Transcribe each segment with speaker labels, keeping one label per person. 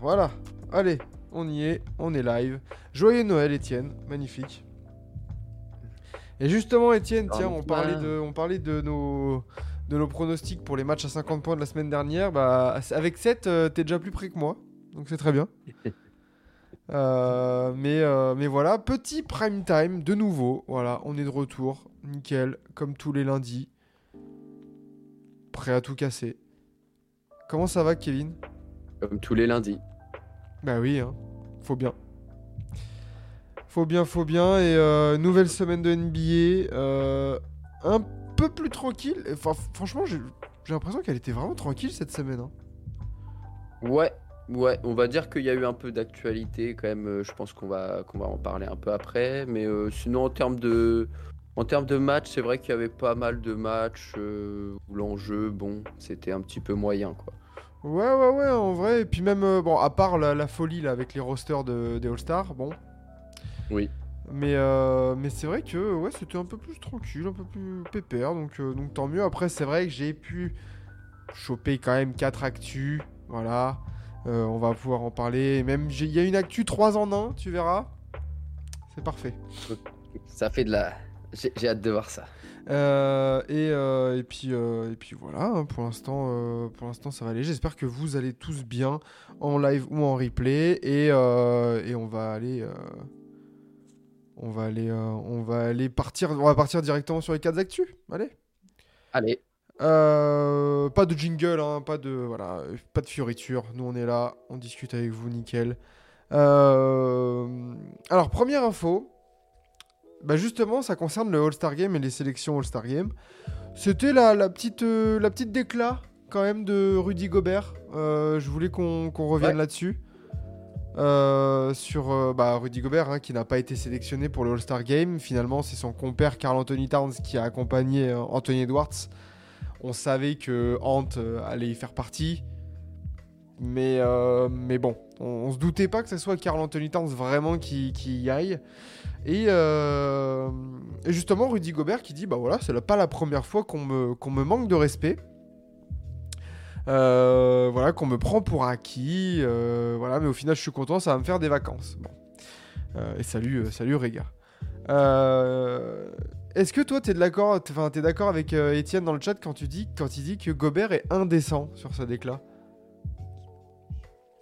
Speaker 1: Voilà. Allez, on y est, on est live. Joyeux Noël, Étienne, magnifique. Et justement, Étienne, tiens, on parlait de, on parlait de nos, de nos pronostics pour les matchs à 50 points de la semaine dernière. Bah, avec 7, euh, t'es déjà plus près que moi, donc c'est très bien. Euh, mais, euh, mais voilà, petit prime time de nouveau. Voilà, on est de retour, nickel, comme tous les lundis. Prêt à tout casser. Comment ça va, Kevin?
Speaker 2: Comme tous les lundis.
Speaker 1: Bah oui, hein. faut bien. Faut bien, faut bien. Et euh, nouvelle semaine de NBA. euh, un peu plus tranquille. Enfin, franchement, j'ai l'impression qu'elle était vraiment tranquille cette semaine. hein.
Speaker 2: Ouais, ouais, on va dire qu'il y a eu un peu d'actualité quand même. euh, Je pense qu'on va, qu'on va en parler un peu après. Mais euh, sinon, en termes de, en termes de matchs, c'est vrai qu'il y avait pas mal de matchs où l'enjeu, bon, c'était un petit peu moyen, quoi.
Speaker 1: Ouais, ouais, ouais, en vrai. Et puis même, euh, bon, à part la, la folie là avec les rosters de, des All-Stars, bon.
Speaker 2: Oui.
Speaker 1: Mais, euh, mais c'est vrai que ouais, c'était un peu plus tranquille, un peu plus pépère, donc, euh, donc tant mieux. Après, c'est vrai que j'ai pu choper quand même 4 actus, voilà. On va pouvoir en parler. Même, j'ai- il y a une actu 3 en 1, tu verras. C'est parfait.
Speaker 2: Ça fait de la. J'ai hâte de voir ça.
Speaker 1: Euh, et, euh, et, puis, euh, et puis voilà, hein, pour l'instant, pour l'instant ça va aller. J'espère que vous allez tous bien en live ou en replay. Et, et on va aller. on va aller, euh, on va aller partir, on va partir directement sur les 4 actus. Allez.
Speaker 2: Allez,
Speaker 1: Euh, pas de jingle, hein, pas de voilà, pas de fioriture. Nous on est là, on discute avec vous, nickel. Euh, alors première info, bah justement ça concerne le All-Star Game et les sélections All-Star Game. C'était la, la petite euh, la petite déclat quand même de Rudy Gobert. Euh, je voulais qu'on revienne
Speaker 2: Ouais.
Speaker 1: là-dessus. Euh, sur euh, bah, Rudy Gobert hein, qui n'a pas été sélectionné pour le All-Star Game. Finalement, c'est son compère Carl Anthony Towns qui a accompagné Anthony Edwards. On savait que Ant allait y faire partie. Mais, mais bon, on, on se doutait pas que ce soit Carl Anthony Towns vraiment qui, qui y aille. Et, euh, et justement, Rudy Gobert qui dit Bah voilà, c'est pas la première fois qu'on me, manque de respect. Euh, voilà, qu'on me prend pour acquis. euh, voilà, mais au final, je suis content, ça va me faire des vacances. Bon. Et salut, salut Est-ce que toi, t'es d'accord avec Étienne dans le chat quand tu dis, il dit que Gobert est indécent sur ce déclat?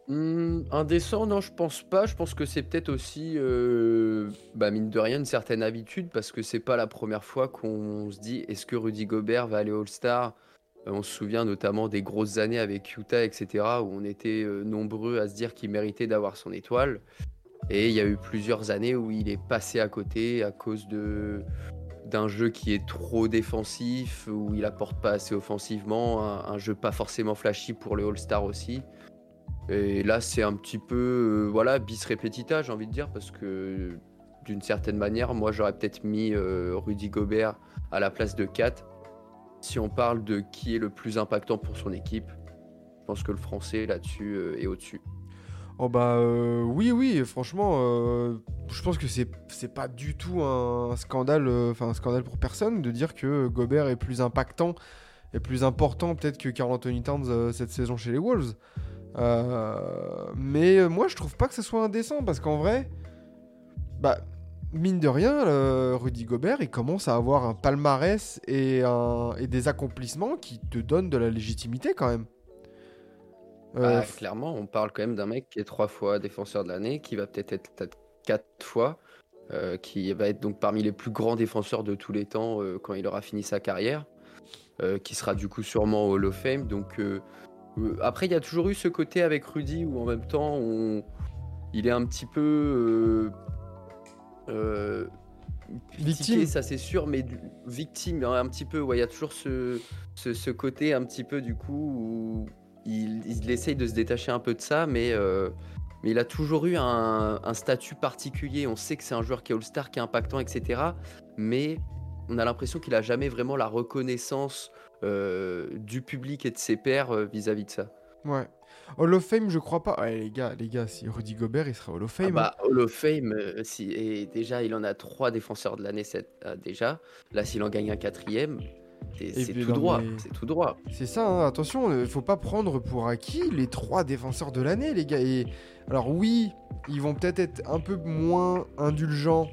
Speaker 2: Hmm, indécent, non, je pense pas. Je pense que c'est peut-être aussi, euh, bah, mine de rien, une certaine habitude parce que c'est pas la première fois qu'on se dit est-ce que Rudy Gobert va aller All-Star? Euh, On se souvient notamment des grosses années avec Utah, etc., où on était euh, nombreux à se dire qu'il méritait d'avoir son étoile. Et il y a eu plusieurs années où il est passé à côté à cause d'un jeu qui est trop défensif, où il apporte pas assez offensivement, un, un jeu pas forcément flashy pour le All-Star aussi. Et là, c'est un petit peu, euh, voilà, bis repetita, j'ai envie de dire, parce que d'une certaine manière, moi, j'aurais peut-être mis euh, Rudy Gobert à la place de Kat. Si on parle de qui est le plus impactant pour son équipe, je pense que le français là-dessus euh, est au-dessus.
Speaker 1: Oh bah euh, oui, oui, franchement, euh, je pense que c'est pas du tout un scandale, euh, enfin un scandale pour personne de dire que Gobert est plus impactant et plus important peut-être que Carl Anthony Towns euh, cette saison chez les Wolves. Euh, mais euh, moi je trouve pas que ce soit indécent parce qu'en vrai, bah mine de rien, Rudy Gobert il commence à avoir un palmarès et, un, et des accomplissements qui te donnent de la légitimité quand même. Euh,
Speaker 2: Bah, clairement, on parle quand même d'un mec qui est trois fois défenseur de l'année, qui va peut-être être quatre fois, euh, qui va être donc parmi les plus grands défenseurs de tous les temps euh, quand il aura fini sa carrière, qui sera du coup sûrement au Hall of Fame. Donc après, il y a toujours eu ce côté avec Rudy où en même temps, on... il est un petit peu euh, euh, critiqué,
Speaker 1: Victime.
Speaker 2: ça c'est sûr, mais du- victime hein, un petit peu. ouais, Il y a toujours ce, ce, ce côté un petit peu du coup où il, il essaye de se détacher un peu de ça, mais, euh, mais il a toujours eu un, un statut particulier. On sait que c'est un joueur qui est All-Star, qui est impactant, etc. Mais on a l'impression qu'il a jamais vraiment la reconnaissance euh, du public et de ses pairs euh, vis-à-vis de ça.
Speaker 1: Ouais. Hall of Fame, je crois pas. Ouais, les gars, les gars, si Rudy Gobert, il serait Hall of
Speaker 2: Ah
Speaker 1: Fame.
Speaker 2: bah, Hall of Fame, euh, si, et déjà, il en a trois défenseurs de l'année cette- euh, déjà. Là, s'il en gagne un quatrième, c'est tout droit. C'est tout droit.
Speaker 1: hein. C'est ça, hein, attention, euh, faut pas prendre pour acquis les trois défenseurs de l'année, les gars. Et alors oui, ils vont peut-être être un peu moins indulgents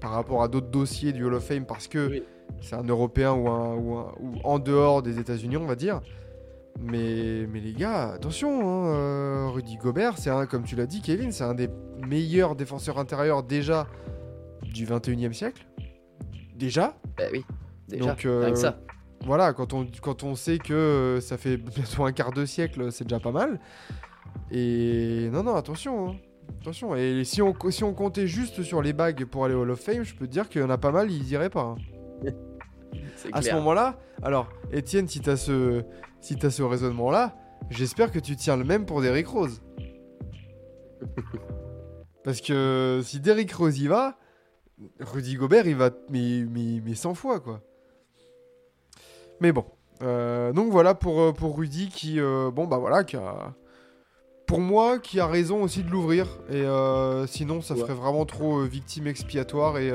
Speaker 1: par rapport à d'autres dossiers du Hall of Fame parce que
Speaker 2: Oui.
Speaker 1: C'est un Européen ou, un, ou, un- ou en dehors des États-Unis, on va dire. Mais, mais les gars, attention, hein, euh, Rudy Gobert, c'est un, comme tu l'as dit, Kevin, c'est un des meilleurs défenseurs intérieurs déjà du 21e siècle. Déjà,
Speaker 2: Bah oui, déjà.
Speaker 1: Donc, euh,
Speaker 2: ça.
Speaker 1: voilà, quand on, quand on sait que euh, ça fait bientôt un quart de siècle, c'est déjà pas mal. Et non, non, attention. hein. Attention. Et si on, si on comptait juste sur les bagues pour aller au Hall of Fame, je peux te dire qu'il y en a pas mal, ils iraient pas. hein. À ce moment-là, alors, Étienne, si t'as ce, si ce raisonnement-là, j'espère que tu tiens le même pour Derrick Rose. Parce que si Derrick Rose y va, Rudy Gobert, il va mais, mais, mais 100 fois, quoi. Mais bon. Euh, donc voilà pour, euh, pour Rudy qui, euh, bon, bah voilà, qui a... Pour moi, qui a raison aussi de l'ouvrir. Et euh, sinon, ça
Speaker 2: Ouais.
Speaker 1: ferait vraiment trop victime expiatoire. Et,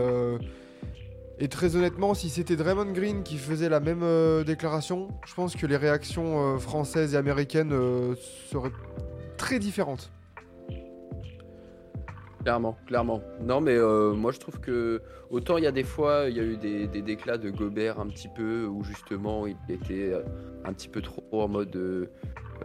Speaker 1: et très honnêtement, si c'était Draymond Green qui faisait la même euh, déclaration, je pense que les réactions euh, françaises et américaines euh, seraient très différentes.
Speaker 2: Clairement, clairement. Non, mais moi je trouve que autant il y a des fois, il y a eu des, des déclats de Gobert un petit peu où justement il était un petit peu trop en mode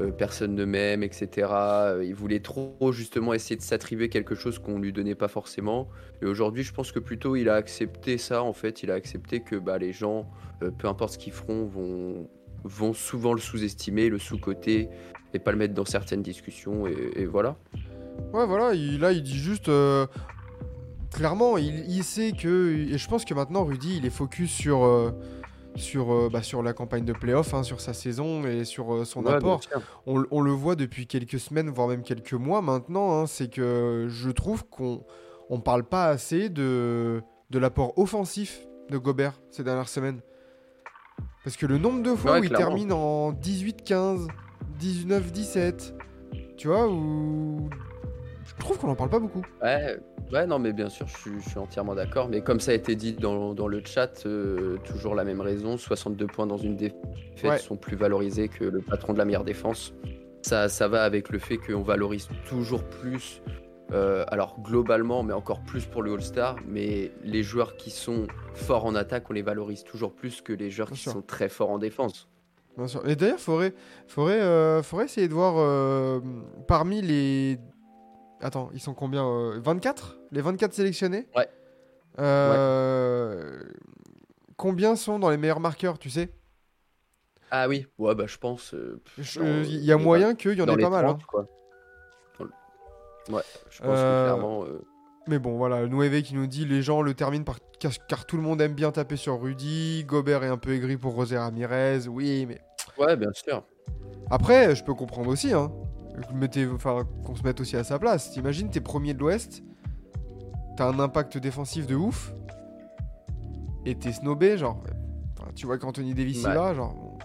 Speaker 2: euh, personne ne m'aime, etc. Euh, Il voulait trop justement essayer de s'attribuer quelque chose qu'on lui donnait pas forcément. Et aujourd'hui, je pense que plutôt il a accepté ça en fait. Il a accepté que bah, les gens, euh, peu importe ce qu'ils feront, vont, vont souvent le sous-estimer, le sous-coter et pas le mettre dans certaines discussions. Et, voilà.
Speaker 1: Ouais, voilà, il, là, il dit juste. clairement, il, il sait que. Et je pense que maintenant, Rudy, il est focus sur. Euh, sur, euh, bah, sur la campagne de playoff, hein, sur sa saison et sur euh, son
Speaker 2: Ouais,
Speaker 1: apport. On, on le voit depuis quelques semaines, voire même quelques mois maintenant. hein, c'est que je trouve qu'on on parle pas assez de, de l'apport offensif de Gobert ces dernières semaines. Parce que le nombre de fois
Speaker 2: Ouais,
Speaker 1: où il termine en 18-15, 19-17, tu vois, où. Je trouve qu'on en parle pas beaucoup.
Speaker 2: Ouais, ouais, non, mais bien sûr, je suis, je suis entièrement d'accord. Mais comme ça a été dit dans, dans le chat, euh, toujours la même raison 62 points dans une défaite
Speaker 1: Ouais.
Speaker 2: sont plus valorisés que le patron de la meilleure défense. Ça, ça va avec le fait qu'on valorise toujours plus, euh, alors globalement, mais encore plus pour le All-Star. Mais les joueurs qui sont forts en attaque, on les valorise toujours plus que les joueurs
Speaker 1: Bien
Speaker 2: qui
Speaker 1: sûr.
Speaker 2: sont très forts en défense.
Speaker 1: Bien sûr. Et d'ailleurs, faudrait, faudrait, euh, faudrait essayer de voir euh, parmi les. Attends, ils sont combien euh, 24 Les 24 sélectionnés?
Speaker 2: Ouais.
Speaker 1: Euh, Combien sont dans les meilleurs marqueurs, tu sais?
Speaker 2: Ah oui, ouais, bah je pense. euh,
Speaker 1: Il y a moyen qu'il y en ait pas mal.
Speaker 2: 30,
Speaker 1: hein.
Speaker 2: quoi. Ouais, je pense
Speaker 1: Euh,
Speaker 2: que clairement. euh,
Speaker 1: Mais bon, voilà, Noévé qui nous dit les gens le terminent par car, car tout le monde aime bien taper sur Rudy. Gobert est un peu aigri pour Rosé Ramirez. Oui, mais
Speaker 2: Ouais, bien sûr.
Speaker 1: après, je peux comprendre aussi. Hein. Mettez, enfin, qu'on se mette aussi à sa place. T'imagines, t'es premier de l'Ouest, t'as un impact défensif de ouf, et t'es snobé, genre. tu vois qu'Anthony Davis
Speaker 2: Ouais.
Speaker 1: y va, genre. bon.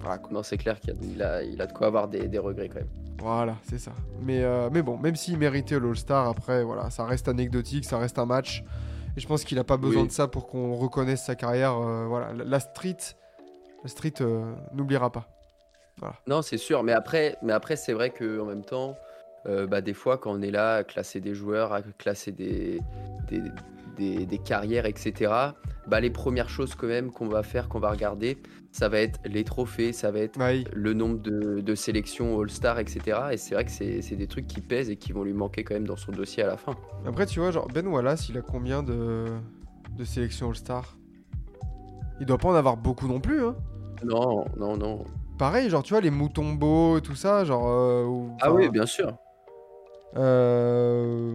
Speaker 1: Voilà quoi.
Speaker 2: Non, c'est clair qu'il a, il a, de quoi avoir des, des regrets quand même.
Speaker 1: Voilà, c'est ça. Mais, euh, mais bon, même s'il méritait l'All-Star, après, voilà, ça reste anecdotique, ça reste un match. Et je pense qu'il a pas besoin
Speaker 2: Oui.
Speaker 1: de ça pour qu'on reconnaisse sa carrière. euh, voilà, la, la street, la street euh, n'oubliera pas.
Speaker 2: Non, c'est sûr. Mais après, mais après c'est vrai qu'en même temps, euh, bah, des fois, quand on est là à classer des joueurs, à classer des, des, des- des carrières, etc., bah, les premières choses quand même qu'on va faire, qu'on va regarder, ça va être les trophées, ça va être le nombre de, de sélections All-Star, etc. Et c'est vrai que c'est c'est des trucs qui pèsent et qui vont lui manquer quand même dans son dossier à la fin.
Speaker 1: Après, tu vois, genre Ben Wallace, il a combien de, de sélections All-Star? Il doit pas en avoir beaucoup non plus, hein?
Speaker 2: Non, non, non.
Speaker 1: Pareil, genre, tu vois, les Moutombo et tout ça, genre. euh, ou-
Speaker 2: Ah oui, bien sûr.
Speaker 1: euh,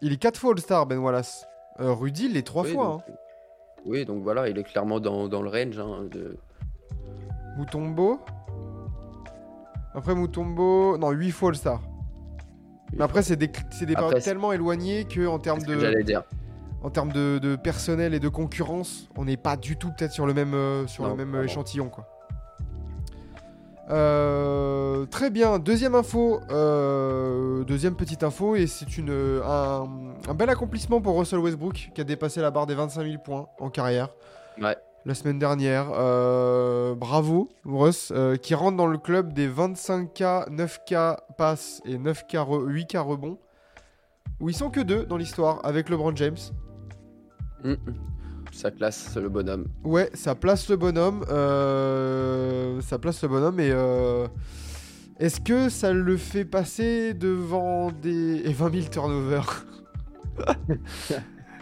Speaker 1: Il est 4 fois All-Star, Ben Wallace. Euh, Rudy, il est 3
Speaker 2: Oui,
Speaker 1: fois.
Speaker 2: donc-
Speaker 1: hein.
Speaker 2: Oui, donc voilà, il est clairement dans, dans le range. hein, de...
Speaker 1: Mutombo. Après Mutombo, non, 8 fois All-Star. Mais après, c'est des, c'est des
Speaker 2: Après,
Speaker 1: périodes
Speaker 2: c'est-
Speaker 1: tellement éloignées que en termes de,
Speaker 2: j'allais dire.
Speaker 1: En termes de, de personnel et de concurrence, on n'est pas du tout peut-être sur le même, euh, sur le même euh, échantillon quoi. Euh, très bien, deuxième info, euh, deuxième petite info et c'est une un, un bel accomplissement pour Russell Westbrook qui a dépassé la barre des 25 000 points en carrière
Speaker 2: Ouais.
Speaker 1: la semaine dernière. Bravo Russ qui rentre dans le club des 25K, 9K passes et 9K re- 8K rebonds où ils sont que deux dans l'histoire avec LeBron James.
Speaker 2: Mm, mm. Ça classe le bonhomme.
Speaker 1: Ouais, ça place le bonhomme. euh, ça place le bonhomme et euh, est-ce que ça le fait passer devant des et 20 000 turnovers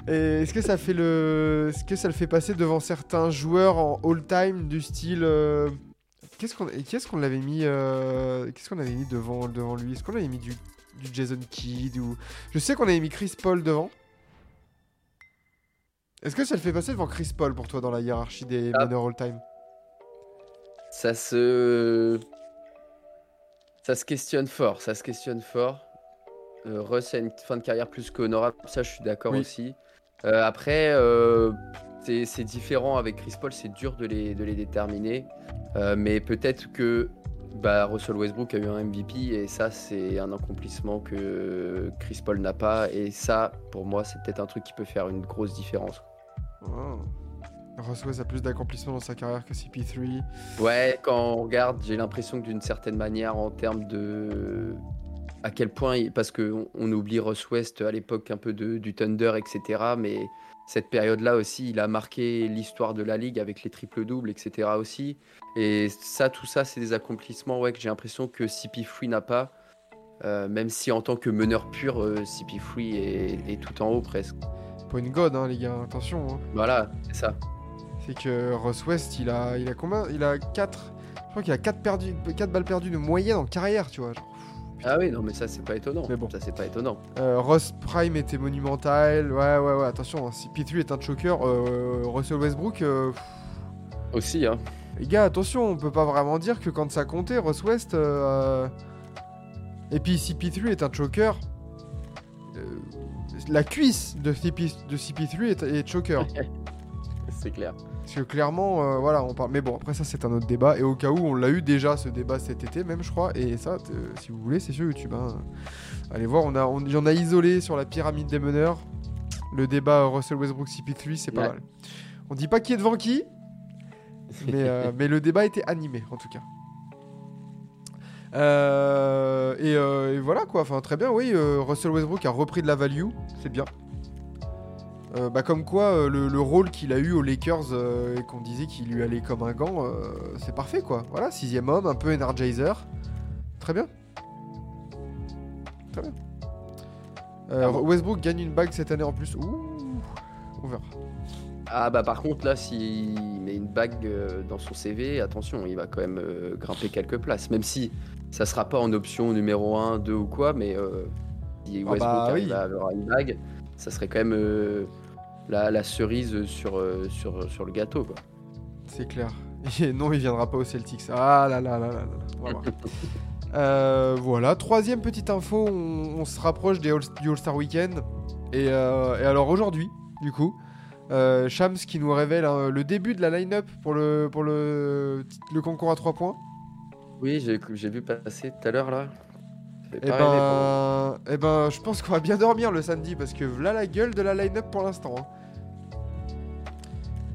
Speaker 1: Et est-ce que ça fait le, est-ce que ça le fait passer devant certains joueurs en all-time du style euh, Qu'est-ce qu'on, qu'est-ce qu'on l'avait mis, euh, qu'est-ce qu'on avait mis devant devant lui? Est-ce qu'on avait mis du, du Jason Kidd ou Je sais qu'on avait mis Chris Paul devant. Est-ce que ça le fait passer devant Chris Paul pour toi dans la hiérarchie des
Speaker 2: Ah.
Speaker 1: meneurs all-time
Speaker 2: Ça se. Ça se questionne fort. Ça se questionne fort. Euh, Russ a une fin de carrière plus qu'honorable. Ça, je suis d'accord
Speaker 1: Oui.
Speaker 2: aussi. Euh, après, euh, c'est différent avec Chris Paul. C'est dur de les, de les déterminer. Mais peut-être que bah, Russell Westbrook a eu un MVP. Et ça, c'est un accomplissement que Chris Paul n'a pas. Et ça, pour moi, c'est peut-être un truc qui peut faire une grosse différence.
Speaker 1: Oh. Russ West a plus d'accomplissements dans sa carrière que CP3.
Speaker 2: Ouais, quand on regarde, j'ai l'impression que d'une certaine manière, en termes de. À quel point. Parce qu'on on oublie Russ West à l'époque un peu de, du Thunder, etc. Mais cette période-là aussi, il a marqué l'histoire de la ligue avec les triples-doubles, etc. aussi. Et ça, tout ça, c'est des accomplissements ouais, que j'ai l'impression que CP3 n'a pas. Euh, même si en tant que meneur pur, euh, CP3 est, est tout en haut presque.
Speaker 1: Pas une god, hein, les gars, attention. hein.
Speaker 2: Voilà, c'est ça.
Speaker 1: C'est que Russ West, il a, il a combien? Il a 4. Je crois qu'il a 4, perdu, 4 balles perdues de moyenne en carrière, tu vois. genre.
Speaker 2: Ah oui, non, mais ça, c'est pas étonnant.
Speaker 1: Mais bon.
Speaker 2: Ça, c'est pas étonnant.
Speaker 1: Euh, Ross Prime était monumental. Ouais, ouais, ouais, attention. hein, Si P3 est un choker, euh, Russell Westbrook. euh,
Speaker 2: Aussi, hein.
Speaker 1: les gars, attention, on peut pas vraiment dire que quand ça comptait, Russ West. euh, Et puis si P3 est un choker. euh, La cuisse de, CP... de CP3 est, est choker.
Speaker 2: C'est clair.
Speaker 1: Parce que clairement, euh, voilà, on parle. Mais bon, après ça, c'est un autre débat. Et au cas où, on l'a eu déjà ce débat cet été, même, je crois. Et ça, euh, si vous voulez, c'est sur YouTube. hein. Allez voir, on a, on, a isolé sur la pyramide des meneurs. Le débat Russell Westbrook CP3, c'est pas
Speaker 2: Ouais.
Speaker 1: mal. On dit pas qui est devant qui, mais, euh, mais le débat était animé, en tout cas. Euh, et, euh, et voilà quoi, enfin très bien, oui, Russell Westbrook a repris de la value, c'est bien. Euh, bah, comme quoi, euh, le, le rôle qu'il a eu aux Lakers euh, et qu'on disait qu'il lui allait comme un gant, c'est parfait quoi. Voilà, sixième homme, un peu energizer. Très bien. Très bien.
Speaker 2: Ah bon.
Speaker 1: Westbrook gagne une bague cette année en plus. Ouh, on verra.
Speaker 2: Ah bah par contre là s'il met une bague dans son CV, attention, il va quand même grimper quelques places. Même si ça sera pas en option numéro 1, 2 ou quoi, mais euh, si
Speaker 1: Ah
Speaker 2: Westbrook
Speaker 1: bah
Speaker 2: arrive
Speaker 1: oui.
Speaker 2: à avoir une bague, ça serait quand même la, la cerise sur, euh, sur, sur le gâteau quoi.
Speaker 1: C'est clair. Et non, il viendra pas au Celtics. Ah là là là là là. Euh, voilà, troisième petite info, on, on se rapproche des All- du All-Star Weekend. Et, euh, et alors aujourd'hui, du coup, euh, Shams qui nous révèle hein, le début de la line-up pour le, pour le, le concours à 3 points.
Speaker 2: Oui, j'ai j'ai vu passer tout à l'heure là.
Speaker 1: Et
Speaker 2: moi.
Speaker 1: ben, eh ben, je pense qu'on va bien dormir le samedi parce que là la gueule de la line-up pour l'instant. hein.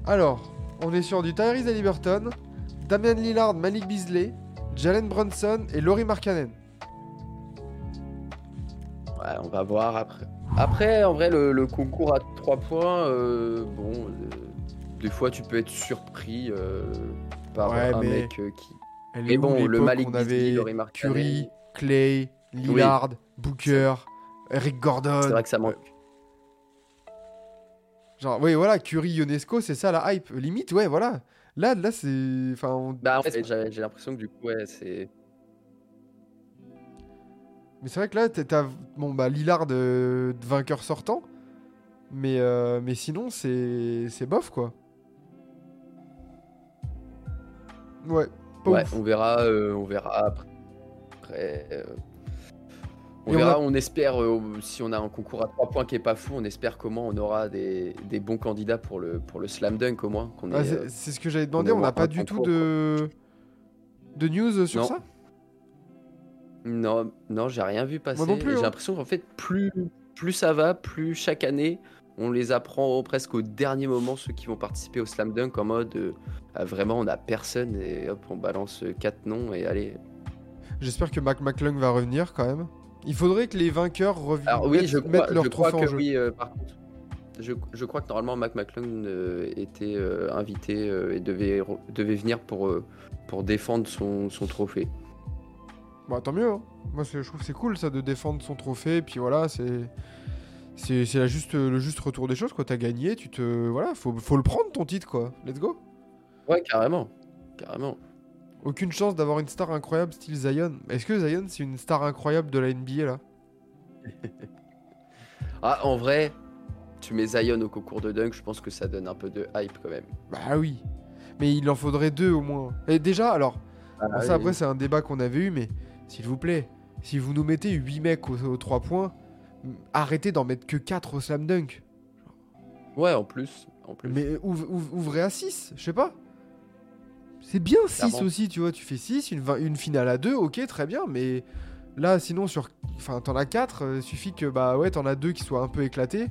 Speaker 1: Alors, on est sur du Tyrese Haliburton, Damian Lillard, Malik Beasley, Jalen Brunson et Laurie Markkanen.
Speaker 2: Ouais, on va voir après. Après, en vrai, le, le concours à 3 points, euh, bon, euh, des fois tu peux être surpris euh, par
Speaker 1: Ouais,
Speaker 2: un
Speaker 1: mais-
Speaker 2: mec qui.
Speaker 1: Elle
Speaker 2: Mais
Speaker 1: est où
Speaker 2: bon, le Malik
Speaker 1: on
Speaker 2: Beasley,
Speaker 1: avait
Speaker 2: Laurie
Speaker 1: Curry, Clay, Lillard, Booker, Eric Gordon.
Speaker 2: C'est vrai que ça manque.
Speaker 1: Genre, oui, voilà, Curry, Ionesco, c'est ça la hype. Limite, ouais, voilà. Là, là, c'est. Enfin, on-
Speaker 2: Bah, en fait, j'ai j'ai l'impression que du coup, ouais, c'est.
Speaker 1: Mais c'est vrai que là, t'as- t'as bon, bah, Lillard de, de vainqueur sortant. Mais, euh, mais sinon, c'est c'est bof, quoi. Ouais, pas
Speaker 2: ouais,
Speaker 1: ouf.
Speaker 2: on verra, euh, on verra après. Après, euh, on
Speaker 1: Et on
Speaker 2: verra,
Speaker 1: a-
Speaker 2: on, espère, euh, si on a un concours à 3 points qui est pas fou, on espère comment on aura des, des bons candidats pour le, pour le slam dunk au moins.
Speaker 1: Ah, c'est
Speaker 2: euh,
Speaker 1: c'est ce que j'avais demandé.
Speaker 2: ait
Speaker 1: On n'a pas du tout de de news sur
Speaker 2: Non.
Speaker 1: ça?
Speaker 2: Non, non, j'ai rien vu passer.
Speaker 1: non plus,
Speaker 2: Et
Speaker 1: hein.
Speaker 2: J'ai l'impression qu'en fait, plus, plus ça va, plus chaque année, on les apprend presque au dernier moment, ceux qui vont participer au slam dunk, en mode euh, ah, vraiment, on n'a personne, et hop, on balance euh, quatre noms, et allez.
Speaker 1: J'espère que Mac McClung va revenir quand même. Il faudrait que les vainqueurs reviennent
Speaker 2: Alors oui,
Speaker 1: mettent,
Speaker 2: je crois,
Speaker 1: leur
Speaker 2: je crois
Speaker 1: trophée en
Speaker 2: que
Speaker 1: jeu.
Speaker 2: oui, euh, par contre. Je, je crois que normalement Mac McClung euh, était euh, invité euh, et devait, venir pour, pour défendre son, son trophée.
Speaker 1: Bah tant mieux. hein. Moi je trouve que c'est cool ça de défendre son trophée. Et puis voilà, c'est c'est juste le juste retour des choses quoi. T'as gagné, tu te voilà, faut faut le prendre ton titre quoi. Let's go.
Speaker 2: Ouais, carrément. Carrément.
Speaker 1: Aucune chance d'avoir une star incroyable style Zion. Est-ce que Zion c'est une star incroyable de la NBA là?
Speaker 2: Ah, en vrai, tu mets Zion au concours de dunk, je pense que ça donne un peu de hype quand même.
Speaker 1: Bah oui. Mais il en faudrait deux au moins. Et déjà alors,
Speaker 2: Ah,
Speaker 1: bon, ça après c'est un débat qu'on avait eu, mais s'il vous plaît, si vous nous mettez 8 mecs aux, aux 3 points, m- arrêtez d'en mettre que 4 au slam dunk.
Speaker 2: Ouais, en plus. En plus.
Speaker 1: Mais ouv- ouv- ouvrez à 6, je sais pas. C'est bien 6
Speaker 2: Clairement.
Speaker 1: aussi, tu vois. Tu fais 6, une, finale à 2, ok, très bien. Mais là, sinon, sur. Enfin, t'en as 4, suffit que, bah ouais, t'en as 2 qui soient un peu éclatés.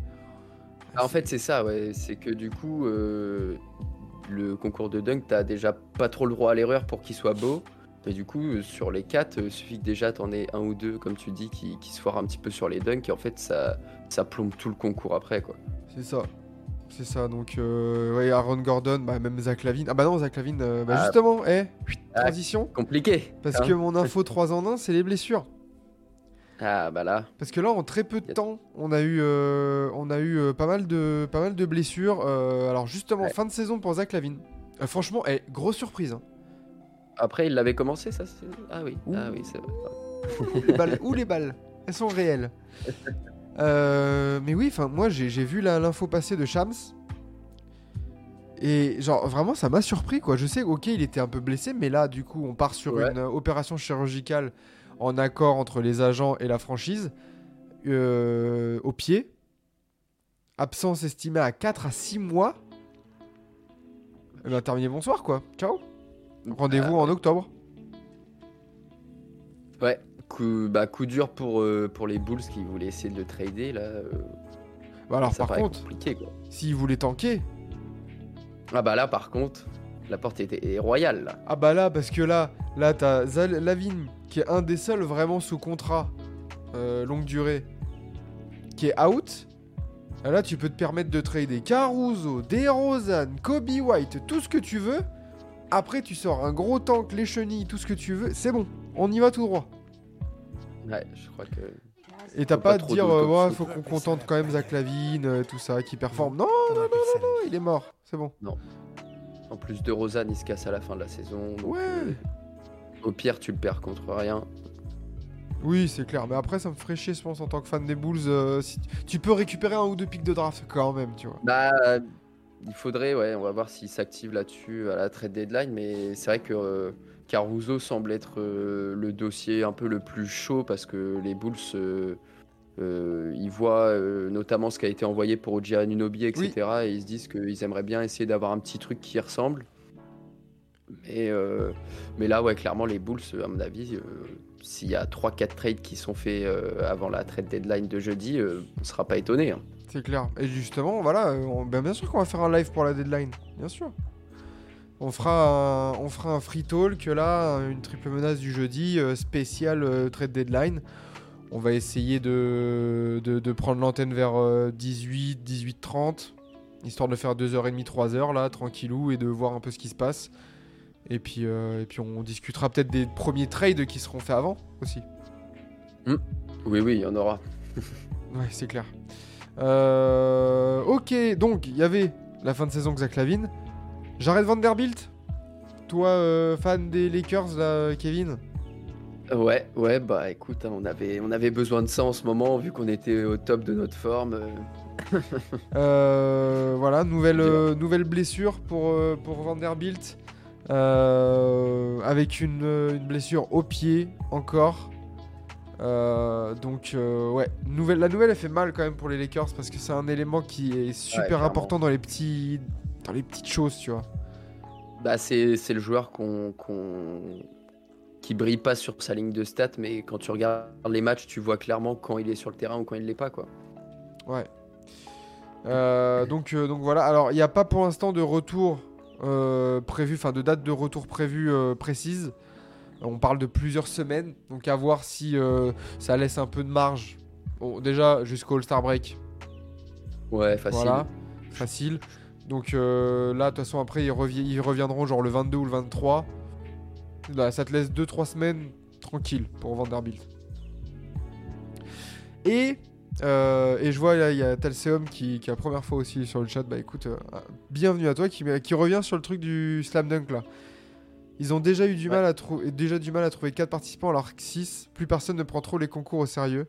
Speaker 2: Ah, en fait, c'est ça, ouais. C'est que du coup, euh, le concours de dunk, t'as déjà pas trop le droit à l'erreur pour qu'il soit beau. Et du coup, euh, sur les quatre, il suffit que déjà t'en aies un ou deux, comme tu dis, qui, qui se foirent un petit peu sur les dunks. Et en fait, ça, ça plombe tout le concours après, quoi.
Speaker 1: C'est ça. C'est ça. Donc, euh, ouais, Aaron Gordon, bah, même Zach Lavine. Ah bah non, Zach Lavine, euh, bah
Speaker 2: Ah.
Speaker 1: justement, eh,
Speaker 2: Ah.
Speaker 1: transition.
Speaker 2: Compliqué.
Speaker 1: Parce
Speaker 2: hein.
Speaker 1: que mon info 3 en 1, c'est les blessures.
Speaker 2: Ah, bah là.
Speaker 1: Parce que là, en très peu de temps, on a eu, euh, on a eu euh, pas, mal de, pas mal de blessures. Euh, alors justement,
Speaker 2: Ouais.
Speaker 1: fin de saison pour Zach Lavine. Franchement, eh, grosse surprise. hein.
Speaker 2: Après, il l'avait commencé, ça Ah oui,
Speaker 1: Ouh.
Speaker 2: ah oui, c'est vrai.
Speaker 1: Les balles, ouh, les balles, elles sont réelles. Euh, mais oui, enfin, moi j'ai vu l'info passer de Shams. Et genre vraiment ça m'a surpris quoi. Je sais, ok, il était un peu blessé, mais là du coup on part sur
Speaker 2: Ouais.
Speaker 1: une euh, opération chirurgicale en accord entre les agents et la franchise euh, au pied. Absence estimée à 4 à 6 mois. Et ben terminé bonsoir quoi. Ciao. Rendez-vous
Speaker 2: Ah,
Speaker 1: en octobre.
Speaker 2: Ouais, coup, bah, coup dur pour, euh, pour les Bulls qui voulaient essayer de le trader, là. euh,
Speaker 1: Bah alors
Speaker 2: ça
Speaker 1: par contre,
Speaker 2: compliqué, quoi.
Speaker 1: s'il voulait tanker,
Speaker 2: Ah bah là, par contre, la porte était est royale, là.
Speaker 1: Ah bah là, parce que là, là t'as Lavigne, qui est un des seuls vraiment sous contrat euh, longue durée, qui est out. Et là, tu peux te permettre de trader Caruso, DeRozan, Kobe White, tout ce que tu veux. Après, tu sors un gros tank, les chenilles, tout ce que tu veux. C'est bon, on y va tout droit.
Speaker 2: Ouais, je crois que.
Speaker 1: Et t'as pas,
Speaker 2: pas
Speaker 1: à te
Speaker 2: trop
Speaker 1: dire, euh, ouais, faut qu'on contente quand même Zach Lavine, euh, tout ça, qui performe. Non, non, non, non, non, il est mort. C'est bon.
Speaker 2: En plus de Rosanne, il se casse à la fin de la saison. donc,
Speaker 1: Ouais.
Speaker 2: euh, au pire, tu le perds contre rien.
Speaker 1: Oui, c'est clair. Mais après, ça me ferait chier, je pense, en tant que fan des Bulls. euh, si tu peux récupérer un ou deux pics de draft quand même, tu vois.
Speaker 2: Bah, il faudrait, ouais, on va voir s'il s'active là-dessus à la trade deadline. Mais c'est vrai que euh, Caruso semble être euh, le dossier un peu le plus chaud parce que les Bulls, euh, euh, ils voient notamment ce qui a été envoyé pour Oji Anunoby, etc. Et ils se disent qu'ils aimeraient bien essayer d'avoir un petit truc qui y ressemble. Mais, mais là, ouais, clairement, les Bulls, à mon avis, s'il y a 3-4 trades qui sont faits avant la trade deadline de jeudi, on ne sera pas étonné. hein.
Speaker 1: C'est clair. Et justement, voilà, on- ben, bien sûr qu'on va faire un live pour la deadline. Bien sûr. On fera un, on fera un free talk là, une triple menace du jeudi, euh, spécial euh, trade deadline. On va essayer de, de, de prendre l'antenne vers euh, 18, 18, 30, histoire de faire 2h30, 3h là, tranquillou, et de voir un peu ce qui se passe. Et puis, euh, et puis on discutera peut-être des premiers trades qui seront faits avant aussi.
Speaker 2: Oui, oui, il y en aura.
Speaker 1: Ouais, c'est clair. Euh, ok, donc il y avait la fin de saison de Zach Lavine. Jared Vanderbilt Toi, euh, fan des Lakers, là, Kevin
Speaker 2: Ouais, ouais, bah écoute, hein, on avait, on avait besoin de ça en ce moment, vu qu'on était au top de notre forme. euh.
Speaker 1: Euh, Voilà, nouvelle, euh, nouvelle blessure pour, pour Vanderbilt. Avec une, une blessure au pied encore. Donc ouais, nouvelle, la nouvelle elle fait mal quand même pour les Lakers parce que c'est un élément qui est super important dans les petits dans les petites choses, tu vois.
Speaker 2: Bah, c'est le joueur qu'on qui brille pas sur sa ligne de stats, mais quand tu regardes les matchs, tu vois clairement quand il est sur le terrain ou quand il l'est pas. Quoi.
Speaker 1: Ouais. Euh, donc, euh, donc voilà. Alors, il n'y a pas pour l'instant de retour euh, prévu, enfin de date de retour prévue précise. On parle de plusieurs semaines. Donc, à voir si ça laisse un peu de marge. Bon, déjà, jusqu'au All-Star Break.
Speaker 2: Ouais, facile.
Speaker 1: Voilà. Facile. Donc, euh, là, de toute façon, après, ils, revi- ils reviendront genre le 22 ou le 23. Là, ça te laisse 2-3 semaines tranquille pour Vanderbilt. Et, euh, et je vois, là, il y a Talseum qui, qui est la première fois aussi sur le chat. Bah écoute, euh, bienvenue à toi, qui, qui revient sur le truc du slam dunk là. Ils ont déjà eu du
Speaker 2: Ouais.
Speaker 1: mal à trouver, déjà du mal à trouver 4 participants alors que 6. Plus personne ne prend trop les concours au sérieux.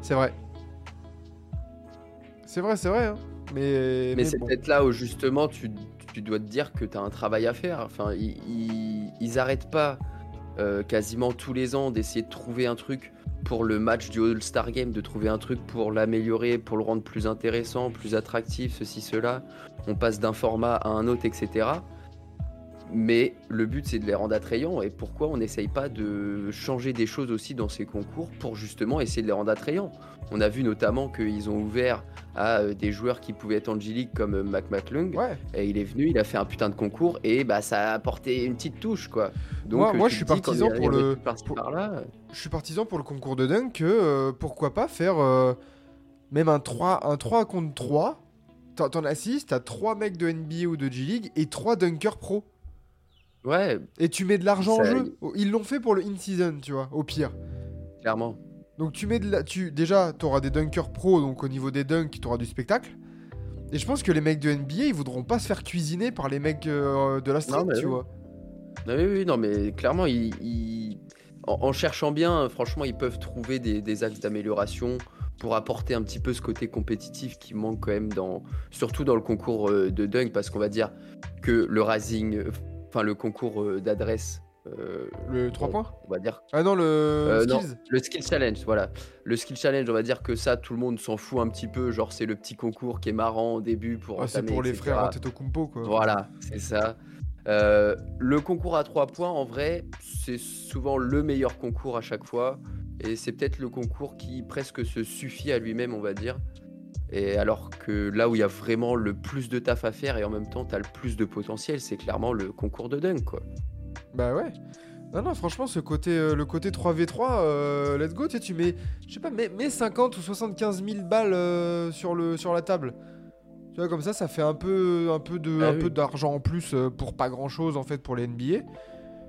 Speaker 1: C'est vrai. C'est vrai, c'est vrai. hein. Mais,
Speaker 2: Mais c'est
Speaker 1: bon.
Speaker 2: peut-être là où justement tu, tu dois te dire que tu as un travail à faire. Enfin, ils, ils, ils arrêtent pas euh, quasiment tous les ans d'essayer de trouver un truc pour le match du All-Star Game, de trouver un truc pour l'améliorer, pour le rendre plus intéressant, plus attractif, ceci, cela. On passe d'un format à un autre, etc. Mais le but c'est de les rendre attrayants et pourquoi on n'essaye pas de changer des choses aussi dans ces concours pour justement essayer de les rendre attrayants? On a vu notamment qu'ils ont ouvert à euh, des joueurs qui pouvaient être en G-League comme euh, Mac McClung
Speaker 1: Ouais.
Speaker 2: et il est venu, il a fait un putain de concours et bah ça a apporté une petite touche quoi. Donc
Speaker 1: Moi-
Speaker 2: euh,
Speaker 1: moi, je suis partisan pour le-
Speaker 2: trucs par-ci,
Speaker 1: pour-
Speaker 2: par-là,
Speaker 1: je suis partisan pour le concours de dunk que euh, pourquoi pas faire euh, même un 3, un 3 contre 3. T'en t'en as 6, t'as 3 mecs de NBA ou de G-League et 3 dunkers pro.
Speaker 2: Ouais,
Speaker 1: Et tu mets de l'argent en jeu. Ils l'ont fait pour le in-season, tu vois, au pire.
Speaker 2: clairement.
Speaker 1: Donc tu mets de la... tu... Déjà, t'auras des dunkers pro, donc au niveau des dunks, t'auras du spectacle. Et je pense que les mecs de NBA, ils voudront pas se faire cuisiner par les mecs euh, de la street,
Speaker 2: Non,
Speaker 1: tu
Speaker 2: oui.
Speaker 1: vois.
Speaker 2: Oui, non, mais clairement, ils, ils- En, en cherchant bien, franchement, ils peuvent trouver des, des axes d'amélioration pour apporter un petit peu ce côté compétitif qui manque quand même dans, surtout dans le concours euh, de dunk, parce qu'on va dire que le rising, euh, enfin le concours euh, d'adresse, euh,
Speaker 1: Le 3
Speaker 2: on-
Speaker 1: points
Speaker 2: on va dire
Speaker 1: Ah non, le
Speaker 2: Euh, non, le skill challenge, voilà. Le skill challenge, on va dire que ça, tout le monde s'en fout un petit peu. Genre, c'est le petit concours qui est marrant au début pour.
Speaker 1: Ah, c'est pour les
Speaker 2: etc.
Speaker 1: frères Antetokounmpo, quoi.
Speaker 2: Voilà, c'est ça. Euh, le concours à 3 points, en vrai, c'est souvent le meilleur concours à chaque fois. Et c'est peut-être le concours qui presque se suffit à lui-même, on va dire. Et alors que là où il y a vraiment le plus de taf à faire et en même temps tu as le plus de potentiel, c'est clairement le concours de dunk, quoi.
Speaker 1: Bah ouais. Non, non, franchement, ce côté, euh, le côté 3v3, euh, let's go, tu sais, tu mets, je sais pas, mets, mets 50 ou 75 000 balles euh, sur, le, sur la table. Tu vois, comme ça, ça fait un peu, un peu de,
Speaker 2: Ah
Speaker 1: un
Speaker 2: oui.
Speaker 1: peu d'argent en plus pour pas grand chose, en fait, pour les NBA.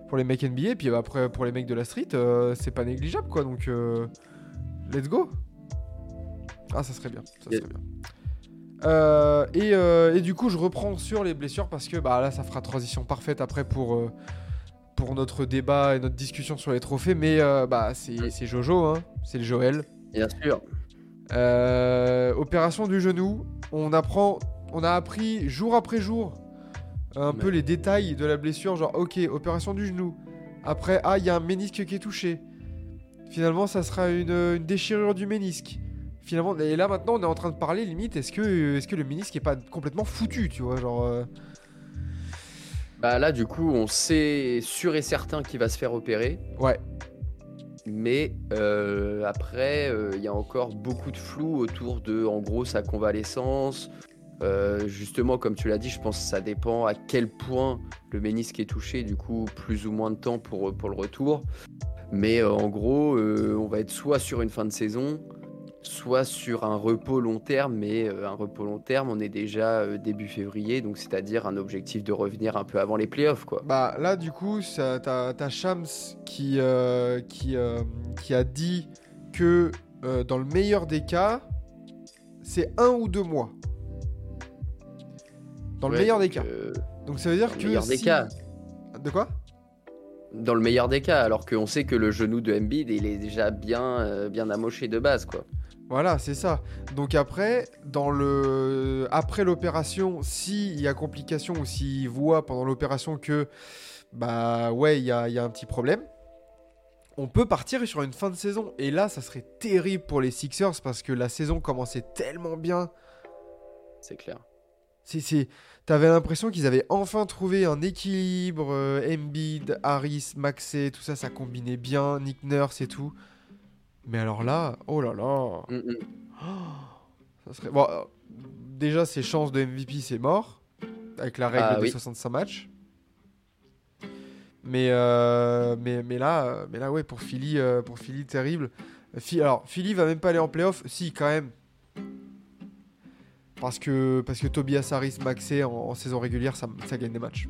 Speaker 1: Pour les mecs NBA, puis après, pour les mecs de la street, c'est pas négligeable, quoi, donc let's go. Ah, ça serait bien, ça serait bien. Euh, et, euh, et du coup, je reprends sur les blessures parce que bah, là, ça fera transition parfaite après pour, euh, pour notre débat et notre discussion sur les trophées. Mais bah, c'est c'est Jojo, hein, c'est le Joël.
Speaker 2: Bien sûr.
Speaker 1: Opération du genou. On apprend, on a appris jour après jour un peu les détails de la blessure. Genre, ok, opération du genou. Après, ah, il y a un ménisque qui est touché. Finalement, ça sera une, une déchirure du ménisque. Finalement, et là maintenant, on est en train de parler limite. Est-ce que, est-ce que le ménisque est pas complètement foutu, tu vois, genre. euh,
Speaker 2: Bah là, du coup, on sait sûr et certain qu'il va se faire opérer.
Speaker 1: Ouais.
Speaker 2: Mais euh, après, euh, il y a encore beaucoup de flou autour de, en gros, sa convalescence. Euh, justement, comme tu l'as dit, je pense que ça dépend à quel point le ménisque est touché, du coup, plus ou moins de temps pour, pour le retour. Mais en gros, on va être soit sur une fin de saison, soit sur un repos long terme. Mais euh, un repos long terme, on est déjà euh, début février, donc c'est-à-dire un objectif de revenir un peu avant les playoffs, quoi.
Speaker 1: Bah là du coup t'as Shams qui, euh, qui, qui a dit que dans le meilleur des cas c'est un ou deux mois. Dans le meilleur des cas. Donc ça veut dire
Speaker 2: dans le
Speaker 1: que
Speaker 2: meilleur des cas.
Speaker 1: De quoi?
Speaker 2: Dans le meilleur des cas, alors qu'on sait que le genou de Embiid, il est déjà bien, euh, bien amoché de base, quoi.
Speaker 1: Voilà, c'est ça. Donc après, dans le après l'opération, s'il y a complication ou s'il voit pendant l'opération que bah ouais, il y a, il y a un petit problème. On peut partir sur une fin de saison. Et là, ça serait terrible pour les Sixers parce que la saison commençait tellement bien.
Speaker 2: C'est clair.
Speaker 1: C'est... T'avais l'impression qu'ils avaient enfin trouvé un équilibre. euh, Embiid, Harris, Maxey, tout ça, ça combinait bien. Nick Nurse et tout. Mais alors là, oh là là.
Speaker 2: Mm, mm.
Speaker 1: Ça serait... bon, euh, déjà, ses chances de MVP, c'est mort. Avec la règle
Speaker 2: Ah
Speaker 1: de
Speaker 2: oui.
Speaker 1: 65 matchs. Mais, euh, mais, mais, là, euh, mais là, ouais, pour Philly, euh, pour Philly terrible. Phi- Alors, Philly va même pas aller en playoff? Si, quand même. Parce que, parce que Tobias Harris, Maxey en, en saison régulière, ça, ça gagne des matchs.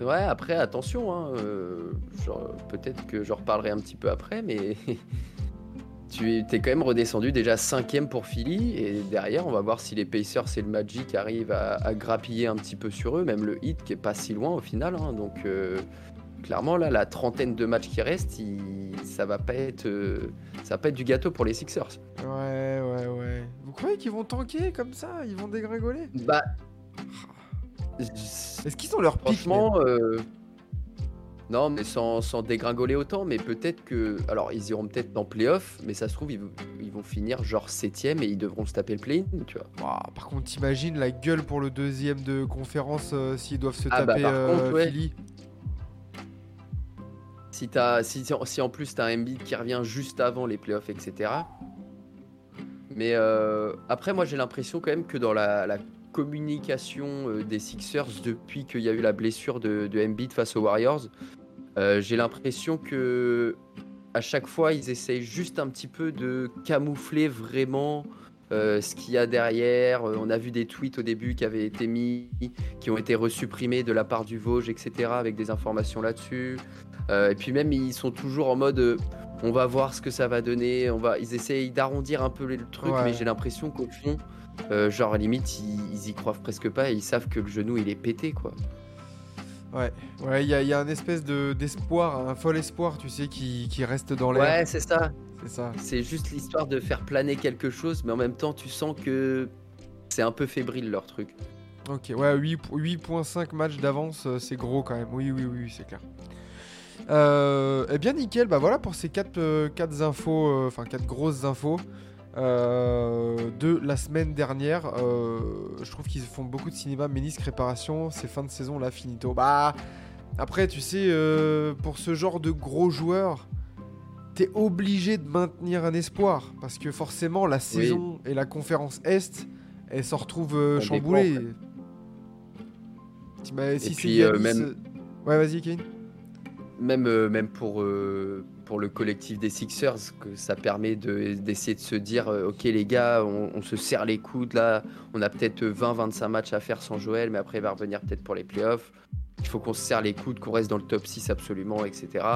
Speaker 2: Ouais, après, attention, hein, euh, genre, peut-être que j'en reparlerai un petit peu après, mais tu es, quand même redescendu déjà cinquième pour Philly, et derrière, on va voir si les Pacers et le Magic arrivent à, à grappiller un petit peu sur eux, même le Heat qui est pas si loin au final, hein, donc euh, clairement, là, la trentaine de matchs qui restent, il- ça va pas être, euh, ça va pas être du gâteau pour les Sixers.
Speaker 1: Ouais, ouais, ouais. Vous croyez qu'ils vont tanker comme ça? Ils vont dégringoler?
Speaker 2: Bah,
Speaker 1: Est-ce qu'ils ont leur pic
Speaker 2: Franchement, euh, non, mais sans, sans dégringoler autant, mais peut-être que. Alors, ils iront peut-être en playoff, mais ça se trouve, ils, vont- ils vont finir genre septième et ils devront se taper le play-in, tu vois.
Speaker 1: Par contre, t'imagines la gueule pour le deuxième de conférence euh, s'ils doivent se
Speaker 2: Ah bah,
Speaker 1: taper
Speaker 2: par
Speaker 1: euh,
Speaker 2: contre, ouais.
Speaker 1: Philly.
Speaker 2: Si, t'as- si, si en plus t'as un Embiid qui revient juste avant les playoffs, etc. Mais euh, après, moi j'ai l'impression quand même que dans la, la communication euh, des Sixers depuis qu'il y a eu la blessure de, de Embiid face aux Warriors, euh, j'ai l'impression que à chaque fois ils essayent juste un petit peu de camoufler vraiment euh, ce qu'il y a derrière. On a vu des tweets au début qui avaient été mis, qui ont été resupprimés de la part du Vosges, etc. avec des informations là-dessus. Euh, et puis même ils sont toujours en mode on va voir ce que ça va donner, on va ils essayent d'arrondir un peu le truc
Speaker 1: Ouais.
Speaker 2: mais j'ai l'impression qu'au fond euh, genre limite ils, ils y croient presque pas et ils savent que le genou il est pété quoi.
Speaker 1: Ouais, ouais, il y, a- il y a un espèce de d'espoir, un fol espoir, tu sais, qui, qui reste dans l'air.
Speaker 2: Ouais, c'est ça.
Speaker 1: C'est ça.
Speaker 2: C'est juste l'histoire de faire planer quelque chose mais en même temps tu sens que c'est un peu fébrile leur truc.
Speaker 1: Ok, ouais, 8 8.5 matchs d'avance, euh, c'est gros quand même. Oui, oui, oui, c'est clair. Euh, eh bien, nickel. Bah voilà pour ces 4 infos, euh, enfin 4 grosses infos euh, de la semaine dernière. Euh, je trouve qu'ils font beaucoup de cinéma, ménisque, réparation. C'est fin de saison là, finito. Bah après, tu sais, euh, pour ce genre de gros joueurs, t'es obligé de maintenir un espoir parce que forcément la saison et la conférence Est, elles se retrouvent chamboulées.
Speaker 2: dépend,
Speaker 1: si c'est
Speaker 2: puis, même-
Speaker 1: Ouais, vas-y, Kevin.
Speaker 2: Même, même pour, pour le collectif des Sixers, que ça permet de- d'essayer de se dire euh, Ok, les gars, on, se serre les coudes là, on a peut-être 20-25 matchs à faire sans Joël, mais après il va revenir peut-être pour les playoffs. Il faut qu'on se serre les coudes, qu'on reste dans le top 6 absolument, etc.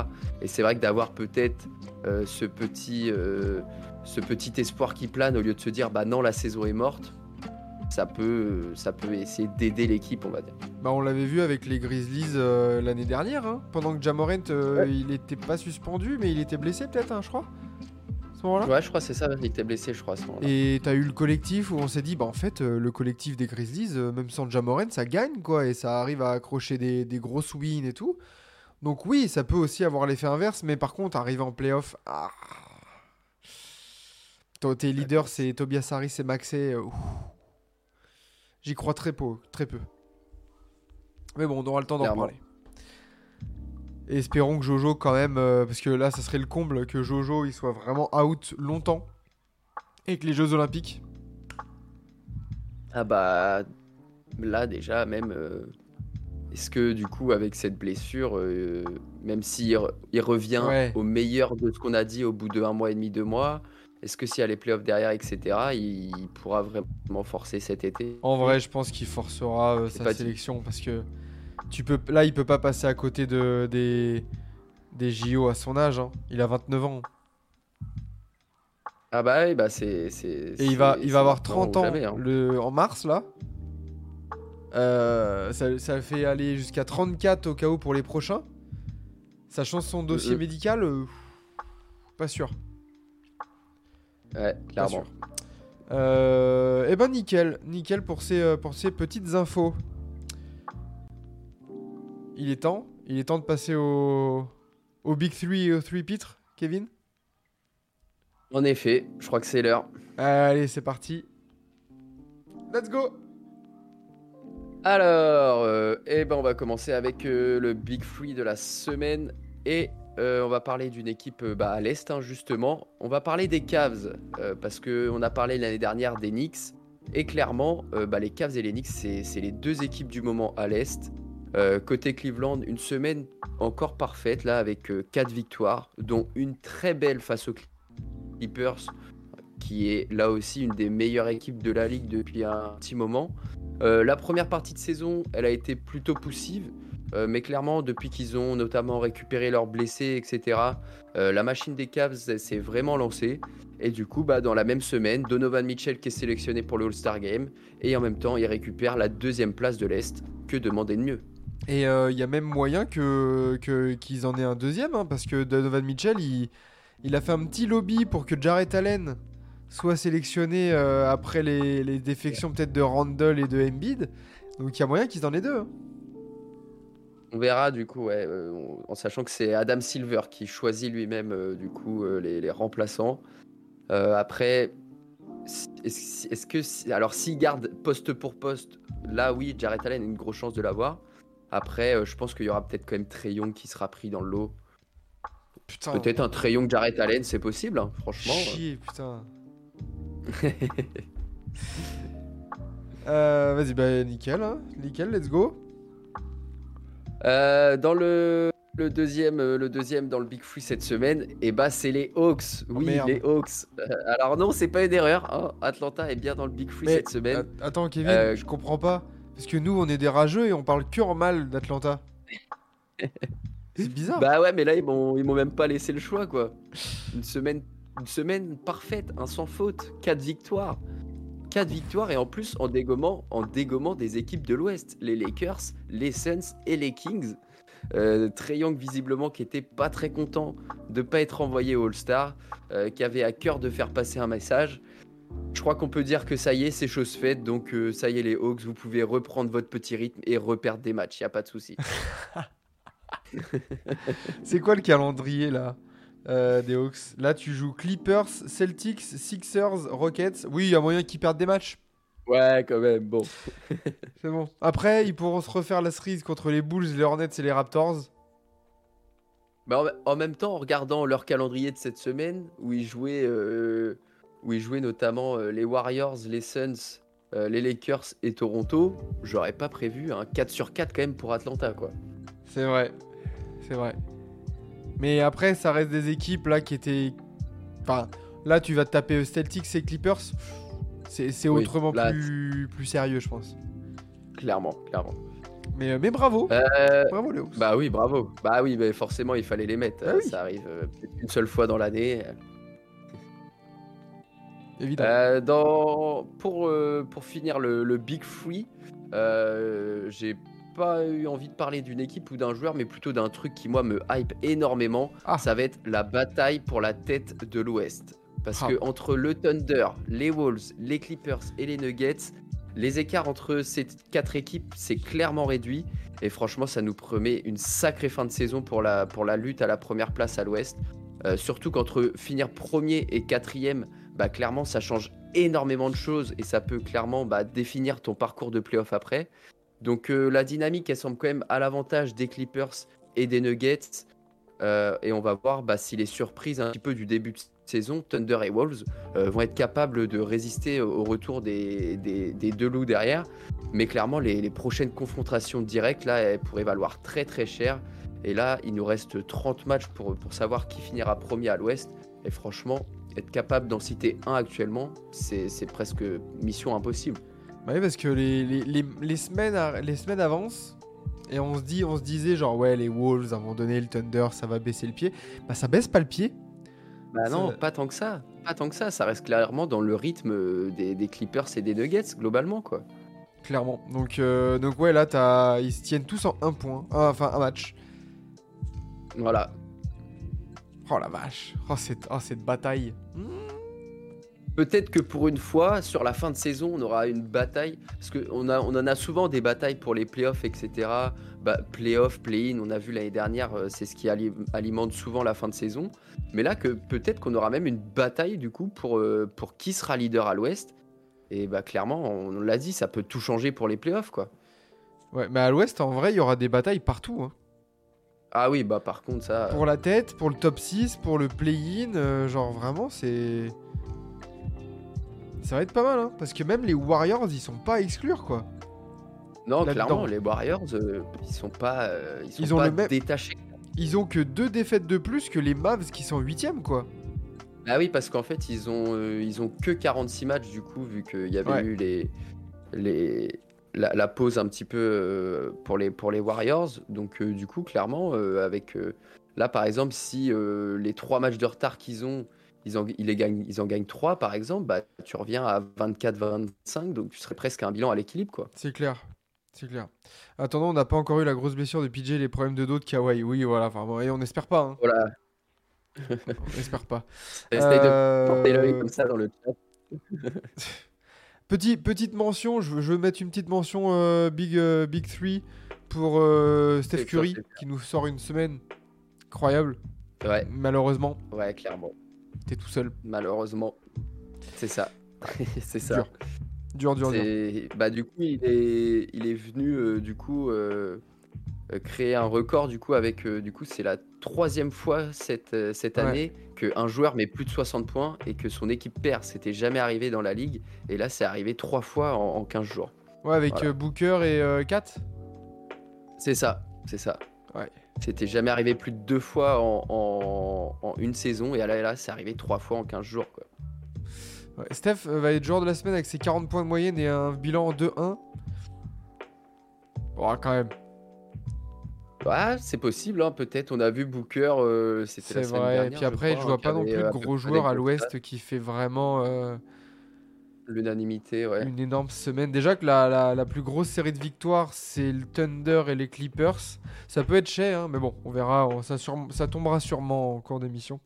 Speaker 2: Et c'est vrai que d'avoir peut-être euh, ce, euh, ce petit espoir qui plane au lieu de se dire Bah non, la saison est morte, ça peut, ça peut essayer d'aider l'équipe, on va dire.
Speaker 1: Bah, on l'avait vu avec les Grizzlies euh, l'année dernière, hein, pendant que Jamorant, euh, il était pas suspendu, mais il était blessé peut-être, hein, je crois.
Speaker 2: Ouais, je crois que c'est ça, il était blessé, je crois, ce.
Speaker 1: Et t'as eu le collectif où on s'est dit, bah en fait, euh, le collectif des Grizzlies, euh, même sans Jamorant, ça gagne quoi, et ça arrive à accrocher des, des grosses wins et tout. Donc oui, ça peut aussi avoir l'effet inverse, mais par contre, arriver en playoff, ah. Tes leaders, c'est Tobias Harris et Maxey. J'y crois très peu, très peu. Mais bon, on aura le temps d'en
Speaker 2: Clairement.
Speaker 1: reparler. Et espérons que Jojo, quand même, euh, parce que là, ça serait le comble, que Jojo, il soit vraiment out longtemps. Et que les Jeux Olympiques.
Speaker 2: Ah bah là déjà même euh, est-ce que du coup avec cette blessure euh, même s'il re- il revient
Speaker 1: Ouais.
Speaker 2: au meilleur de ce qu'on a dit au bout de un mois et demi deux mois est-ce que s'il y a les playoffs derrière etc il, pourra vraiment forcer cet été?
Speaker 1: En vrai, je pense qu'il forcera euh, sa
Speaker 2: dit.
Speaker 1: sélection parce que tu peux, là, il peut pas passer à côté de, des, des JO à son âge. hein. Il a 29 ans.
Speaker 2: ah bah oui bah c'est
Speaker 1: Et il va, il avoir
Speaker 2: maintenant
Speaker 1: 30
Speaker 2: ou
Speaker 1: ans
Speaker 2: jamais, hein.
Speaker 1: le, en mars, là. Euh, ça, ça fait aller jusqu'à 34 au cas où pour les prochains. Sachant son dossier
Speaker 2: Mhm.
Speaker 1: médical, euh, pas sûr.
Speaker 2: Ouais clairement.
Speaker 1: Euh, eh ben nickel, nickel pour ces, euh, pour ces petites infos. Il est temps. Il est temps de passer au, au Big Three et au Three Pitre, Kevin?
Speaker 2: En effet, je crois que c'est l'heure.
Speaker 1: Allez, c'est parti. Let's go
Speaker 2: Alors, euh, eh ben on va commencer avec euh, le Big Free de la semaine et euh, on va parler d'une équipe euh, bah, à l'est hein, justement. On va parler des Cavs euh, parce que on a parlé l'année dernière des Knicks et clairement bah, les Cavs et les Knicks c'est les deux équipes du moment à l'est. Côté Cleveland, une semaine encore parfaite là avec 4 victoires, dont une très belle face aux Clippers, qui est là aussi une des meilleures équipes de la ligue depuis un petit moment. La première partie de saison, elle a été plutôt poussive, euh, mais clairement, depuis qu'ils ont notamment récupéré leurs blessés, etc., euh, la machine des Cavs s'est vraiment lancée. Et du coup, bah, dans la même semaine, Donovan Mitchell qui est sélectionné pour le All-Star Game, et en même temps, il récupère la deuxième place de l'Est. Que demander de mieux?
Speaker 1: Et euh, il y a même moyen que qu'ils en aient un deuxième, hein, parce que Donovan Mitchell, il, a fait un petit lobby pour que Jarrett Allen soit sélectionné après les, les défections peut-être de Randall et de Embiid. Donc il y a moyen qu'ils en aient deux. hein.
Speaker 2: On verra du coup, ouais, euh, en- sachant que c'est Adam Silver qui choisit lui-même euh, du coup euh, les, les remplaçants. Après, est-ce que alors s'il garde poste pour poste, là oui, Jarrett Allen a une grosse chance de l'avoir. Après, je pense qu'il y aura peut-être quand même Trey Young qui sera pris dans le lot.
Speaker 1: Putain.
Speaker 2: Peut-être un Trey Young Jarrett Allen, c'est possible, hein, franchement.
Speaker 1: Chier, putain. Euh, Vas-y, bah nickel, hein. nickel, let's go.
Speaker 2: Euh, dans le, le deuxième, euh, le deuxième dans le Big Free cette semaine, et bah c'est les Hawks. Oui,
Speaker 1: merde.
Speaker 2: les Hawks. Euh, alors non, c'est pas une erreur. hein. Atlanta est bien dans le Big Free
Speaker 1: Mais,
Speaker 2: cette semaine.
Speaker 1: Att- Attends, Kevin,
Speaker 2: Euh,
Speaker 1: je comprends pas. Parce que nous, on est des rageux et on parle que en mal d'Atlanta. C'est bizarre.
Speaker 2: Bah ouais, mais là ils m'ont ils m'ont même pas laissé le choix quoi. Une semaine une semaine parfaite, un sans faute, 4 victoires. 4 victoires et en plus en dégommant en dégommant des équipes de l'Ouest, les Lakers, les Suns et les Kings. Euh, Trae Young visiblement qui était pas très content de pas être envoyé au All-Star, euh, qui avait à cœur de faire passer un message. Je crois qu'on peut dire que ça y est, c'est chose faite. Donc euh, ça y est les Hawks, vous pouvez reprendre votre petit rythme et reperdre des matchs, y a pas de souci.
Speaker 1: C'est quoi le calendrier là? Euh, des Hawks Là, tu joues Clippers, Celtics, Sixers, Rockets. Oui, il y a moyen qu'ils perdent des matchs.
Speaker 2: Ouais, quand même. Bon.
Speaker 1: C'est bon. Après, ils pourront se refaire la cerise contre les Bulls, les Hornets et les Raptors.
Speaker 2: Bah, en, en même temps, en regardant leur calendrier de cette semaine, où ils jouaient, euh, où ils jouaient notamment euh, les Warriors, les Suns, euh, les Lakers et Toronto, j'aurais pas prévu un 4 sur 4 quand même pour Atlanta, quoi.
Speaker 1: C'est vrai. C'est vrai. Mais après, ça reste des équipes là qui étaient. Enfin, là, tu vas te taper Celtics et Clippers. C'est
Speaker 2: Oui,
Speaker 1: autrement
Speaker 2: là,
Speaker 1: plus, plus sérieux, je pense.
Speaker 2: Clairement, clairement.
Speaker 1: Mais, euh, mais bravo.
Speaker 2: Euh,
Speaker 1: Bravo, Hawks.
Speaker 2: bah oui, bravo. Bah oui, mais forcément, il fallait les mettre.
Speaker 1: Oui.
Speaker 2: Ça arrive euh, une seule fois dans l'année.
Speaker 1: Évidemment.
Speaker 2: Euh, dans... pour, euh, pour finir le, le Big Free, j'ai pas eu envie de parler d'une équipe ou d'un joueur, mais plutôt d'un truc qui, moi, me hype énormément.
Speaker 1: Ah.
Speaker 2: Ça va être la bataille pour la tête de l'Ouest. Parce
Speaker 1: Ah.
Speaker 2: que entre le Thunder, les Wolves, les Clippers et les Nuggets, les écarts entre ces quatre équipes, c'est clairement réduit. Et franchement, ça nous promet une sacrée fin de saison pour la, pour la lutte à la première place à l'Ouest. Euh, surtout qu'entre finir premier et quatrième, bah, clairement, ça change énormément de choses et ça peut clairement bah, définir ton parcours de playoff après. Donc euh, la dynamique, elle semble quand même à l'avantage des Clippers et des Nuggets. Euh, et on va voir bah, si les surprises un petit peu du début de saison, Thunder et Wolves, euh, vont être capables de résister au retour des, deux loups derrière. Mais clairement, les, prochaines confrontations directes, là, elles pourraient valoir très très cher. Et là, il nous reste 30 matchs pour, savoir qui finira premier à l'Ouest. Et franchement, être capable d'en citer un actuellement, c'est presque mission impossible.
Speaker 1: Bah oui, parce que les, les, les, les semaines, les semaines avancent et on se, dit, on se disait genre ouais les Wolves à un moment donné le Thunder ça va baisser le pied. Bah ça baisse pas le pied.
Speaker 2: Bah non, pas tant que ça. Pas tant que ça. Ça reste clairement dans le rythme euh, des, des Clippers et des Nuggets, globalement, quoi.
Speaker 1: Clairement. Donc, euh, donc ouais là ils se tiennent tous en un point. Ah, enfin un match.
Speaker 2: Voilà.
Speaker 1: Oh la vache. Oh cette, oh, cette bataille. Mmh.
Speaker 2: Peut-être que pour une fois, sur la fin de saison, on aura une bataille. Parce qu'on on en a souvent des batailles pour les playoffs, etc. Bah, playoffs, play-in, on a vu l'année dernière, euh, c'est ce qui ali- alimente souvent la fin de saison. Mais là, que peut-être qu'on aura même une bataille du coup pour, euh, pour qui sera leader à l'ouest. Et bah clairement, on l'a dit, ça peut tout changer pour les playoffs, quoi.
Speaker 1: Ouais, mais à l'ouest, en vrai, il y aura des batailles partout. hein.
Speaker 2: Ah oui, bah par contre, ça.
Speaker 1: Pour la tête, pour le top 6, pour le play-in, euh, genre vraiment, c'est. Ça va être pas mal, hein, parce que même les Warriors, ils sont pas à exclure, quoi.
Speaker 2: non, clairement, les Warriors, euh, ils sont pas, euh, ils sont
Speaker 1: Ils ont
Speaker 2: pas
Speaker 1: le même-
Speaker 2: détachés.
Speaker 1: Ils ont que deux défaites de plus que les Mavs qui sont 8ème, quoi.
Speaker 2: Ah oui, parce qu'en fait, ils ont, euh, ils ont que 46 matchs, du coup, vu qu'il y avait
Speaker 1: Ouais.
Speaker 2: eu les, les, la, la pause un petit peu pour, les, pour les Warriors. Donc, du coup, clairement, avec. là, par exemple, si les trois matchs de retard qu'ils ont, ils en, ils les gagnent, ils en gagnent 3, par exemple, bah, tu reviens à 24-25, donc tu serais presque à un bilan à l'équilibre, quoi.
Speaker 1: C'est clair. C'est clair. Attendons, on n'a pas encore eu la grosse blessure de PJ, les problèmes de dos de Kawhi. Oui, voilà. Enfin, bon, et on n'espère pas. Hein.
Speaker 2: Voilà.
Speaker 1: On n'espère pas.
Speaker 2: Essaye de
Speaker 1: Euh,
Speaker 2: porter l'œil comme ça dans le chat.
Speaker 1: Petit, petite mention, je veux, je veux mettre une petite mention euh, Big, euh, Big 3 pour euh, Steph Curry qui nous sort une semaine incroyable.
Speaker 2: Ouais,
Speaker 1: Malheureusement,
Speaker 2: ouais, clairement.
Speaker 1: T'es tout seul.
Speaker 2: Malheureusement. C'est ça. C'est ça.
Speaker 1: Dur. Dur, dur, dur.
Speaker 2: Bah, du coup, il est, il est venu euh, du coup euh, euh, créer un record du coup avec euh, du coup c'est la troisième fois cette, cette
Speaker 1: Ouais.
Speaker 2: année qu'un joueur met plus de 60 points et que son équipe perd. C'était jamais arrivé dans la ligue et là c'est arrivé trois fois en, en 15 jours.
Speaker 1: Ouais, avec
Speaker 2: Voilà.
Speaker 1: Booker et Kat.
Speaker 2: C'est ça, c'est ça.
Speaker 1: Ouais.
Speaker 2: C'était jamais arrivé plus de deux fois en, en- en une saison et là, là c'est arrivé trois fois en 15 jours quoi.
Speaker 1: Ouais, Steph euh, va être joueur de la semaine avec ses 40 points de moyenne et un bilan en 2-1. Bon, quand même.
Speaker 2: Ouais, c'est possible, hein, peut-être. On a vu Booker, euh, c'était la semaine
Speaker 1: vrai.
Speaker 2: dernière.
Speaker 1: Puis après, je,
Speaker 2: crois,
Speaker 1: vois
Speaker 2: hein, qui
Speaker 1: pas non plus de
Speaker 2: euh,
Speaker 1: gros joueurs à l'ouest qui fait vraiment euh,
Speaker 2: L'unanimité, ouais.
Speaker 1: une énorme semaine. Déjà que la, la- la plus grosse série de victoires, c'est le Thunder et les Clippers. Ça peut être chez, hein, mais bon, on verra. on- ça, sûrem- ça tombera sûrement en cours d'émission.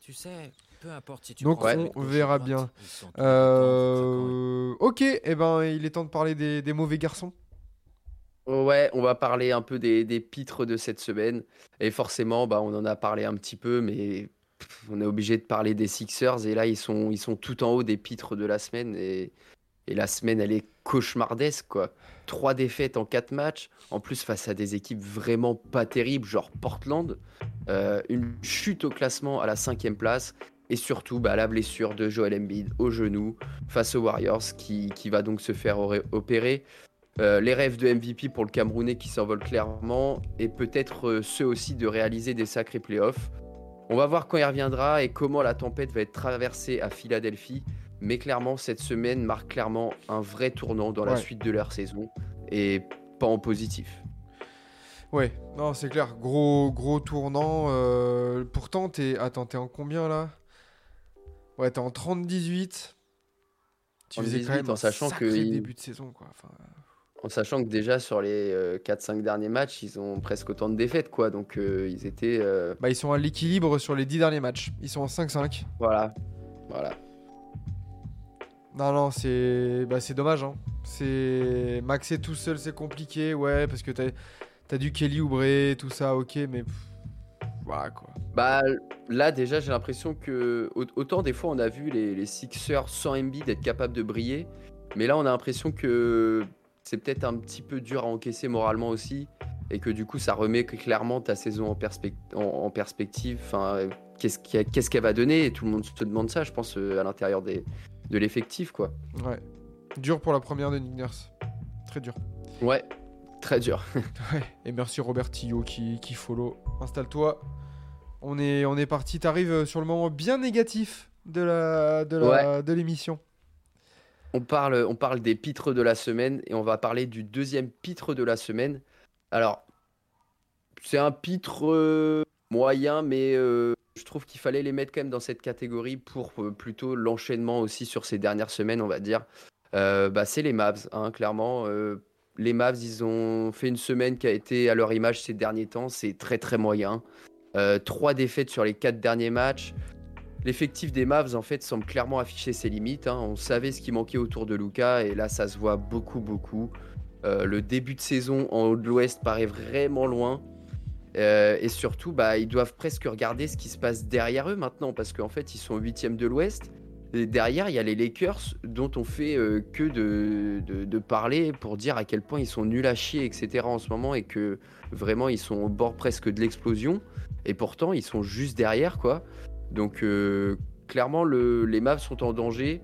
Speaker 3: Tu sais, peu importe si tu
Speaker 1: Donc,
Speaker 3: prends
Speaker 1: on verra bien. Euh, ok, et ben il est temps de parler des, des mauvais garçons.
Speaker 2: Ouais, on va parler un peu des, des pitres de cette semaine. Et forcément, bah, on en a parlé un petit peu, mais on est obligé de parler des Sixers. Et là, ils sont, tout en haut des pitres de la semaine. Et, la semaine, elle est cauchemardesque, quoi. Trois défaites en quatre matchs. En plus, face à des équipes vraiment pas terribles, genre Portland. Euh, une chute au classement à la cinquième place. Et surtout, bah, la blessure de Joel Embiid au genou face aux Warriors, qui, va donc se faire opérer. Euh, les rêves de MVP pour le Camerounais qui s'envolent clairement et peut-être euh, ceux aussi de réaliser des sacrés playoffs. On va voir quand il reviendra et comment la tempête va être traversée à Philadelphie. Mais clairement, cette semaine marque clairement un vrai tournant dans la suite de leur saison et pas en positif.
Speaker 1: Ouais, non, c'est clair. Gros, gros tournant. euh, pourtant, t'es. Attends, t'es en combien là? Ouais, t'es en 30-18. Tu faisais
Speaker 2: 30-18,
Speaker 1: quand même
Speaker 2: en sachant que
Speaker 1: début de saison, quoi. Enfin,
Speaker 2: En sachant que déjà sur les euh, 4-5 derniers matchs, ils ont presque autant de défaites. quoi. Donc euh, ils étaient... euh,
Speaker 1: bah, ils sont à l'équilibre sur les 10 derniers matchs. Ils sont en 5-5.
Speaker 2: voilà. Voilà.
Speaker 1: Non, non, c'est bah, c'est dommage. Hein. C'est Maxer tout seul, c'est compliqué. Ouais, parce que t'as as du Kelly Oubre, tout ça, ok, mais pff, voilà quoi.
Speaker 2: Bah là déjà j'ai l'impression que au- autant des fois on a vu les, les Sixers sans Embiid être capables de briller, mais là on a l'impression que c'est peut-être un petit peu dur à encaisser moralement aussi et que du coup ça remet clairement ta saison en, perspec- en, en perspective. Enfin qu'est-ce qu'elle va donner? Et tout le monde se demande ça je pense euh, à l'intérieur des de l'effectif quoi.
Speaker 1: Ouais. Dur pour la première de Nick Nurse. Très dur.
Speaker 2: Ouais très dur.
Speaker 1: Ouais. Et merci Robert Tillot qui, qui follow. Installe-toi. On est, on est parti. T'arrives euh, sur le moment bien négatif de la de la- de l'émission.
Speaker 2: On parle, des pitres de la semaine et on va parler du deuxième pitre de la semaine. Alors, c'est un pitre euh, moyen, mais euh, je trouve qu'il fallait les mettre quand même dans cette catégorie pour euh, plutôt l'enchaînement aussi sur ces dernières semaines, on va dire. Bah, c'est les Mavs, hein, clairement. Les Mavs, ils ont fait une semaine qui a été à leur image ces derniers temps. C'est très très moyen. Trois défaites sur les quatre derniers matchs. L'effectif des Mavs en fait semble clairement afficher ses limites. hein. On savait ce qui manquait autour de Luca et là ça se voit beaucoup beaucoup. Euh, le début de saison en haut de l'Ouest paraît vraiment loin. Euh, et surtout, bah, ils doivent presque regarder ce qui se passe derrière eux maintenant parce qu'en fait ils sont huitièmes de l'Ouest. Et derrière, il y a les Lakers dont on fait euh, que de parler pour dire à quel point ils sont nuls à chier, etc. en ce moment et que vraiment ils sont au bord presque de l'explosion. Et pourtant, ils sont juste derrière, quoi. Donc, euh, clairement, le- les Mavs sont en danger.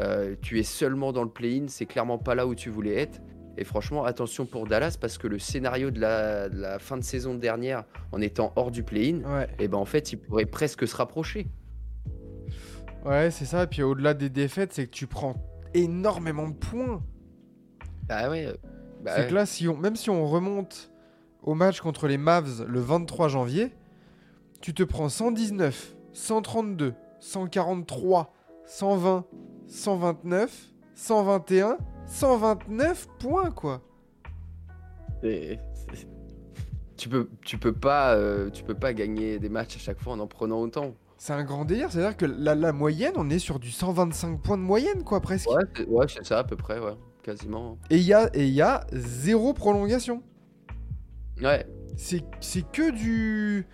Speaker 2: Euh, tu es seulement dans le play-in, c'est clairement pas là où tu voulais être. Et franchement, attention pour Dallas parce que le scénario de la, de la fin de saison dernière, en étant hors du play-in,
Speaker 1: Ouais,
Speaker 2: et ben en fait, il pourrait presque se rapprocher.
Speaker 1: ouais c'est ça. Et puis au-delà des défaites, c'est que tu prends énormément de points.
Speaker 2: Bah ouais. euh, bah
Speaker 1: c'est
Speaker 2: ouais.
Speaker 1: que là, si on, même si on remonte au match contre les Mavs le 23 janvier, tu te prends 119, 132, 143, 120, 129, 121, 129 points, quoi.
Speaker 2: Tu peux, tu peux pas, euh, tu peux pas gagner des matchs à chaque fois en en prenant autant.
Speaker 1: C'est un grand délire. C'est-à-dire que la, la moyenne, on est sur du 125 points de moyenne, quoi, presque.
Speaker 2: Ouais, c'est ouais, ça à peu près, ouais, quasiment.
Speaker 1: Et il y a, et il y a zéro prolongation.
Speaker 2: Ouais,
Speaker 1: c'est que du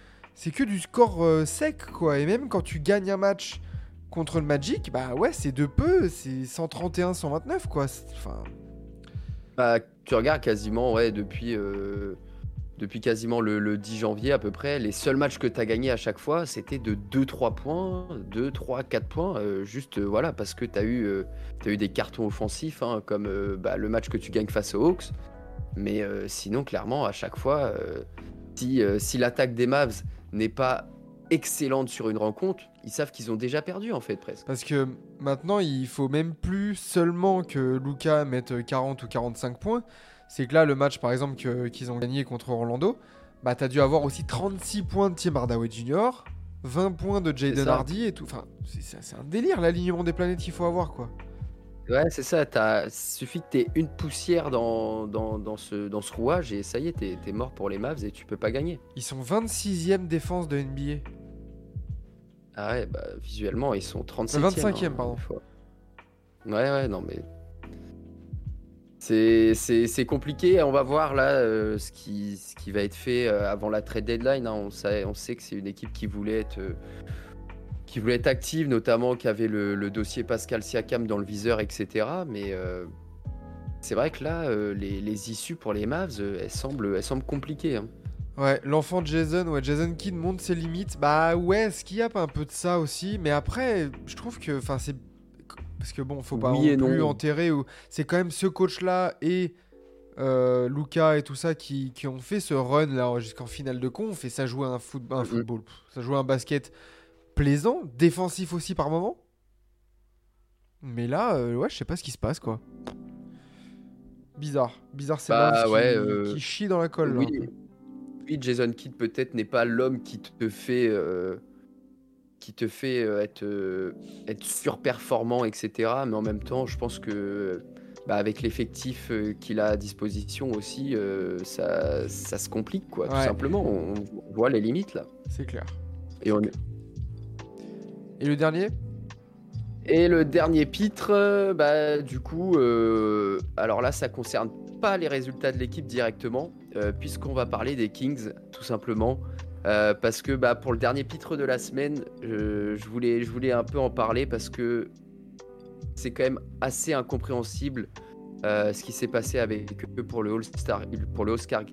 Speaker 1: c'est que du score euh, sec quoi. Et même quand tu gagnes un match contre le Magic bah ouais c'est de peu c'est 131 129 quoi. Enfin.
Speaker 2: Bah, tu regardes quasiment, ouais, depuis, euh, depuis quasiment le, le 10 janvier à peu près, les seuls matchs que tu as gagnés à chaque fois, c'était de 2-3 points, 2, 3, 4 points, euh, juste voilà, parce que tu as, eu, eu des cartons offensifs, hein, comme bah, le match que tu gagnes face aux Hawks. Mais sinon, clairement, à chaque fois, si, si l'attaque des Mavs n'est pas excellente sur une rencontre, ils savent qu'ils ont déjà perdu en fait presque.
Speaker 1: parce que maintenant il faut même plus seulement que Luca mette 40 ou 45 points c'est que là le match par exemple qu'ils ont gagné contre Orlando bah t'as dû avoir aussi 36 points de Tim Hardaway Jr 20 points de Jaden. Hardy et tout enfin c'est un délire l'alignement des planètes qu'il faut avoir quoi
Speaker 2: Ouais, c'est ça. Il suffit que tu aies une poussière dans, dans, dans ce, dans ce rouage et ça y est, t'es es mort pour les Mavs et tu peux pas gagner.
Speaker 1: ils sont 26e défense de NBA
Speaker 2: Ah ouais, bah, visuellement, ils sont 37e.
Speaker 1: 25e, pardon.
Speaker 2: des fois. Ouais, ouais, non, mais. C'est c'est- c'est compliqué. On va voir là euh, ce, qui, ce qui va être fait euh, avant la trade deadline. hein. On, sait, on sait que c'est une équipe qui voulait être. euh, qui voulait être active, notamment qui avait le, le dossier Pascal Siakam dans le viseur, etc. Mais euh, c'est vrai que là, euh, les, les issues pour les Mavs, euh, elles semblent, elles semblent compliquées. hein.
Speaker 1: Ouais, l'enfant Jason, ouais, Jason Kidd montre ses limites. Bah ouais, est-ce qu'il y a pas un peu de ça aussi Mais après, je trouve que, enfin, c'est parce que bon, faut pas
Speaker 2: Oui
Speaker 1: non plus
Speaker 2: non.
Speaker 1: enterrer. Ou c'est quand même ce coach-là et euh, Luca et tout ça qui, qui ont fait ce run là jusqu'en finale de conf et ça jouait un, foot, un football, ça jouait un basket plaisant, défensif aussi par moment. Mais là, euh, ouais, je sais pas ce qui se passe quoi. Bizarre, bizarre, c'est
Speaker 2: Bah,
Speaker 1: qui,
Speaker 2: ouais, euh,
Speaker 1: qui chie dans la colle.
Speaker 2: Oui, Jason Kidd peut-être n'est pas l'homme qui te fait, euh, qui te fait euh, être, euh, être surperformant, etc. Mais en même temps, je pense que bah, avec l'effectif euh, qu'il a à disposition aussi, euh, ça, ça se complique, quoi. Tout simplement, on, on voit les limites là.
Speaker 1: C'est clair.
Speaker 2: Et, on...
Speaker 1: Et le dernier?
Speaker 2: Et le dernier pitre, euh, bah, du coup, euh, alors là, ça concerne pas les résultats de l'équipe directement, euh, puisqu'on va parler des Kings, tout simplement. Parce que bah, pour le dernier pitre de la semaine, je, voulais, un peu en parler parce que c'est quand même assez incompréhensible ce qui s'est passé avec eux pour le All-Star All-Star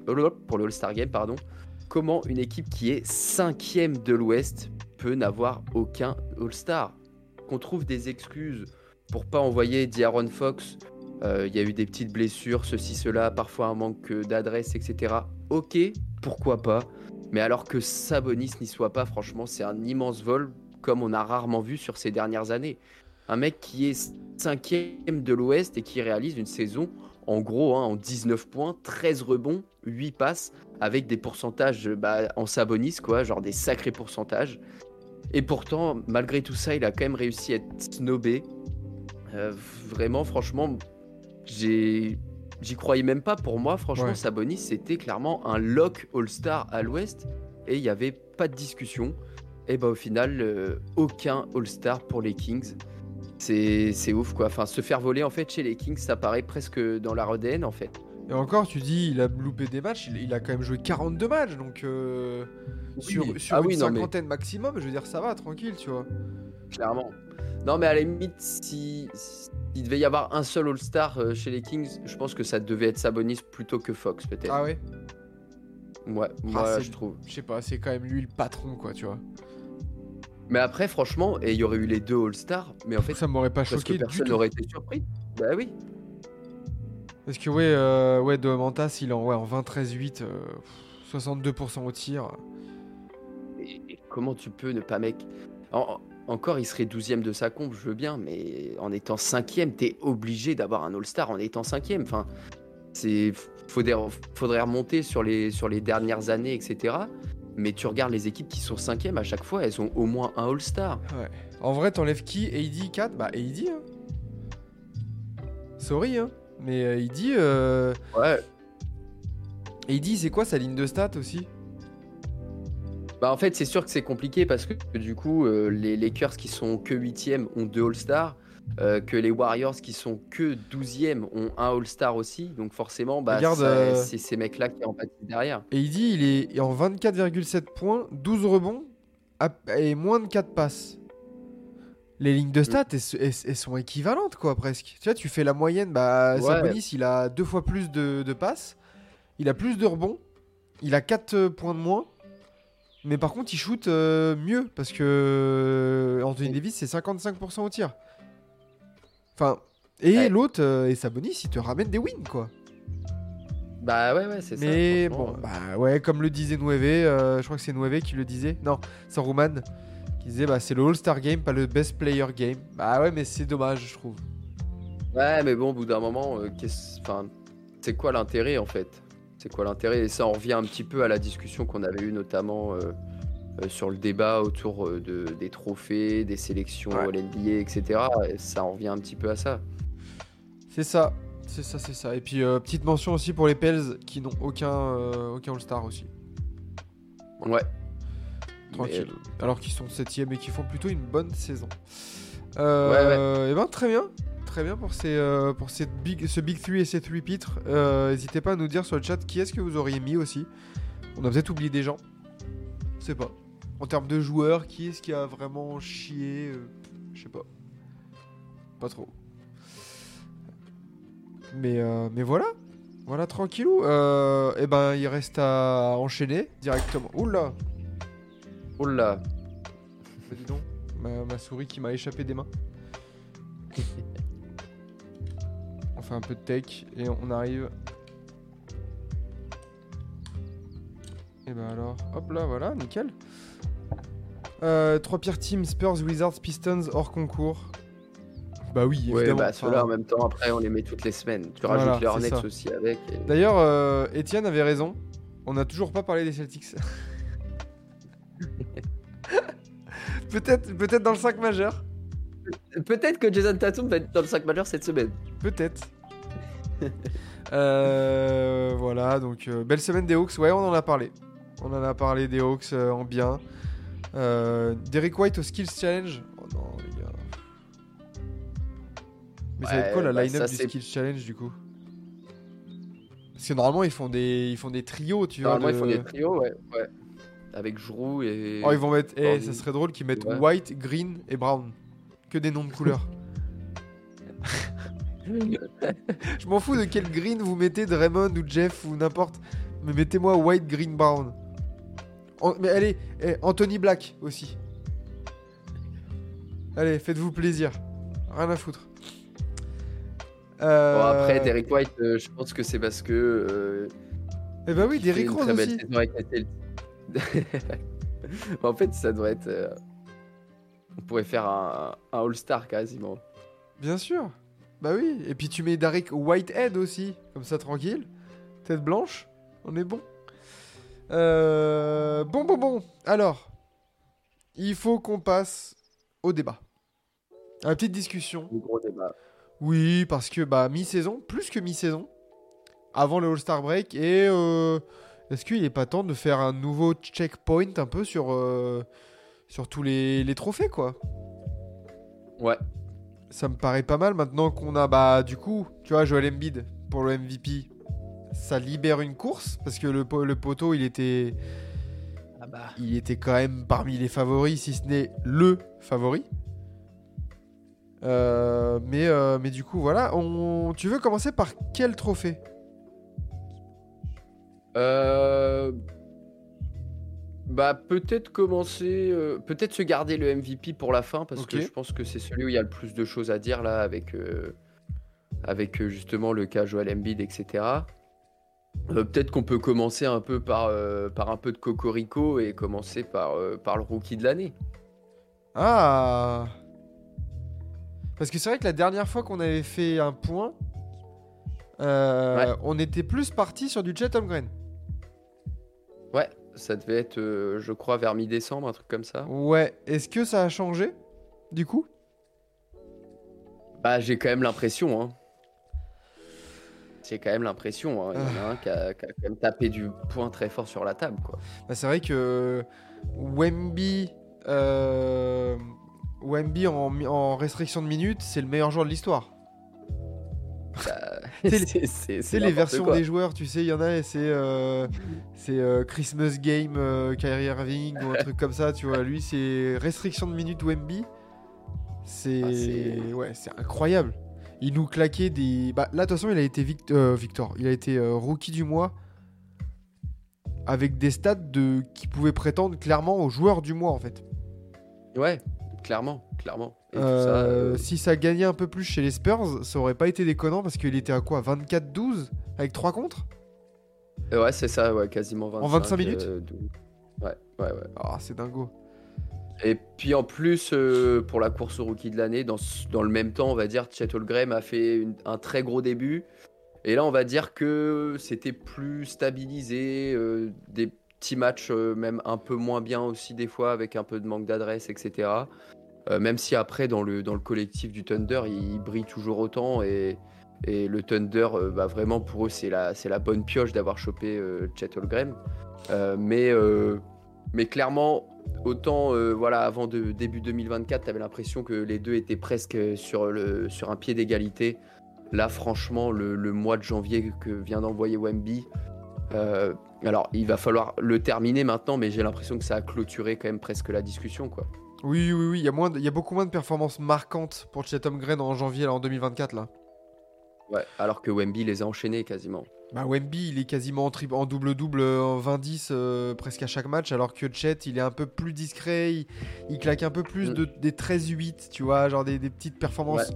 Speaker 2: pour le All-Star Game, pardon. Comment une équipe qui est cinquième de l'Ouest peut n'avoir aucun All-Star Qu'on trouve des excuses pour pas envoyer D'Aaron Fox. euh, Il y a eu des petites blessures, ceci, cela, parfois un manque d'adresse, etc. Ok, pourquoi pas. Mais alors que Sabonis n'y soit pas, franchement, c'est un immense vol, comme on a rarement vu sur ces dernières années. Un mec qui est cinquième de l'Ouest et qui réalise une saison, en gros, hein, en 19 points, 13 rebonds, 8 passes, avec des pourcentages bah, en Sabonis, quoi, genre des sacrés pourcentages. Et pourtant, malgré tout ça, il a quand même réussi à être snobé. Euh, vraiment, franchement, j'ai... J'y croyais même pas. Pour moi, franchement,
Speaker 1: Ouais.
Speaker 2: Sabonis, c'était clairement un lock All-Star à l'Ouest. Et il n'y avait pas de discussion. Et bah au final, euh, aucun All-Star pour les Kings. C'est ouf quoi. Enfin, se faire voler en fait chez les Kings, ça paraît presque dans la ADN en fait.
Speaker 1: Et encore, tu dis, il a loupé des matchs, il, il a quand même joué 42 matchs, donc euh, sur, sur
Speaker 2: Ah
Speaker 1: une
Speaker 2: oui, non, mais-
Speaker 1: cinquantaine maximum, je veux dire, ça va, tranquille, tu vois.
Speaker 2: Clairement. Non, mais à la limite, si s'il devait y avoir un seul All-Star euh, chez les Kings, je pense que ça devait être Sabonis plutôt que Fox peut-être.
Speaker 1: Ah ouais?
Speaker 2: Ouais,
Speaker 1: Ah,
Speaker 2: moi je trouve.
Speaker 1: Je sais pas, c'est quand même lui le patron, quoi, tu vois.
Speaker 2: Mais après, franchement, et il y aurait eu les deux All-Stars, mais en fait,
Speaker 1: Ça m'aurait pas
Speaker 2: parce que
Speaker 1: choqué
Speaker 2: personne n'aurait été surpris. Bah oui.
Speaker 1: Parce que ouais, euh, ouais Domantas, il est en, ouais, en 20-13-8, euh, 62% au tir.
Speaker 2: Et, et comment tu peux ne pas, mec? En- en- Encore, il serait 12ème de sa comp, je veux bien, mais en étant 5ème, t'es obligé d'avoir un All-Star en étant 5ème. Enfin, c'est. Faudrait, faudrait remonter sur les, sur les dernières années, etc. Mais tu regardes les équipes qui sont 5ème à chaque fois, elles ont au moins un All-Star.
Speaker 1: Ouais. En vrai, t'enlèves qui? AD 4 Bah AD, hein. Sorry, hein. Mais euh, AD, euh...
Speaker 2: Ouais.
Speaker 1: AD, c'est quoi sa ligne de stats aussi?
Speaker 2: Bah en fait, c'est sûr que c'est compliqué parce que du coup, euh, les Lakers qui sont que 8ème ont deux All-Stars, euh, que les Warriors qui sont que 12ème ont un All-Star aussi. Donc forcément, bah,
Speaker 1: euh,
Speaker 2: c'est ces mecs-là qui en pâtissent derrière.
Speaker 1: AD, il est en 24,7 points, 12 rebonds et moins de 4 passes. Les lignes de stats, elles, elles- elles sont équivalentes, quoi, presque. Tu vois, tu fais la moyenne, bah,
Speaker 2: Ouais.
Speaker 1: Sabonis, il a deux fois plus de, de passes, il a plus de rebonds, il a 4 points de moins, mais par contre, il shoot euh, mieux, parce que euh, Anthony Davis, c'est 55% au tir. Enfin, et
Speaker 2: Ouais.
Speaker 1: l'autre, euh, et Sabonis, il te ramène des wins, quoi.
Speaker 2: Bah ouais, ouais, c'est ça.
Speaker 1: Mais bon,
Speaker 2: euh.
Speaker 1: bah ouais, comme le disait Nueve, euh, je crois que c'est Nueve qui le disait. Non, c'est Roman qui disait bah c'est le All-Star Game, pas le Best Player Game. Bah ouais, mais c'est dommage, je trouve.
Speaker 2: Ouais, mais bon, au bout d'un moment, euh, qu'est-ce- enfin, c'est quoi l'intérêt en fait? C'est quoi l'intérêt? Et ça en revient un petit peu à la discussion qu'on avait eue notamment euh, euh, sur le débat autour de, des trophées, des sélections
Speaker 1: Ouais.
Speaker 2: à l'NBA, etc. Et ça en revient un petit peu à ça.
Speaker 1: C'est ça, c'est ça, c'est ça. Et puis petite mention aussi pour les Pels qui n'ont aucun, aucun All-Star aussi.
Speaker 2: Ouais.
Speaker 1: Tranquille.
Speaker 2: Mais,
Speaker 1: Alors qu'ils sont 7 et qui font plutôt une bonne saison. Euh, Et ben très bien. Très bien pour, ces, euh, pour cette big, ce Big 3 et ces 3 pitres. Euh, N'hésitez pas à nous dire sur le chat qui est-ce que vous auriez mis aussi. On a peut-être oublié des gens. Je sais pas. En termes de joueurs, qui est-ce qui a vraiment chié Je sais pas. Pas trop. Mais, mais voilà. Voilà, tranquillou. Et ben, il reste à enchaîner directement. Oula
Speaker 2: Oh là
Speaker 1: bah dis donc, ma, ma souris qui m'a échappé des mains. on fait un peu de tech et on arrive. Et ben alors, hop là, voilà, nickel. Euh, trois pires teams, Spurs, Wizards, Pistons hors concours. Bah oui,
Speaker 2: Ouais,
Speaker 1: évidemment.
Speaker 2: bah ceux-là en même temps, après, on les met toutes les semaines. Tu
Speaker 1: Voilà,
Speaker 2: rajoutes les Hornets aussi avec. et-
Speaker 1: D'ailleurs, euh, Étienne avait raison. On n'a toujours pas parlé des Celtics. peut-être, peut-être dans le 5 majeur.
Speaker 2: Peut-être que Jason Tatum va être dans le 5 majeur cette semaine.
Speaker 1: Peut-être. Euh, voilà, donc euh, belle semaine des Hawks. Ouais, on en a parlé. On en a parlé des Hawks euh, en bien. Derek White au Skills Challenge. Oh non, les gars. Mais ça va être quoi la
Speaker 2: bah,
Speaker 1: line-up du Skills Challenge du coup? Parce que normalement ils font des, ils font des trios, tu vois.
Speaker 2: Normalement, ils font
Speaker 1: de-
Speaker 2: des trios, ouais. ouais. Avec Drew et.
Speaker 1: Oh, ils vont mettre. Eh, ça serait drôle qu'ils mettent
Speaker 2: Ouais.
Speaker 1: White, Green et Brown. Que des noms de couleurs. Je m'en fous de quel green vous mettez, Draymond ou Jeff ou n'importe. Mais mettez-moi White, Green, Brown. En- mais allez, eh, Anthony Black aussi. Allez, faites-vous plaisir. Rien à foutre. Euh,
Speaker 2: Bon, après, Derek White, euh, je pense que c'est parce que. euh,
Speaker 1: Eh bah oui,
Speaker 2: une
Speaker 1: Rose aussi.
Speaker 2: avec. en fait, ça doit être. euh, On pourrait faire un, un All-Star quasiment.
Speaker 1: Bien sûr. Bah oui. Et puis tu mets Derek Whitehead aussi. Comme ça, tranquille. Tête blanche. On est bon. Euh, Bon, bon, bon. Alors, il faut qu'on passe au débat. À la petite discussion.
Speaker 2: Un gros débat.
Speaker 1: Oui, parce que bah mi-saison, plus que mi-saison, avant le All-Star Break. Et euh, est-ce qu'il n'est pas temps de faire un nouveau checkpoint un peu sur, euh, sur tous les, les trophées, quoi?
Speaker 2: Ouais.
Speaker 1: Ça me paraît pas mal maintenant qu'on a, bah, du coup, tu vois, Joel Embiid pour le MVP. Ça libère une course parce que le poteau, il était,
Speaker 3: Ah bah.
Speaker 1: il était quand même parmi les favoris, si ce n'est le favori. Euh, mais, euh, mais du coup, voilà. On... Tu veux commencer par quel trophée?
Speaker 2: Euh, Bah peut-être commencer, euh, peut-être se garder le MVP pour la fin parce que je pense que c'est celui où il y a le plus de choses à dire là avec euh, avec justement le cas Joel Embiid etc. Euh, peut-être qu'on peut commencer un peu par par un peu de cocorico et commencer par par le rookie de l'année.
Speaker 1: Ah Parce que c'est vrai que la dernière fois qu'on avait fait un point,
Speaker 2: Ouais.
Speaker 1: on était plus parti sur du Chet Holmgren.
Speaker 2: Ça devait être euh, je crois vers mi-décembre un truc comme ça.
Speaker 1: Ouais. Est-ce que ça a changé du coup?
Speaker 2: Bah j'ai quand même l'impression hein. J'ai quand même l'impression, hein. il y en a un qui a, qui a quand même tapé du poing très fort sur la table quoi.
Speaker 1: Bah, C'est vrai que Wemby, euh, Wemby en, en restriction de minutes, c'est le meilleur joueur de l'histoire.
Speaker 2: Bah,
Speaker 1: C'est les- versions
Speaker 2: quoi.
Speaker 1: des joueurs, tu sais, il y en a, et c'est euh, c'est euh, Christmas Game euh, Kyrie Irving ou un truc comme ça, tu vois. Lui, c'est restriction de minutes Wemby. C'est
Speaker 2: Ah, c'est-
Speaker 1: ouais, c'est incroyable. Il nous claquait des. Bah, là, de toute façon, il a été euh, Victor. Il a été rookie du mois avec des stats de qui pouvaient prétendre clairement au joueur du mois en fait.
Speaker 2: Ouais, clairement, clairement. Et tout
Speaker 1: Euh,
Speaker 2: ça, euh,
Speaker 1: Si ça gagnait un peu plus chez les Spurs, ça aurait pas été déconnant parce qu'il était à quoi 24-12 avec 3 contre
Speaker 2: euh, ouais, c'est ça, ouais, quasiment 25.
Speaker 1: 25 minutes
Speaker 2: Ouais, ouais, ouais.
Speaker 1: Ah, c'est dingo.
Speaker 2: Et puis en plus, euh, pour la course au rookie de l'année, dans, dans le même temps, on va dire, Chet Holmgren a fait une- un très gros début. Et là, on va dire que c'était plus stabilisé, euh, des petits matchs euh, même un peu moins bien aussi des fois, avec un peu de manque d'adresse, etc. Euh, même si après, dans le, dans le collectif du Thunder, il, il brille toujours autant. Et, et le Thunder, euh, bah, vraiment, pour eux, c'est la, c'est la bonne pioche d'avoir chopé euh, Chet Holmgren. Mais, mais clairement, autant voilà, avant début 2024, tu avais l'impression que les deux étaient presque sur, le, sur un pied d'égalité. Là, franchement, le, mois de janvier que vient d'envoyer Wemby, alors il va falloir le terminer maintenant, mais j'ai l'impression que ça a clôturé quand même presque la discussion. quoi.
Speaker 1: Oui, oui, oui. Il y, a moins de- il y a beaucoup moins de performances marquantes pour Chet Holmgren en janvier, là, en 2024. Là.
Speaker 2: Ouais, alors que Wemby les a enchaînés quasiment.
Speaker 1: Bah, Wemby, il est quasiment en, double-double, euh, en 20-10 euh, presque à chaque match, alors que Chet, il est un peu plus discret, il, il claque un peu plus
Speaker 2: Mm.
Speaker 1: de, des 13-8, tu vois, genre des, des petites performances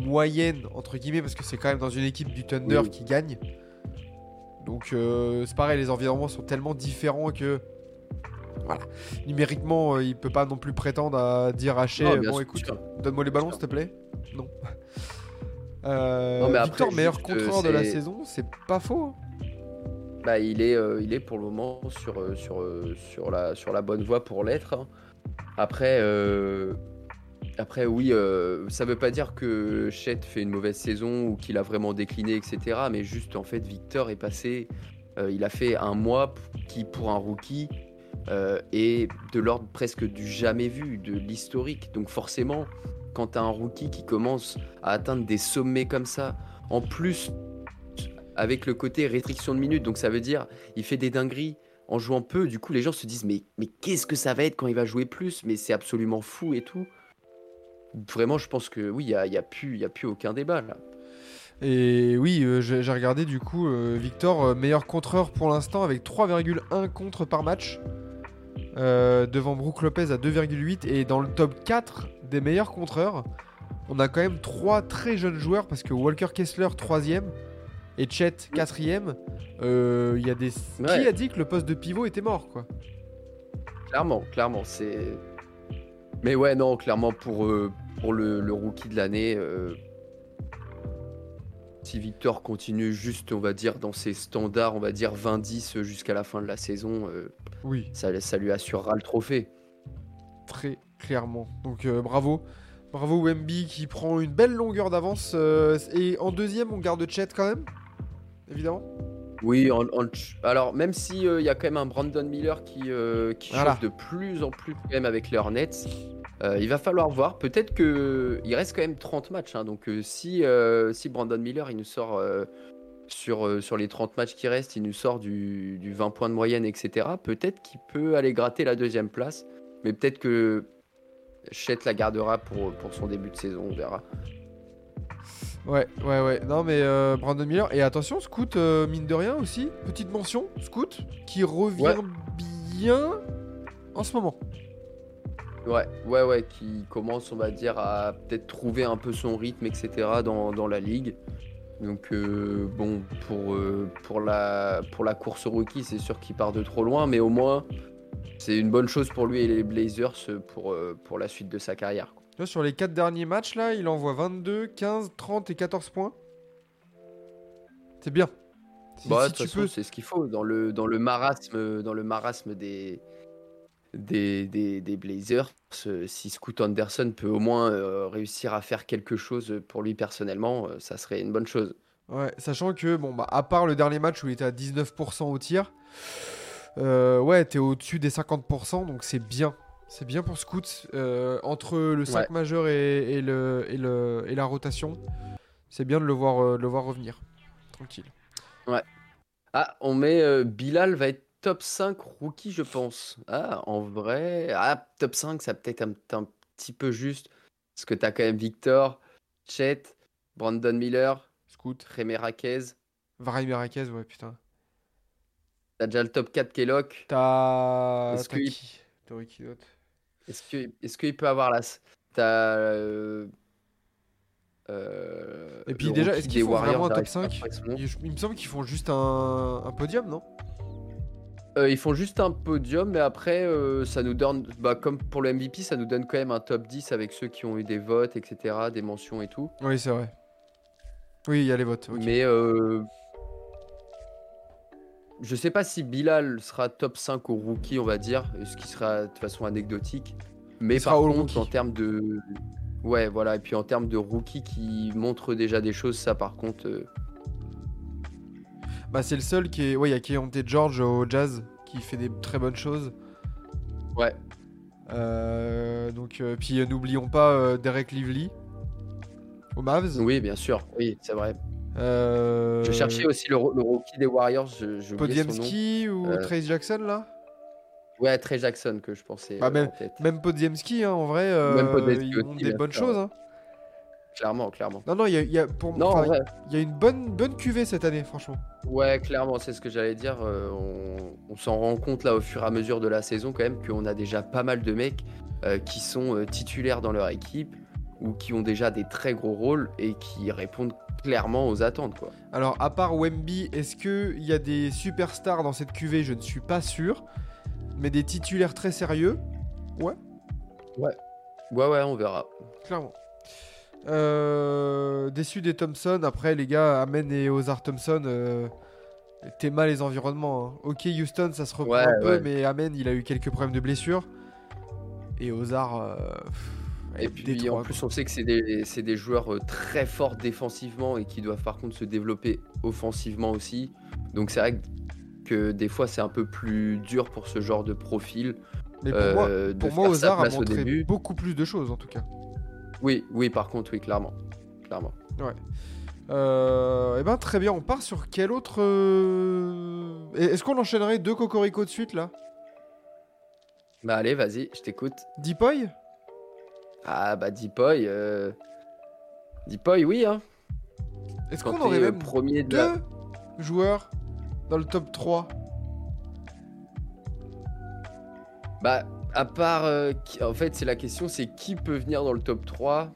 Speaker 1: moyennes, entre guillemets, parce que c'est quand même dans une équipe du Thunder
Speaker 2: Oui.
Speaker 1: qui gagne. Donc, euh, c'est pareil, les environnements sont tellement différents que. Voilà. Numériquement, euh, il peut pas non plus prétendre à dire à Shea,
Speaker 2: Non,
Speaker 1: bon, écoute, donne-moi les ballons, s'il te plaît. Non. Euh,
Speaker 2: Non, mais après,
Speaker 1: Victor, meilleur contreur de la saison, c'est pas faux. hein.
Speaker 2: Bah, il, est, euh, il est pour le moment sur, sur, sur, la, sur la bonne voie pour l'être. hein. Après, euh, après, oui, euh, ça veut pas dire que Chet fait une mauvaise saison ou qu'il a vraiment décliné, etc. Mais juste, en fait, Victor est passé. euh, il a fait un mois qui, pour un rookie, euh, est de l'ordre presque du jamais vu, de l'historique. Donc, forcément, quand tu as un rookie qui commence à atteindre des sommets comme ça, en plus avec le côté restriction de minutes. Donc ça veut dire il fait des dingueries en jouant peu. Du coup, les gens se disent mais, mais qu'est-ce que ça va être quand il va jouer plus? Mais c'est absolument fou et tout. Vraiment, je pense que oui, il n'y a, y a, plus- a plus aucun débat là.
Speaker 1: Et oui, euh, j'ai regardé du coup, euh, Victor, meilleur contreur pour l'instant avec 3,1 contre par match. Euh, devant Brook Lopez à 2,8 et dans le top 4 des meilleurs contreurs, on a quand même trois très jeunes joueurs parce que Walker Kessler 3ème et Chet 4ème. Il y a des... Qui a dit que le poste de pivot était mort quoi?
Speaker 2: Clairement, clairement, c'est. Mais ouais, non, clairement pour, euh, pour le, le rookie de l'année. euh, Si Victor continue juste, on va dire, dans ses standards, on va dire 20-10 jusqu'à la fin de la saison, euh,
Speaker 1: Oui,
Speaker 2: ça, ça lui assurera le trophée.
Speaker 1: très clairement. Donc euh, bravo. Bravo Wemby qui prend une belle longueur d'avance. euh, et en deuxième, on garde Chet quand même, évidemment.
Speaker 2: Oui, en- en- alors même si il y a quand même un Brandon Miller qui, euh, qui
Speaker 1: Voilà.
Speaker 2: chauffe de plus en plus quand même avec les Hornets, euh, il va falloir voir. Peut-être que il reste quand même 30 matchs, hein, donc euh, si, euh, si Brandon Miller il nous sort euh, sur, euh, sur les 30 matchs qui restent, il nous sort du, du 20 points de moyenne, etc. Peut-être qu'il peut aller gratter la deuxième place, mais peut-être que Chet la gardera pour, pour son début de saison, on verra.
Speaker 1: Ouais, ouais, ouais. Non, mais euh, Brandon Miller. Et attention, Scoot, euh, mine de rien aussi. Petite mention, Scoot, qui revient
Speaker 2: Ouais.
Speaker 1: bien en ce moment.
Speaker 2: Ouais, ouais, ouais, qui commence, on va dire, à peut-être trouver un peu son rythme, etc. dans, dans la ligue. Donc, euh, bon, pour, euh, pour, la, pour la course rookie, c'est sûr qu'il part de trop loin, mais au moins, c'est une bonne chose pour lui et les Blazers pour, euh, pour la suite de sa carrière. quoi.
Speaker 1: Sur les 4 derniers matchs, là, il envoie 22, 15, 30 et 14 points. C'est bien. Si,
Speaker 2: Bah,
Speaker 1: si
Speaker 2: de toute
Speaker 1: tu
Speaker 2: façon,
Speaker 1: peux.
Speaker 2: c'est ce qu'il faut dans le, dans le marasme, dans le marasme des, des, des, des Blazers. Si Scoot Anderson peut au moins euh, réussir à faire quelque chose pour lui personnellement, euh, ça serait une bonne chose.
Speaker 1: Ouais, sachant que, bon, bah, à part le dernier match où il était à 19% au tir, euh, ouais, t'es au-dessus des 50%, donc c'est bien. C'est bien pour Scoot. Euh, entre le 5
Speaker 2: Ouais.
Speaker 1: majeur et, et le, et, le, et la rotation, c'est bien de le voir, de le voir revenir. Tranquille.
Speaker 2: Ah, on met Bilal va être top 5 rookie, je pense. Ah, en vrai. Ah, top 5, ça peut-être un, un petit peu juste. Parce que t'as quand même Victor, Chet, Brandon Miller,
Speaker 1: Scoot.
Speaker 2: Rémé Raquez.
Speaker 1: Varay Merakez, ouais, putain.
Speaker 2: T'as déjà le top 4 Kellogg.
Speaker 1: T'as.
Speaker 2: Est-ce
Speaker 1: t'as
Speaker 2: que-
Speaker 1: qui? D'autre?
Speaker 2: Est-ce qu'il peut avoir la. T'as. euh, euh,
Speaker 1: Et puis
Speaker 2: le
Speaker 1: déjà, est-ce qu'ils font vraiment un top
Speaker 2: j'arrive
Speaker 1: 5
Speaker 2: pas à trouver son nom.
Speaker 1: il, il me semble qu'ils font juste un, un podium, non?
Speaker 2: Euh, ils font juste un podium, mais après, euh, ça nous donne, bah, comme pour le MVP, ça nous donne quand même un top 10 avec ceux qui ont eu des votes, etc., des mentions et tout.
Speaker 1: Oui, c'est vrai. Oui, il y a les votes.
Speaker 2: Mais euh, je sais pas si Bilal sera top 5 au rookie, on va dire, ce qui sera de façon anecdotique. Mais
Speaker 1: Il
Speaker 2: par
Speaker 1: sera
Speaker 2: contre,
Speaker 1: rookie.
Speaker 2: en termes de. Ouais, voilà, et puis en termes de rookie qui montre déjà des choses, ça par contre.
Speaker 1: Bah, c'est le seul qui est. Ouais, il y a Keontae George au Jazz qui fait des très bonnes choses.
Speaker 2: Ouais.
Speaker 1: Euh, donc, euh, puis euh, n'oublions pas Derek Lively au Mavs.
Speaker 2: Oui, bien sûr, oui, c'est vrai. Je cherchais aussi le, ro- le rookie des Warriors, je.
Speaker 1: Podziemski ou Trace Jackson là?
Speaker 2: Ouais, Trey Jackson que je pensais
Speaker 1: Ah,
Speaker 2: euh,
Speaker 1: même-
Speaker 2: en tête.
Speaker 1: Même Podziemski, hein, en vrai,
Speaker 2: Même Podziemski
Speaker 1: ils ont des bonnes
Speaker 2: sûr,
Speaker 1: choses. hein.
Speaker 2: Clairement, clairement.
Speaker 1: Non, non, il y a, il y a- pour
Speaker 2: Non, en
Speaker 1: enfin,
Speaker 2: vrai,
Speaker 1: il y a une bonne, bonne cuvée cette année, franchement.
Speaker 2: ouais, clairement, c'est ce que j'allais dire. euh, on on s'en rend compte là au fur et à mesure de la saison quand même qu'on a déjà pas mal de mecs euh, qui sont euh, titulaires dans leur équipe ou qui ont déjà des très gros rôles et qui répondent clairement aux attentes quoi.
Speaker 1: Alors, à part Wemby, est-ce qu'il y a des superstars dans cette cuvée? Je ne suis pas sûr. Mais des titulaires très sérieux,
Speaker 2: Ouais ouais, on verra.
Speaker 1: clairement. Euh, déçu des Thompson. Après, les gars, Amen et Ozar Thompson, euh, t'es mal les environnements. hein. Ok, Houston, ça se reprend
Speaker 2: Ouais,
Speaker 1: un peu,
Speaker 2: ouais.
Speaker 1: mais Amen, il a eu quelques problèmes de blessure. Et Ozar. euh,
Speaker 2: Et puis
Speaker 1: Détroit,
Speaker 2: en plus,
Speaker 1: quoi.
Speaker 2: on sait que c'est des, des joueurs euh, très forts défensivement et qui doivent par contre se développer offensivement aussi. Donc c'est vrai que des fois c'est un peu plus dur pour ce genre de profil.
Speaker 1: Mais pour moi, pour moi Ozar a montré beaucoup plus de choses en tout cas.
Speaker 2: Oui, oui, par contre, oui, clairement. Clairement.
Speaker 1: Euh, eh ben très bien, on part sur quel autre. euh, Est-ce qu'on enchaînerait deux Cocorico de suite là?
Speaker 2: Bah allez, vas-y, je t'écoute.
Speaker 1: Deepoy?
Speaker 2: Ah bah Deepoy, euh... Deepoy, oui, hein.
Speaker 1: Est-ce
Speaker 2: Quand
Speaker 1: qu'on
Speaker 2: t'es,
Speaker 1: aurait
Speaker 2: euh,
Speaker 1: même
Speaker 2: premier de
Speaker 1: deux joueurs dans le top 3
Speaker 2: Bah, à part... euh, qui- En fait, c'est la question, c'est qui peut venir dans le top 3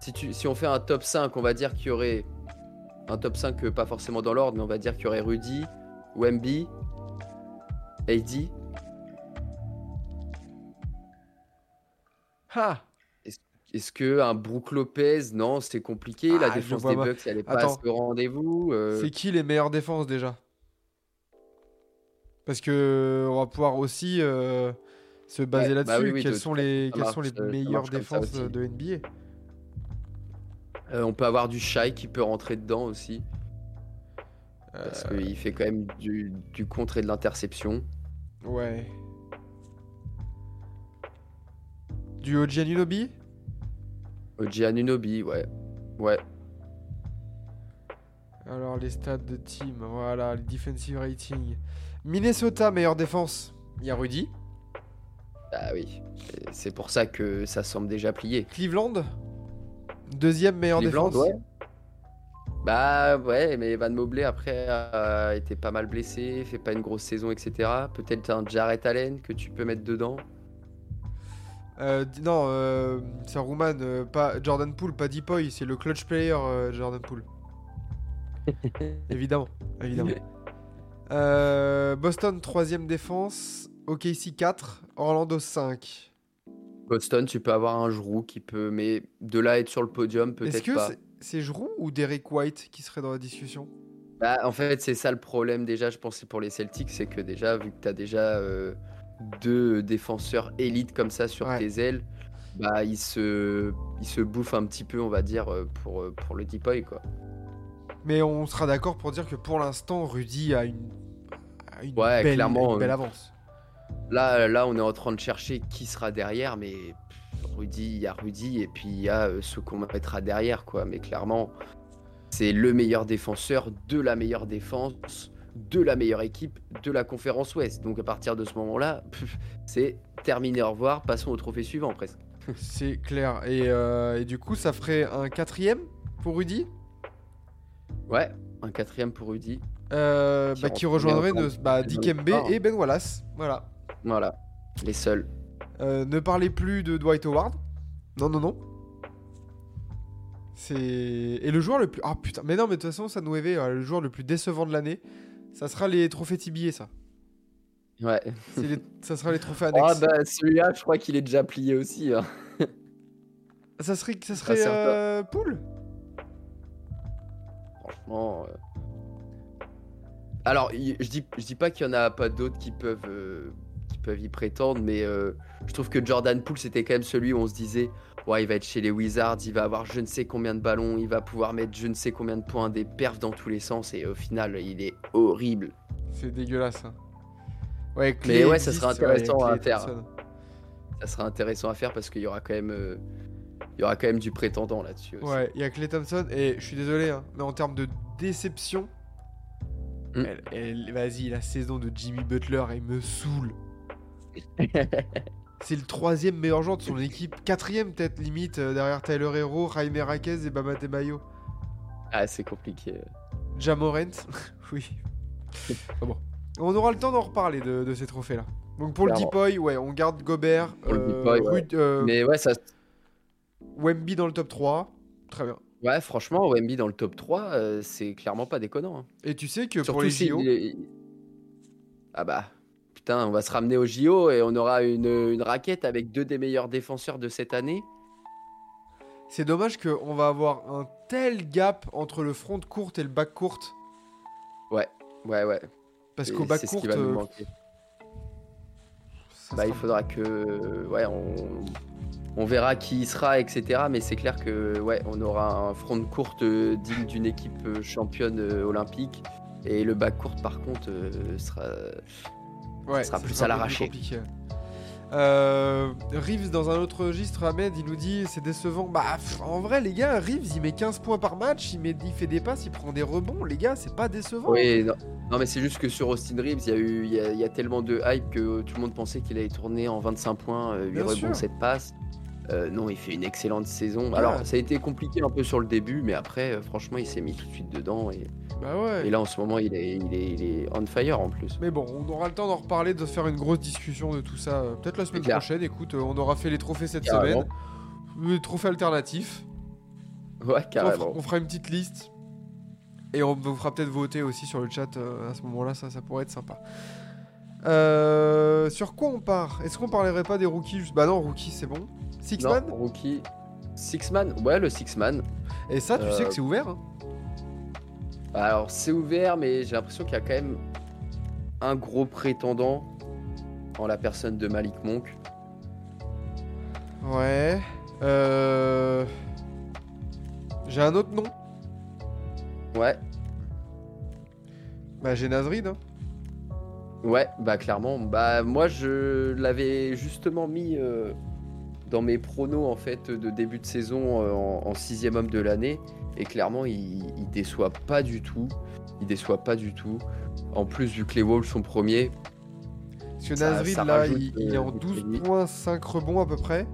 Speaker 2: si, tu... si on fait un top 5, on va dire qu'il y aurait... Un top 5, euh, pas forcément dans l'ordre, mais on va dire qu'il y aurait Rudy, Wemby, AD.
Speaker 1: Ha
Speaker 2: Est-ce que un Brook Lopez? Non, c'était compliqué.
Speaker 1: Ah,
Speaker 2: la
Speaker 1: je
Speaker 2: défense des. Bucks, elle est pas à ce rendez-vous. euh,
Speaker 1: C'est qui les meilleures défenses déjà? Parce que on va pouvoir aussi euh, se baser
Speaker 2: Ouais,
Speaker 1: là-dessus.
Speaker 2: bah oui, oui,
Speaker 1: quelles sont les, sont
Speaker 2: euh,
Speaker 1: meilleures défenses
Speaker 2: aussi.
Speaker 1: de NBA
Speaker 2: euh, on peut avoir du Shai qui peut rentrer dedans aussi. Parce
Speaker 1: Euh,
Speaker 2: qu'il fait quand même du, du contre et de l'interception.
Speaker 1: Ouais. Du Oji Anunobi
Speaker 2: Oji Anunobi, ouais. Ouais.
Speaker 1: Alors les stats de team, voilà, les defensive rating. Minnesota, meilleure défense. Il y a Rudy.
Speaker 2: Bah oui. C'est pour ça que ça semble déjà plié.
Speaker 1: Cleveland, deuxième meilleure
Speaker 2: Cleveland,
Speaker 1: défense.
Speaker 2: ouais. Bah ouais, mais Van Mobley après a été pas mal blessé, fait pas une grosse saison, etc. Peut-être un Jarrett Allen que tu peux mettre dedans.
Speaker 1: Euh, non, euh, c'est Rouman, euh, pas Jordan Poole, pas Deepoy, c'est le clutch player euh, Jordan Poole. évidemment, évidemment. Euh, Boston, troisième défense. OKC 4, Orlando 5.
Speaker 2: Boston, tu peux avoir un Giroud qui peut, mais de là être sur le podium,
Speaker 1: Est-ce
Speaker 2: peut-être
Speaker 1: que
Speaker 2: pas.
Speaker 1: c'est- c'est Giroud ou Derek White qui serait dans la discussion?
Speaker 2: Bah, en fait, c'est ça le problème déjà, je pense, pour les Celtics, c'est que déjà, vu que tu as déjà euh, deux défenseurs élites comme ça sur
Speaker 1: Ouais.
Speaker 2: tes ailes, bah, ils se, ils se bouffent un petit peu, on va dire, euh, pour, euh, pour le deep quoi.
Speaker 1: Mais on sera d'accord pour dire que pour l'instant, Rudy a une, a une
Speaker 2: Ouais,
Speaker 1: belle,
Speaker 2: clairement,
Speaker 1: une belle
Speaker 2: euh,
Speaker 1: avance.
Speaker 2: Là, là, on est en train de chercher qui sera derrière, mais Rudy, il y a Rudy, et puis il y a euh, ceux qu'on mettra derrière, quoi. Mais clairement, c'est le meilleur défenseur de la meilleure défense, de la meilleure équipe de la conférence Ouest. Donc à partir de ce moment-là, c'est terminé, au revoir, passons au trophée suivant presque.
Speaker 1: C'est clair. Et, euh, et du coup, ça ferait un quatrième pour Rudy?
Speaker 2: Ouais, un quatrième pour Rudy.
Speaker 1: euh,
Speaker 2: Qui
Speaker 1: bah, qui rejoindrait ne- bah, Dikembe
Speaker 2: l'histoire.
Speaker 1: et Ben Wallace. Voilà.
Speaker 2: Voilà, les seuls.
Speaker 1: Euh, ne parlez plus de Dwight Howard. Non, non, non. C'est. Et le joueur le plus. Ah putain, mais non, mais de toute façon, ça nous avait le joueur le plus décevant de l'année. Ça sera les trophées TBA, ça.
Speaker 2: Ouais.
Speaker 1: Les- Ça sera les trophées
Speaker 2: Ah
Speaker 1: annexes.
Speaker 2: bah celui-là, je crois qu'il est déjà plié aussi. hein.
Speaker 1: Ça serait, ça serait euh, Poole
Speaker 2: Franchement. euh. Alors, je dis, je dis pas qu'il y en a pas d'autres qui peuvent, euh, qui peuvent y prétendre, mais euh, je trouve que Jordan Poole, c'était quand même celui où on se disait, ouais, il va être chez les Wizards, il va avoir je ne sais combien de ballons, il va pouvoir mettre je ne sais combien de points, des perfs dans tous les sens, et au final, il est horrible.
Speaker 1: C'est dégueulasse. hein. Ouais,
Speaker 2: Mais ouais, ça serait intéressant à faire. Ça sera intéressant à faire parce qu'il y aura quand même, euh, il y aura quand même du prétendant là-dessus. aussi.
Speaker 1: Ouais, il y a Clay Thompson et je suis désolé, hein, mais en termes de déception,
Speaker 2: Mm.
Speaker 1: elle- elle- vas-y, la saison de Jimmy Butler, il me saoule. C'est le troisième meilleur joueur de son équipe, quatrième peut-être limite euh, derrière Tyler Hero, Jaime Raquez et Bama Bayo.
Speaker 2: Ah, c'est compliqué.
Speaker 1: Jamorant, oui. Ah bon. On aura le temps d'en reparler de, de ces trophées-là. Donc pour
Speaker 2: Clairement.
Speaker 1: le Deepoy, ouais, on garde Gobert,
Speaker 2: Pour le
Speaker 1: euh,
Speaker 2: Deepoy, ouais.
Speaker 1: Rud- euh,
Speaker 2: Mais ouais, ça,
Speaker 1: Wemby dans le top 3. Très bien.
Speaker 2: ouais, franchement, Wemby dans le top 3, euh, c'est clairement pas déconnant. hein.
Speaker 1: Et tu sais que pour les
Speaker 2: si
Speaker 1: JO,
Speaker 2: il- Ah bah, putain, on va se ramener au JO et on aura une, une raquette avec deux des meilleurs défenseurs de cette année.
Speaker 1: c'est dommage qu'on va avoir un tel gap entre le front court et le back court.
Speaker 2: Ouais, ouais.
Speaker 1: Parce
Speaker 2: Et
Speaker 1: qu'au back
Speaker 2: c'est ce
Speaker 1: court,
Speaker 2: qui va nous
Speaker 1: euh,
Speaker 2: manquer.
Speaker 1: ça
Speaker 2: Bah, il
Speaker 1: sera-
Speaker 2: faudra que. Ouais, on, on verra qui y sera, etc. Mais c'est clair que, ouais, on aura un front de courte euh, digne d'une équipe euh, championne euh, olympique. Et le back court, par contre, sera.
Speaker 1: Ouais,
Speaker 2: sera plus
Speaker 1: sera
Speaker 2: à
Speaker 1: compliqué. Euh, Reeves dans un autre registre, Ahmed, il nous dit c'est décevant. Bah pff, en vrai les gars, Reeves il met 15 points par match, il, met, il fait des passes, il prend des rebonds, les gars, c'est pas décevant.
Speaker 2: Oui, non, non, mais c'est juste que sur Austin Reeves, il y, a eu, il y, a, il y a tellement de hype que tout le monde pensait qu'il allait tourner en 25 points, euh, 8
Speaker 1: Bien
Speaker 2: rebonds,
Speaker 1: sûr.
Speaker 2: 7 passes. Euh, non, il fait une excellente saison.
Speaker 1: Ouais.
Speaker 2: Alors, ça a été compliqué un peu sur le début, mais après, euh, franchement, il s'est mis tout de suite dedans. Et,
Speaker 1: Bah ouais.
Speaker 2: et là, en ce moment, il est, il, est, il est on fire en plus.
Speaker 1: Mais bon, on aura le temps d'en reparler, de faire une grosse discussion de tout ça. euh, Peut-être la semaine prochaine. Écoute, on aura fait les trophées cette
Speaker 2: Carrément.
Speaker 1: semaine. Les trophées alternatifs.
Speaker 2: Ouais, carrément.
Speaker 1: on fera une petite liste. Et on vous fera peut-être voter aussi sur le chat à ce moment-là, ça, ça pourrait être sympa. Euh, sur quoi on part? Est-ce qu'on parlerait pas des rookies? Bah non, rookies c'est bon. Six
Speaker 2: Non,
Speaker 1: man
Speaker 2: rookie. Six man Ouais, le six man.
Speaker 1: Et ça, tu
Speaker 2: Euh,
Speaker 1: sais que c'est ouvert. hein.
Speaker 2: Alors, c'est ouvert, mais j'ai l'impression qu'il y a quand même un gros prétendant en la personne de Malik Monk.
Speaker 1: Ouais. Euh... J'ai un autre nom.
Speaker 2: Ouais,
Speaker 1: Bah, j'ai Nasrid. Hein.
Speaker 2: Ouais, bah clairement. Bah moi je l'avais justement mis euh, dans mes pronos en fait de début de saison euh, en, en sixième homme de l'année et clairement il, il déçoit pas du tout. Il déçoit pas du tout. En plus vu que les Wolves sont premiers,
Speaker 1: Parce que
Speaker 2: Ça- ça
Speaker 1: là, il, il est en
Speaker 2: euh,
Speaker 1: 12
Speaker 2: du
Speaker 1: points, 5 rebonds à peu près.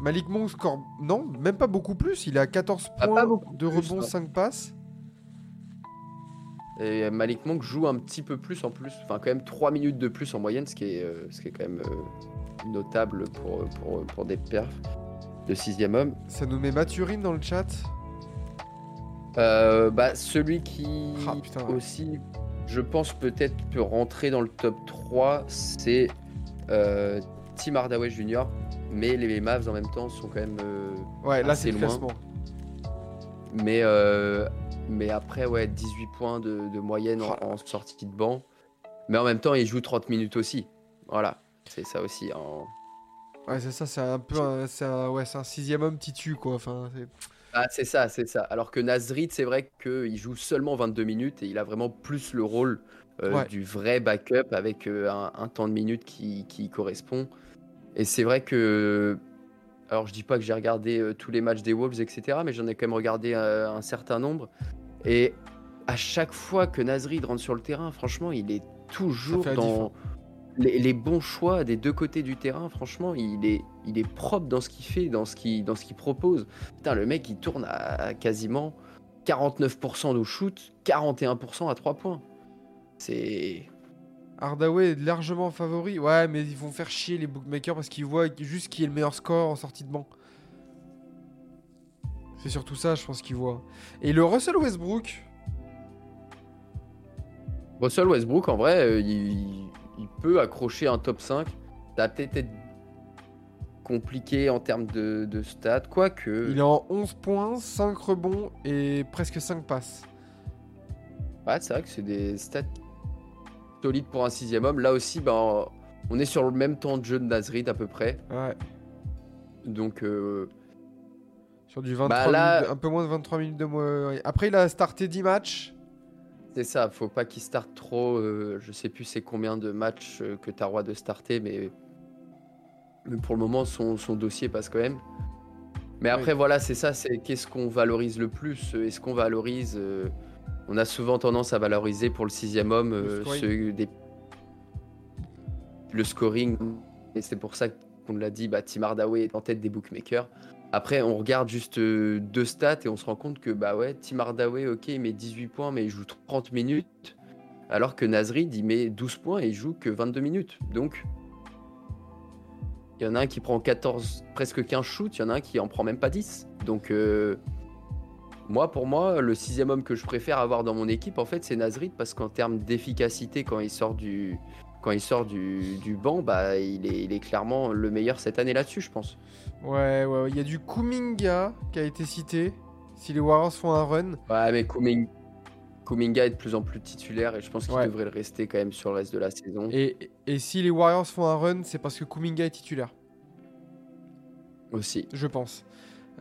Speaker 1: Malik Monk score. Non, même pas beaucoup plus. Il est à 14
Speaker 2: Ah, pas
Speaker 1: points de
Speaker 2: plus,
Speaker 1: rebonds,
Speaker 2: non.
Speaker 1: 5 passes.
Speaker 2: et Malik Monk joue un petit peu plus en plus, enfin quand même 3 minutes de plus en moyenne, ce qui est, euh, ce qui est quand même euh, notable pour, pour, pour des perfs de sixième homme.
Speaker 1: Ça nous met Maturine dans le chat.
Speaker 2: Euh, bah, celui qui
Speaker 1: Ah, putain, ouais.
Speaker 2: aussi, je pense peut-être peut rentrer dans le top 3, c'est euh, Tim Hardaway Jr. Mais les Mavs en même temps sont quand même. euh,
Speaker 1: Ouais, là, c'est le
Speaker 2: loin.
Speaker 1: classement.
Speaker 2: mais, euh, mais après, ouais, 18 points de, de moyenne en,
Speaker 1: Oh
Speaker 2: en sortie de banc. Mais en même temps, il joue 30 minutes aussi. Voilà, c'est ça aussi. hein.
Speaker 1: Ouais, c'est ça, c'est un peu un, un, ouais, un sixième homme titu, quoi. Enfin, c'est-
Speaker 2: Ah, c'est ça, c'est ça. Alors que Nasrid, c'est vrai qu'il joue seulement 22 minutes et il a vraiment plus le rôle euh,
Speaker 1: Ouais.
Speaker 2: du vrai backup avec euh, un, un temps de minutes qui, qui correspond. Et c'est vrai que. Alors, je dis pas que j'ai regardé euh, tous les matchs des Wolves, etc., mais j'en ai quand même regardé un certain nombre. Et à chaque fois que Nasrid rentre sur le terrain, franchement, il est toujours dans. Les, les bons choix des deux côtés du terrain. Franchement, il est, il est propre dans ce qu'il fait, dans ce qu'il dans ce qu'il propose. Putain, le mec, il tourne à quasiment 49% au shoot, 41% à 3 points. C'est.
Speaker 1: Hardaway est largement favori. Ouais, mais ils vont faire chier les bookmakers parce qu'ils voient juste qui est le meilleur score en sortie de banc. C'est surtout ça, je pense qu'ils voient. Et le Russell Westbrook,
Speaker 2: Russell Westbrook, en vrai, euh, il, il peut accrocher un top 5. Ça va peut-être être compliqué en termes de, de stats, quoique.
Speaker 1: il est en 11 points, 5 rebonds et presque 5 passes.
Speaker 2: Ouais, c'est vrai que c'est des stats solides pour un sixième homme. Là aussi, ben, on est sur le même temps de jeu de Nasrid à peu près.
Speaker 1: Ouais,
Speaker 2: Donc, euh,
Speaker 1: sur du 23
Speaker 2: Bah, là-
Speaker 1: minutes- un peu moins de 23 minutes de moi. Après, il a starté 10 matchs.
Speaker 2: C'est ça. Faut pas qu'il starte trop. euh, je sais plus c'est combien de matchs euh, que tu as droit de starter, mais, mais pour le moment, son, son dossier passe quand même. Mais après, voilà, c'est ça. C'est qu'est-ce qu'on valorise le plus Est-ce qu'on valorise euh, On a souvent tendance à valoriser pour le sixième homme euh,
Speaker 1: scoring.
Speaker 2: ceux des- le scoring. Et c'est pour ça qu'on l'a dit, bah, Tim Hardaway est en tête des bookmakers. Après, on regarde juste euh, deux stats et on se rend compte que bah ouais, Tim Hardaway, ok, il met 18 points, mais il joue 30 minutes, alors que Nasrid, il met 12 points et il joue que 22 minutes. Donc, il y en a un qui prend 14, presque 15 shoots, il y en a un qui en prend même pas 10. Donc, euh, moi, pour moi, le sixième homme que je préfère avoir dans mon équipe, en fait, c'est Nasrid, parce qu'en termes d'efficacité, quand il sort du, quand il sort du banc, bah, il, est, il est clairement le meilleur cette année là-dessus, je pense.
Speaker 1: Ouais, ouais, ouais. Il y a du Kuminga qui a été cité. Si les Warriors font un run.
Speaker 2: Ouais, mais Kuming- Kuminga est de plus en plus titulaire et je pense qu'il
Speaker 1: Ouais.
Speaker 2: devrait le rester quand même sur le reste de la saison.
Speaker 1: Et, et si les Warriors font un run, c'est parce que Kuminga est titulaire.
Speaker 2: Aussi.
Speaker 1: je pense.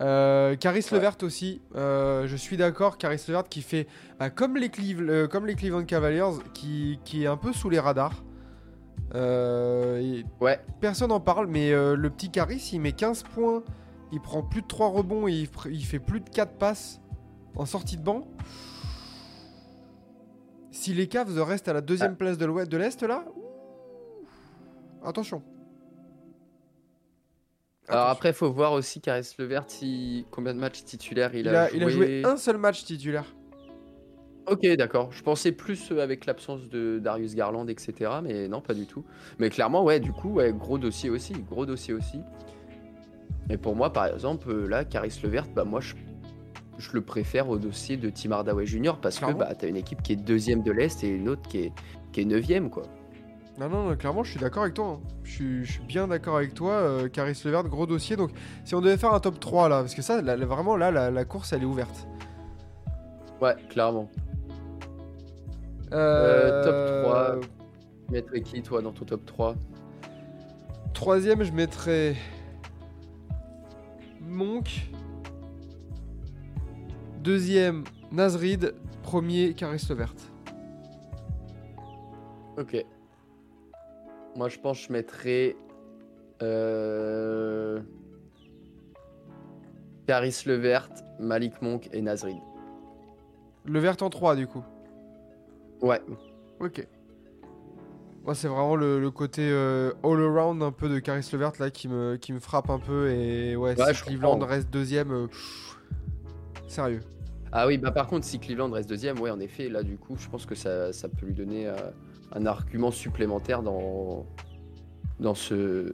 Speaker 1: Euh, Caris
Speaker 2: Ouais.
Speaker 1: Levert aussi, euh, je suis d'accord. Caris Levert qui fait bah, comme, les Cleve- euh, comme les Cleveland Cavaliers, qui, qui est un peu sous les radars. Euh,
Speaker 2: Ouais,
Speaker 1: personne n'en parle, mais euh, le petit Caris, il met 15 points, il prend plus de 3 rebonds et il, fait plus de 4 passes en sortie de banc. Si les Cavs restent à la deuxième place de l'ouest de l'Est là, ouh, attention.
Speaker 2: Alors
Speaker 1: Attention.
Speaker 2: après, il faut voir aussi Caris Levert si... combien de matchs titulaires il,
Speaker 1: il a, il a joué un seul match titulaire.
Speaker 2: Ok, d'accord. Je pensais plus euh, avec l'absence de Darius Garland, etc. Mais non, pas du tout. Mais clairement, ouais, du coup, ouais, gros dossier aussi. Gros dossier aussi. Et pour moi, par exemple, euh, là, Caris Levert, bah moi, je, je le préfère au dossier de Tim Hardaway Jr. parce que bah, t'as une équipe qui est deuxième de l'Est et une autre qui est, qui est neuvième, quoi.
Speaker 1: Non, non, non, clairement, je suis d'accord avec toi. hein. Je, suis, je suis bien d'accord avec toi. Euh, Caris Levert, gros dossier. Donc, si on devait faire un top 3 là, parce que ça, là, vraiment, là, la, la course, elle est ouverte.
Speaker 2: Ouais, clairement.
Speaker 1: Euh,
Speaker 2: top 3. Mettrais qui, toi, dans ton top 3
Speaker 1: Troisième, je mettrais Monk. Deuxième, Nazrid. Premier, Caris Levert.
Speaker 2: Ok. Moi, je pense que je mettrais. Euh... Caris Levert, Malik Monk et Nazrid.
Speaker 1: Le vert en 3 du coup.
Speaker 2: Ouais.
Speaker 1: Ok. Moi, c'est vraiment le, le côté euh, all-around un peu de Caris Levert là qui me, qui me frappe un peu. Et ouais,
Speaker 2: Ouais,
Speaker 1: si Cleveland
Speaker 2: comprends.
Speaker 1: reste deuxième, euh, pff, sérieux.
Speaker 2: Ah oui, bah par contre, si Cleveland reste deuxième, ouais, en effet, là, du coup, je pense que ça, ça peut lui donner euh, un argument supplémentaire dans, dans, ce,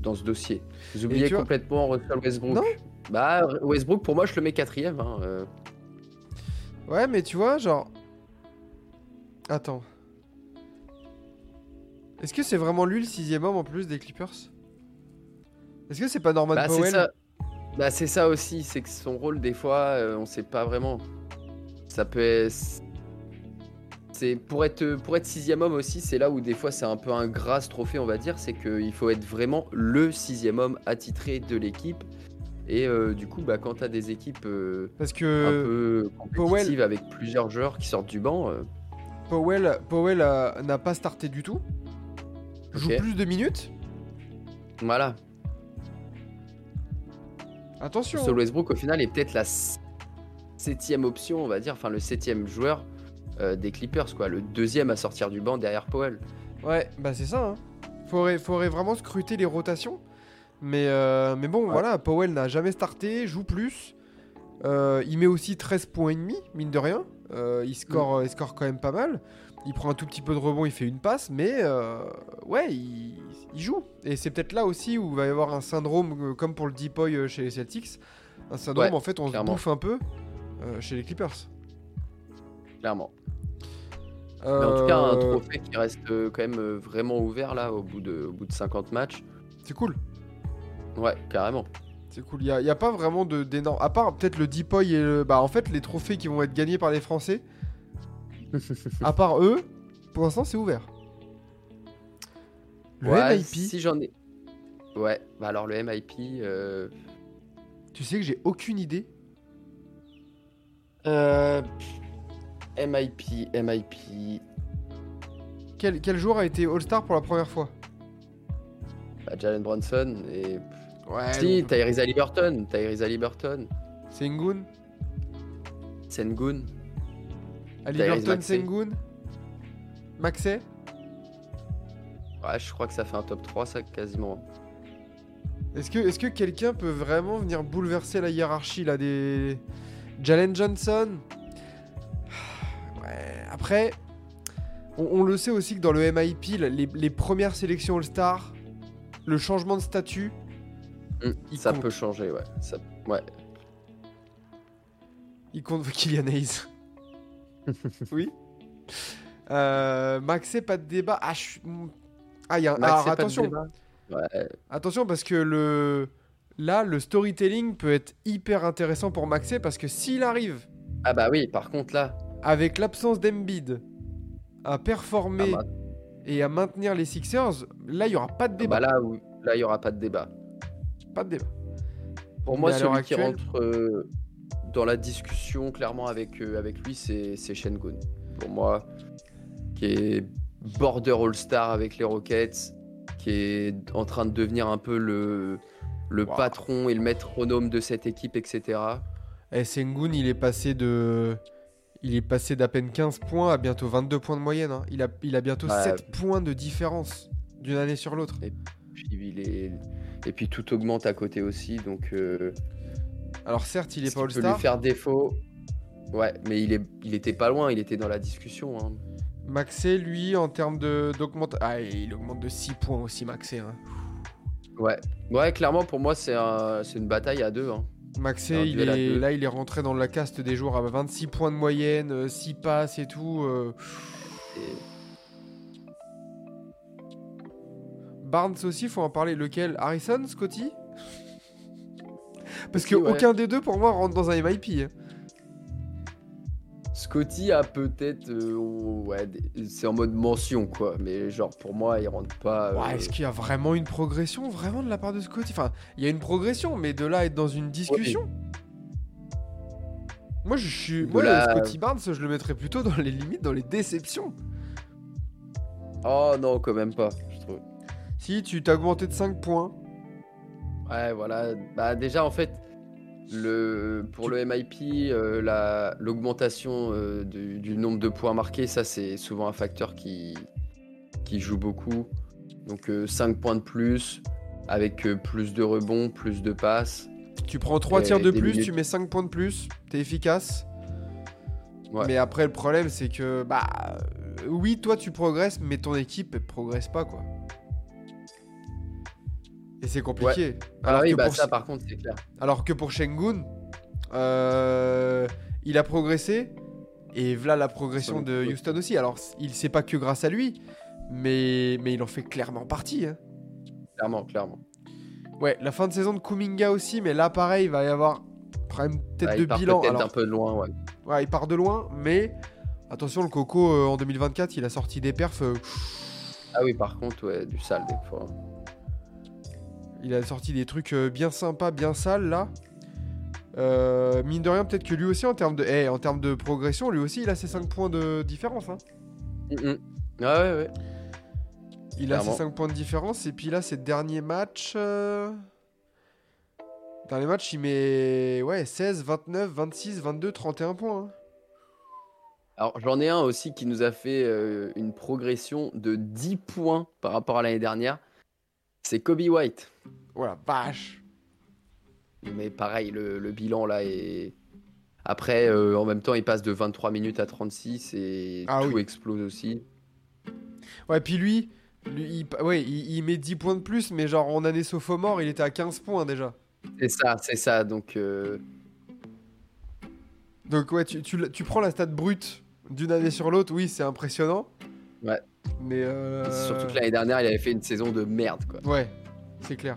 Speaker 2: dans ce dossier. Vous oubliez
Speaker 1: tu vois-
Speaker 2: complètement Russell Westbrook.
Speaker 1: Non.
Speaker 2: Bah, Westbrook, pour moi, je le mets quatrième. Hein.
Speaker 1: Ouais, mais tu vois, genre. Attends. Est-ce que c'est vraiment lui le sixième homme en plus des Clippers? Est-ce que c'est pas Norman
Speaker 2: Bah,
Speaker 1: Powell?
Speaker 2: ça. Bah, c'est ça aussi, c'est que son rôle, des fois, euh, on sait pas vraiment. Ça peut être. C'est pour être pour être sixième homme aussi, c'est là où des fois c'est un peu un gras trophée, on va dire, c'est qu'il faut être vraiment le sixième homme attitré de l'équipe. Et euh, du coup, bah, quand tu as des équipes euh,
Speaker 1: Parce
Speaker 2: un
Speaker 1: que
Speaker 2: peu compétitives avec plusieurs joueurs qui sortent du banc, euh,
Speaker 1: Powell, Powell a- n'a pas starté du tout. Joue
Speaker 2: Ok.
Speaker 1: plus de minutes.
Speaker 2: voilà.
Speaker 1: Attention.
Speaker 2: Russell Westbrook, au final, est peut-être la s- septième option, on va dire, enfin le septième joueur euh, des Clippers, quoi. Le deuxième à sortir du banc derrière Powell.
Speaker 1: Ouais, bah c'est ça. Hein. Faudrait, faudrait vraiment scruter les rotations. Mais, euh, mais bon, voilà, Powell n'a jamais starté, joue plus. Euh, il met aussi 13 points et demi, mine de rien. Euh, il, score, il score quand même pas mal. Il prend un tout petit peu de rebond, il fait une passe, mais euh, ouais, il, il joue. Et c'est peut-être là aussi où il va y avoir un syndrome, euh, comme pour le Deepoy euh, chez les Celtics. Un syndrome,
Speaker 2: Ouais,
Speaker 1: en fait, on
Speaker 2: clairement.
Speaker 1: se bouffe un peu euh, chez les Clippers.
Speaker 2: Clairement. Mais en tout cas, un
Speaker 1: Euh,
Speaker 2: trophée qui reste euh, quand même euh, vraiment ouvert là au bout de, au bout de 50 matchs.
Speaker 1: C'est cool.
Speaker 2: Ouais, carrément.
Speaker 1: C'est cool. Il n'y a, y a pas vraiment de- d'énormes. À part peut-être le Deepoy et le. Bah, en fait, les trophées qui vont être gagnés par les Français, à part eux, pour l'instant, c'est ouvert. Le
Speaker 2: ouais,
Speaker 1: MIP,
Speaker 2: si j'en ai. Ouais, bah alors le MIP. euh,
Speaker 1: tu sais que j'ai aucune idée.
Speaker 2: euh, MIP, MIP.
Speaker 1: Quel, quel joueur a été All-Star pour la première fois?
Speaker 2: Bah, Jalen Brunson et.
Speaker 1: Ouais.
Speaker 2: si, Tyrese Halliburton. Tyrese Halliburton.
Speaker 1: Sengun
Speaker 2: Sengun.
Speaker 1: Halliburton. Sengun Maxey
Speaker 2: Ouais, je crois que ça fait un top 3, ça, quasiment.
Speaker 1: Est-ce que, est que quelqu'un peut vraiment venir bouleverser la hiérarchie là des. Jalen Johnson? Ouais, après, on, on le sait aussi que dans le MIP, les premières sélections All-Star, le changement de statut, Il
Speaker 2: ça
Speaker 1: compte.
Speaker 2: peut changer, ouais. Ça... Ouais.
Speaker 1: il compte Kylian Hayes. oui. Euh, Maxé, pas de débat. Ah, je Ah, il y a un.
Speaker 2: Max,
Speaker 1: alors,
Speaker 2: c'est pas de
Speaker 1: attention.
Speaker 2: Ouais,
Speaker 1: Attention parce que le là le storytelling peut être hyper intéressant pour Maxé parce que s'il arrive
Speaker 2: Ah bah oui, par contre là,
Speaker 1: avec l'absence d'Embiid à performer
Speaker 2: Ah bah.
Speaker 1: et à maintenir les Sixers, là il y aura pas de
Speaker 2: ah
Speaker 1: débat,
Speaker 2: bah là, où- là il y aura pas de débat.
Speaker 1: Pas de débat.
Speaker 2: Pour
Speaker 1: Mais
Speaker 2: moi, celui qui
Speaker 1: actuelle-
Speaker 2: rentre euh, dans la discussion clairement avec, euh, avec lui, c'est c'est Shengun. Pour moi, qui est border All-Star avec les Rockets, qui est en train de devenir un peu le, le
Speaker 1: Wow.
Speaker 2: patron et le métronome de cette équipe, etc.
Speaker 1: Et Sengun, il est passé de il est passé d'à peine 15 points à bientôt 22 points de moyenne. hein. Il, a, il a bientôt
Speaker 2: Ouais.
Speaker 1: 7 points de différence d'une année sur l'autre.
Speaker 2: Puis il est... Et puis tout augmente à côté aussi, donc euh,
Speaker 1: Alors certes, il est pas
Speaker 2: qui peut lui
Speaker 1: All-Star.
Speaker 2: faire défaut. Ouais, mais il, est... il était pas loin, il était dans la discussion. hein.
Speaker 1: Maxé, lui, en termes d'augmentation... Ah, il augmente de 6 points aussi, Maxé. hein.
Speaker 2: Ouais. ouais, clairement pour moi c'est un... c'est une bataille à deux. hein.
Speaker 1: Maxé, il est, là, il est rentré dans la caste des joueurs à 26 points de moyenne, 6 passes et tout. euh.
Speaker 2: Et-
Speaker 1: Barnes aussi, faut en parler. Lequel? Harrison? Scotty? Parce que
Speaker 2: ouais.
Speaker 1: aucun des deux, pour moi, rentre dans un MIP.
Speaker 2: Scotty a peut-être. euh, ouais, c'est en mode mention quoi, mais genre pour moi il rentre pas.
Speaker 1: Ouais,
Speaker 2: euh,
Speaker 1: Est-ce qu'il y a vraiment une progression, vraiment, de la part de Scotty? Enfin, il y a une progression, mais de là à être dans une discussion Moi, je suis... Moi,
Speaker 2: là-
Speaker 1: le Scotty Barnes, je le mettrais plutôt dans les limites, dans les déceptions.
Speaker 2: Oh non, quand même pas.
Speaker 1: Si, tu t'as augmenté de 5 points.
Speaker 2: Ouais, voilà. Bah déjà, en fait, le, pour le MIP, euh, la- l'augmentation euh, du, du nombre de points marqués, ça, c'est souvent un facteur qui, qui joue beaucoup. Donc 5 points de plus, avec euh, plus de rebonds, plus de passes.
Speaker 1: Tu prends 3
Speaker 2: Et
Speaker 1: tirs de plus,
Speaker 2: minutes.
Speaker 1: tu mets 5 points de plus, t'es efficace.
Speaker 2: Ouais.
Speaker 1: Mais après, le problème, c'est que, bah, euh, oui, toi, tu progresses, mais ton équipe, elle progresse pas, quoi. Et c'est compliqué. Alors,
Speaker 2: oui,
Speaker 1: que
Speaker 2: bah
Speaker 1: pour,
Speaker 2: ça, par contre, c'est clair.
Speaker 1: alors que pour Shengun, euh, il a progressé. Et voilà la progression de Houston aussi. Alors, il c'est pas que grâce à lui, mais, mais il en fait clairement partie. hein.
Speaker 2: Clairement, clairement.
Speaker 1: Ouais, la fin de saison de Kuminga aussi, mais là, pareil, il va y avoir problème peut-être
Speaker 2: Ah,
Speaker 1: de
Speaker 2: part
Speaker 1: bilan.
Speaker 2: peut-être
Speaker 1: Alors,
Speaker 2: un peu de loin, ouais.
Speaker 1: Ouais, il part de loin, mais attention, le Coco euh, en 2024, il a sorti des perfs. euh,
Speaker 2: Ah oui, par contre, ouais, du sale des fois.
Speaker 1: Il a sorti des trucs euh, bien sympas, bien sales là. Euh, mine de rien, peut-être que lui aussi, en termes de, eh, en termes de progression, lui aussi, il a ses 5 points de différence. hein.
Speaker 2: Ah ouais, ouais.
Speaker 1: Il a ses
Speaker 2: Clairement.
Speaker 1: 5 points de différence. Et puis là, ses derniers matchs. Euh... Dernier match, il met ouais, 16, 29, 26, 22, 31 points. hein.
Speaker 2: Alors j'en ai un aussi qui nous a fait euh, une progression de 10 points par rapport à l'année dernière. C'est Kobe White.
Speaker 1: Voilà, vache.
Speaker 2: Mais pareil, le, le bilan là est... Après, euh, en même temps, il passe de 23 minutes à 36 et
Speaker 1: Ah
Speaker 2: tout
Speaker 1: oui.
Speaker 2: explose aussi.
Speaker 1: Ouais, puis lui, lui il, ouais, il, il met 10 points de plus, mais genre en année sophomore, il était à 15 points déjà.
Speaker 2: C'est ça, c'est ça. Donc, euh,
Speaker 1: Donc ouais, tu, tu prends la stat brute d'une année sur l'autre, oui, c'est impressionnant.
Speaker 2: Ouais.
Speaker 1: Mais euh...
Speaker 2: surtout que l'année dernière, il avait fait une saison de merde, quoi.
Speaker 1: Ouais, c'est clair.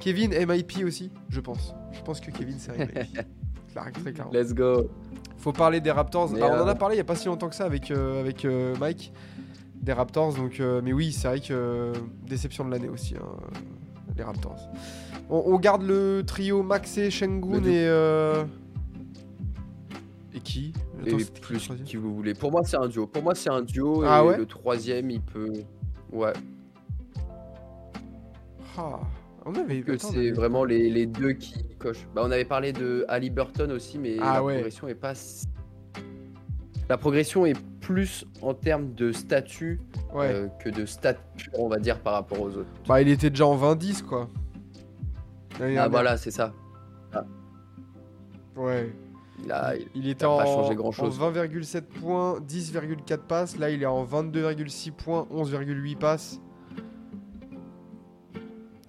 Speaker 1: Kevin, MIP aussi, je pense. Je pense que Kevin, c'est MIP. Clair- très clairement.
Speaker 2: Let's go.
Speaker 1: Faut parler des Raptors. Alors, on en
Speaker 2: euh,
Speaker 1: a parlé il y a pas si longtemps que ça avec, euh, avec euh, Mike. Des Raptors, donc... euh, mais oui, c'est vrai que... euh, déception de l'année aussi, hein, les Raptors. On, on garde le trio Maxé, Shengun et... euh, Et qui?
Speaker 2: Et
Speaker 1: Attends,
Speaker 2: plus qui vous voulez. Pour moi, c'est un duo. Pour moi, c'est un duo.
Speaker 1: Ah
Speaker 2: et
Speaker 1: ouais
Speaker 2: le troisième, il peut. Ouais.
Speaker 1: Ah, on avait...
Speaker 2: que c'est
Speaker 1: avait-
Speaker 2: vraiment les, les deux qui cochent. Bah, on avait parlé de Ali Burton aussi, mais
Speaker 1: Ah
Speaker 2: la
Speaker 1: ouais.
Speaker 2: progression est pas. La progression est plus en termes de statut
Speaker 1: Ouais.
Speaker 2: euh, que de stats purs, on va dire, par rapport aux autres.
Speaker 1: Bah, il était déjà en 20-10, quoi.
Speaker 2: Ah voilà, c'est ça.
Speaker 1: Ouais.
Speaker 2: Il a, il-
Speaker 1: Il était
Speaker 2: a
Speaker 1: en, en
Speaker 2: grand-chose.
Speaker 1: 20,7 points, 10,4 passes. Là, il est en 22,6 points, 11,8 passes.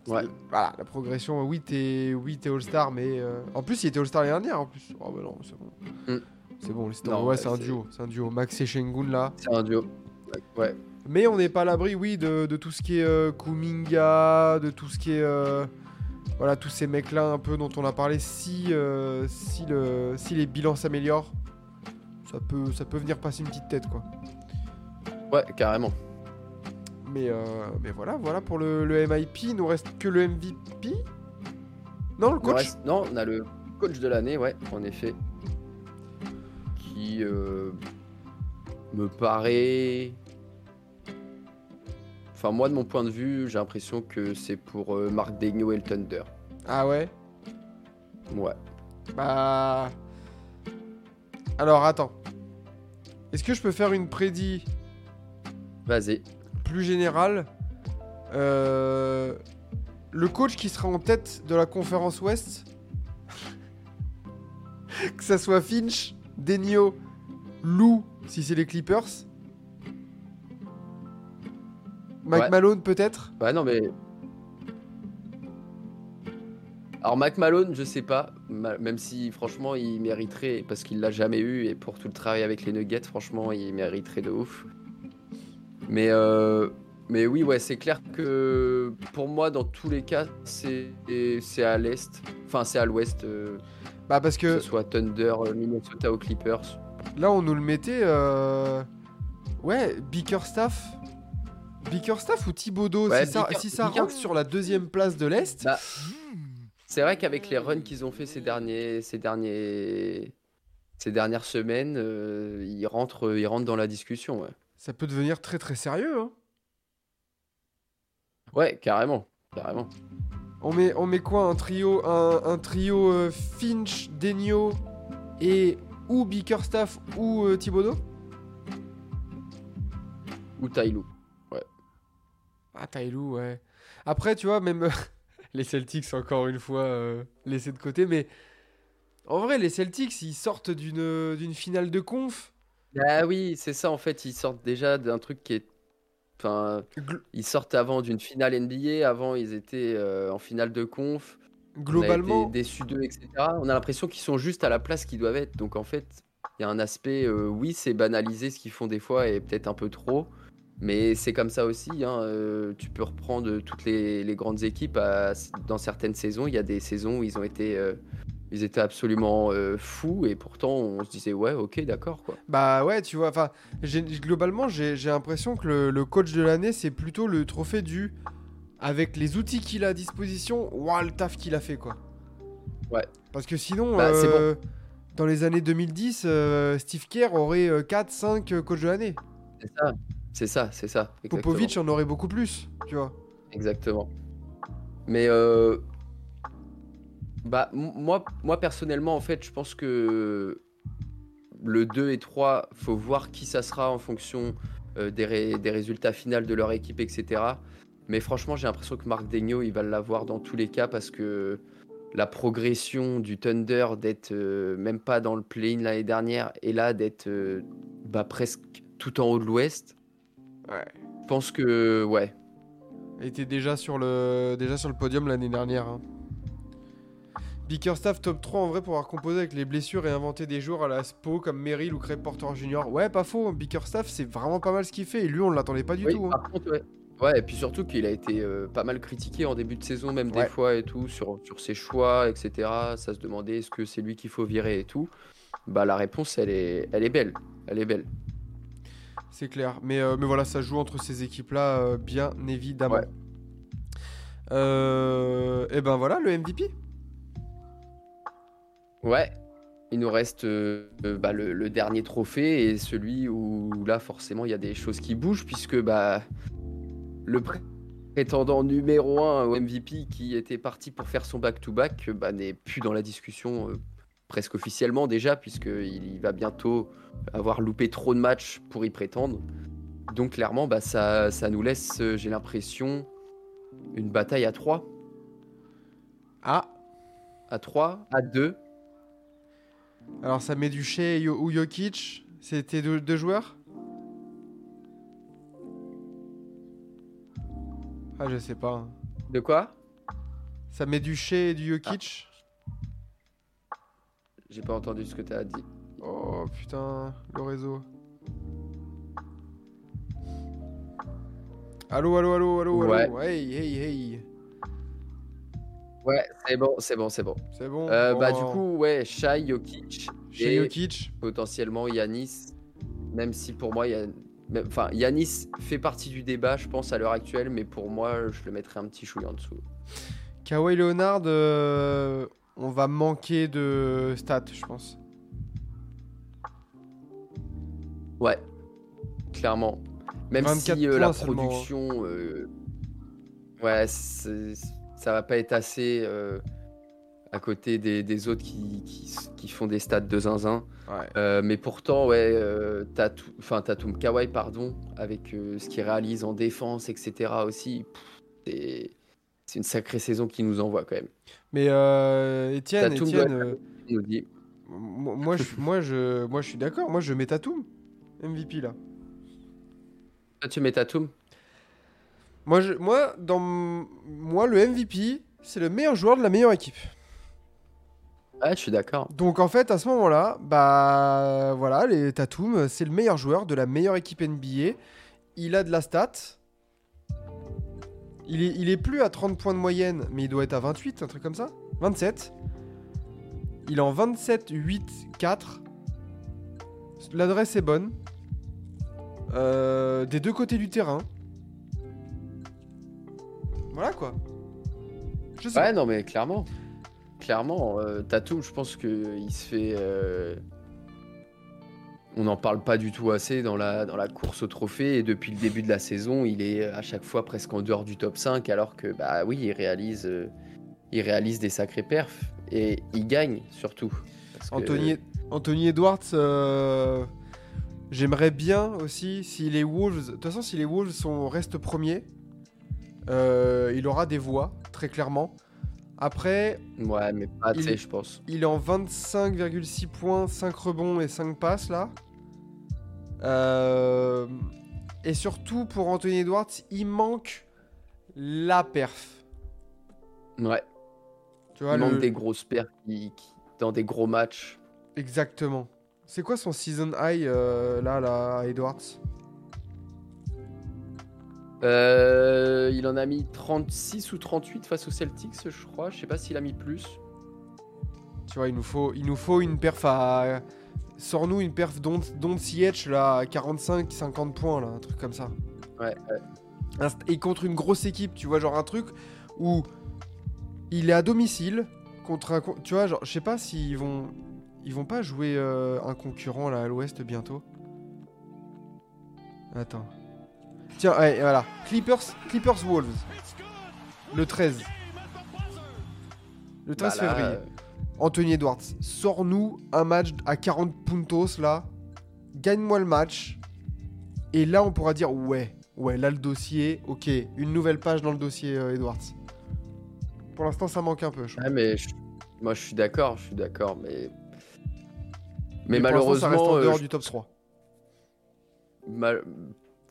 Speaker 2: Ouais.
Speaker 1: Voilà, la progression. Oui, t'es oui, All-Star, mais. euh, En plus, il était All-Star l'année dernière, en plus. Oh, bah non, c'est bon.
Speaker 2: Mm.
Speaker 1: C'est bon, c'est
Speaker 2: Non,
Speaker 1: ouais, c'est un
Speaker 2: c'est-
Speaker 1: duo. C'est un duo. Max et Shengun, là.
Speaker 2: C'est un duo. Ouais.
Speaker 1: Mais on n'est pas à l'abri, oui, de, de tout ce qui est euh, Kuminga, de tout ce qui est. euh, voilà, tous ces mecs-là, un peu dont on a parlé. Si, euh, si, le, si les bilans s'améliorent, ça peut, ça peut venir passer une petite tête, quoi.
Speaker 2: Ouais, carrément.
Speaker 1: Mais, euh, mais voilà, voilà pour le, le MIP. Il nous reste que le MVP Non, le coach
Speaker 2: reste- Non, on a le coach de l'année, ouais, en effet. Qui euh, me paraît. Enfin, moi, de mon point de vue, j'ai l'impression que c'est pour euh, Marc Degno et le Thunder.
Speaker 1: Ah ouais?
Speaker 2: Ouais.
Speaker 1: Bah. Alors, attends. Est-ce que je peux faire une prédit
Speaker 2: Vas-y.
Speaker 1: plus générale? Euh, Le coach qui sera en tête de la conférence Ouest, que ça soit Finch, Denio, Lou, si c'est les Clippers, Mike
Speaker 2: Ouais.
Speaker 1: Malone peut-être?
Speaker 2: Ouais, non, mais. Alors, Mac Malone, je sais pas. Même si, franchement, il mériterait, parce qu'il l'a jamais eu, et pour tout le travail avec les Nuggets, franchement, il mériterait de ouf. Mais, euh, mais oui, ouais, c'est clair que pour moi, dans tous les cas, c'est c'est à l'est. Enfin, c'est à l'ouest, euh,
Speaker 1: Bah parce
Speaker 2: que
Speaker 1: que
Speaker 2: ce soit Thunder, euh, Minnesota ou Clippers.
Speaker 1: là on nous le mettait... euh, Ouais, Bickerstaff. Bickerstaff ou Thibodeau
Speaker 2: Ouais,
Speaker 1: Si ça,
Speaker 2: Bicker-
Speaker 1: si ça
Speaker 2: Bicker-
Speaker 1: rentre sur la deuxième place de l'Est...
Speaker 2: Bah, C'est vrai qu'avec les runs qu'ils ont fait ces derniers, ces derniers, ces dernières semaines, euh, ils rentrent, ils rentrent dans la discussion. Ouais.
Speaker 1: Ça peut devenir très très sérieux. Hein.
Speaker 2: Ouais, carrément. Carrément.
Speaker 1: On met, on met quoi Un trio, un, un trio euh, Finch, Denio et ou Bickerstaff ou euh, Thibodeau
Speaker 2: Ou Tailou.
Speaker 1: Tailou, ouais. Après, tu vois, même les Celtics, encore une fois, euh, laissés de côté, mais en vrai, les Celtics, ils sortent d'une d'une finale de conf.
Speaker 2: Ah oui, c'est ça en fait. Ils sortent déjà d'un truc qui est. Enfin,
Speaker 1: Gl-
Speaker 2: ils sortent avant d'une finale NBA. Avant, ils étaient euh, en finale de conf.
Speaker 1: Globalement,
Speaker 2: déçus d'eux, etc. On a l'impression qu'ils sont juste à la place qu'ils doivent être. Donc en fait, il y a un aspect. euh, oui, c'est banaliser ce qu'ils font des fois et peut-être un peu trop. Mais c'est comme ça aussi. hein, euh, tu peux reprendre toutes les, les grandes équipes. à- dans certaines saisons, il y a des saisons où ils ont été. euh, ils étaient absolument euh, fous et pourtant on se disait ouais ok d'accord quoi.
Speaker 1: bah ouais, tu vois, enfin, globalement, j'ai l'impression que le, le coach de l'année, c'est plutôt le trophée du. Avec les outils qu'il a à disposition, waouh, le taf qu'il a fait, quoi.
Speaker 2: Ouais.
Speaker 1: Parce que sinon,
Speaker 2: Bah,
Speaker 1: dans les années 2010, euh, Steve Kerr aurait 4-5 coachs de l'année.
Speaker 2: C'est ça, c'est ça, c'est ça. exactement.
Speaker 1: Popovic en aurait beaucoup plus, tu vois.
Speaker 2: Exactement. Mais euh, bah moi, moi personnellement en fait, je pense que le 2 et 3, faut voir qui ça sera en fonction euh, des, ré- des résultats finaux de leur équipe, etc. Mais franchement, j'ai l'impression que Marc Degno, il va l'avoir dans tous les cas parce que la progression du Thunder d'être euh, même pas dans le play-in l'année dernière et là d'être bah, presque tout en haut de l'Ouest,
Speaker 1: Ouais.
Speaker 2: je pense que ouais,
Speaker 1: Il était déjà sur le, déjà sur le podium l'année dernière. Hein. Bickerstaff top 3 en vrai pour avoir composé avec les blessures et inventé des joueurs à la Spo comme Merrill ou Craig Porter Jr. Ouais, pas faux. Bickerstaff, c'est vraiment pas mal ce qu'il fait et lui, on l'attendait pas du
Speaker 2: Oui,
Speaker 1: tout. hein.
Speaker 2: contre, ouais. Ouais, et puis surtout qu'il a été euh, pas mal critiqué en début de saison, même
Speaker 1: Ouais.
Speaker 2: des fois et tout, sur, sur ses choix, etc. Ça se demandait est-ce que c'est lui qu'il faut virer et tout? Bah la réponse, elle est, elle est belle. Elle est belle.
Speaker 1: C'est clair. Mais, euh, mais voilà, ça joue entre ces équipes-là, euh, bien évidemment.
Speaker 2: Ouais.
Speaker 1: Euh, et ben voilà, le MVP.
Speaker 2: Ouais, il nous reste bah, le, le dernier trophée et celui où là, forcément, il y a des choses qui bougent, puisque bah, le pré- prétendant numéro 1 au MVP qui était parti pour faire son back-to-back bah, n'est plus dans la discussion presque officiellement déjà, puisqu'il il va bientôt avoir loupé trop de matchs pour y prétendre. Donc clairement, bah, ça, ça nous laisse, euh, j'ai l'impression, une bataille à 3.
Speaker 1: Ah,
Speaker 2: À 3, à 2.
Speaker 1: alors ça met du Shea Yo- ou Jokic. C'était deux, deux joueurs? Ah, je sais pas. hein.
Speaker 2: De quoi?
Speaker 1: Ça met du Shea et du Jokic?
Speaker 2: J'ai pas entendu ce que tu as dit.
Speaker 1: Oh putain, le réseau. Allô, allô, allô, allô,
Speaker 2: Ouais.
Speaker 1: allô. Hey, hey, hey.
Speaker 2: Ouais, c'est bon, c'est bon, c'est bon.
Speaker 1: C'est bon
Speaker 2: Euh, Bah du coup, ouais, Shai, Jokic,
Speaker 1: Shea
Speaker 2: et
Speaker 1: Jokic.
Speaker 2: potentiellement Yanis, même si pour moi, enfin, Yanis fait partie du débat, je pense, à l'heure actuelle, mais pour moi, je le mettrais un petit chouille en dessous.
Speaker 1: Kawhi Leonard, euh, on va manquer de stats, je pense.
Speaker 2: Ouais, clairement. Même
Speaker 1: 24
Speaker 2: si euh, la
Speaker 1: seulement, hein.
Speaker 2: production, euh, ouais, ça va pas être assez euh, à côté des, des autres qui, qui, qui font des stats de zinzin.
Speaker 1: Ouais.
Speaker 2: Mais pourtant, ouais, enfin Tatum Kawhi, pardon, avec ce qu'il réalise en défense, etc. aussi, c'est c'est une sacrée saison qui nous envoie quand même.
Speaker 1: Mais euh, Etienne,
Speaker 2: Tatum
Speaker 1: Etienne, euh,
Speaker 2: Il nous dit,
Speaker 1: moi, moi, je, moi, je, moi, je suis d'accord. Moi, je mets Tatum MVP là.
Speaker 2: toi tu mets Tatum
Speaker 1: Moi, je, moi, dans moi, le MVP, c'est le meilleur joueur de la meilleure équipe.
Speaker 2: Ouais, je suis d'accord.
Speaker 1: Donc en fait, à ce moment-là, bah voilà, les Tatum, c'est le meilleur joueur de la meilleure équipe NBA. Il a de la stat. Il est, il est plus à 30 points de moyenne, mais il doit être à 28, un truc comme ça. 27. Il est en 27, 8, 4. L'adresse est bonne. Euh, des deux côtés du terrain. Voilà quoi. Je sais
Speaker 2: Ouais, non, mais clairement. Clairement, euh, Tatum, je pense qu'il se fait. euh, on n'en parle pas du tout assez dans la, dans la course au trophée. Et depuis le début de la saison, il est à chaque fois presque en dehors du top 5, alors que, bah oui, il réalise, euh, il réalise des sacrés perfs. Et il gagne surtout. Que-
Speaker 1: Anthony, Edwards, euh, j'aimerais bien aussi, si les Wolves, de toute façon, si les Wolves sont, restent premiers, euh, il aura des voix, très clairement. Après,
Speaker 2: Ouais, mais pas assez, je pense.
Speaker 1: il est en 25,6 points, 5 rebonds et 5 passes là. Euh, et surtout pour Anthony Edwards, il manque la perf.
Speaker 2: Ouais,
Speaker 1: Tu vois,
Speaker 2: il
Speaker 1: le-
Speaker 2: manque des grosses qui- dans des gros matchs.
Speaker 1: Exactement. C'est quoi son season high euh, là, là, à Edwards?
Speaker 2: Euh, il en a mis 36 ou 38 face aux Celtics, je crois. Je sais pas s'il a mis plus.
Speaker 1: Tu vois, il nous faut, il nous faut une perf à. Sors-nous une perf Don't, don't CH là, à 45-50 points là, un truc comme ça.
Speaker 2: Ouais,
Speaker 1: Et contre une grosse équipe, tu vois, genre un truc où il est à domicile contre un. Tu vois, genre, je sais pas s'ils vont. Ils vont pas jouer euh, un concurrent là à l'ouest bientôt. Attends. Tiens, ouais, voilà. Clippers, Clippers Wolves. Le 13. Le 13
Speaker 2: Bah
Speaker 1: février. Anthony Edwards, sors-nous un match à 40 puntos là. Gagne-moi le match. Et là, on pourra dire ouais, ouais, là le dossier, ok, une nouvelle page dans le dossier euh, Edwards. Pour l'instant, ça manque un peu. Je trouve.
Speaker 2: Ouais, mais je- moi je suis d'accord, je suis d'accord, mais. Mais,
Speaker 1: l'instant, ça
Speaker 2: malheureusement,
Speaker 1: reste en
Speaker 2: euh,
Speaker 1: dehors
Speaker 2: je-
Speaker 1: du top 3.
Speaker 2: mal-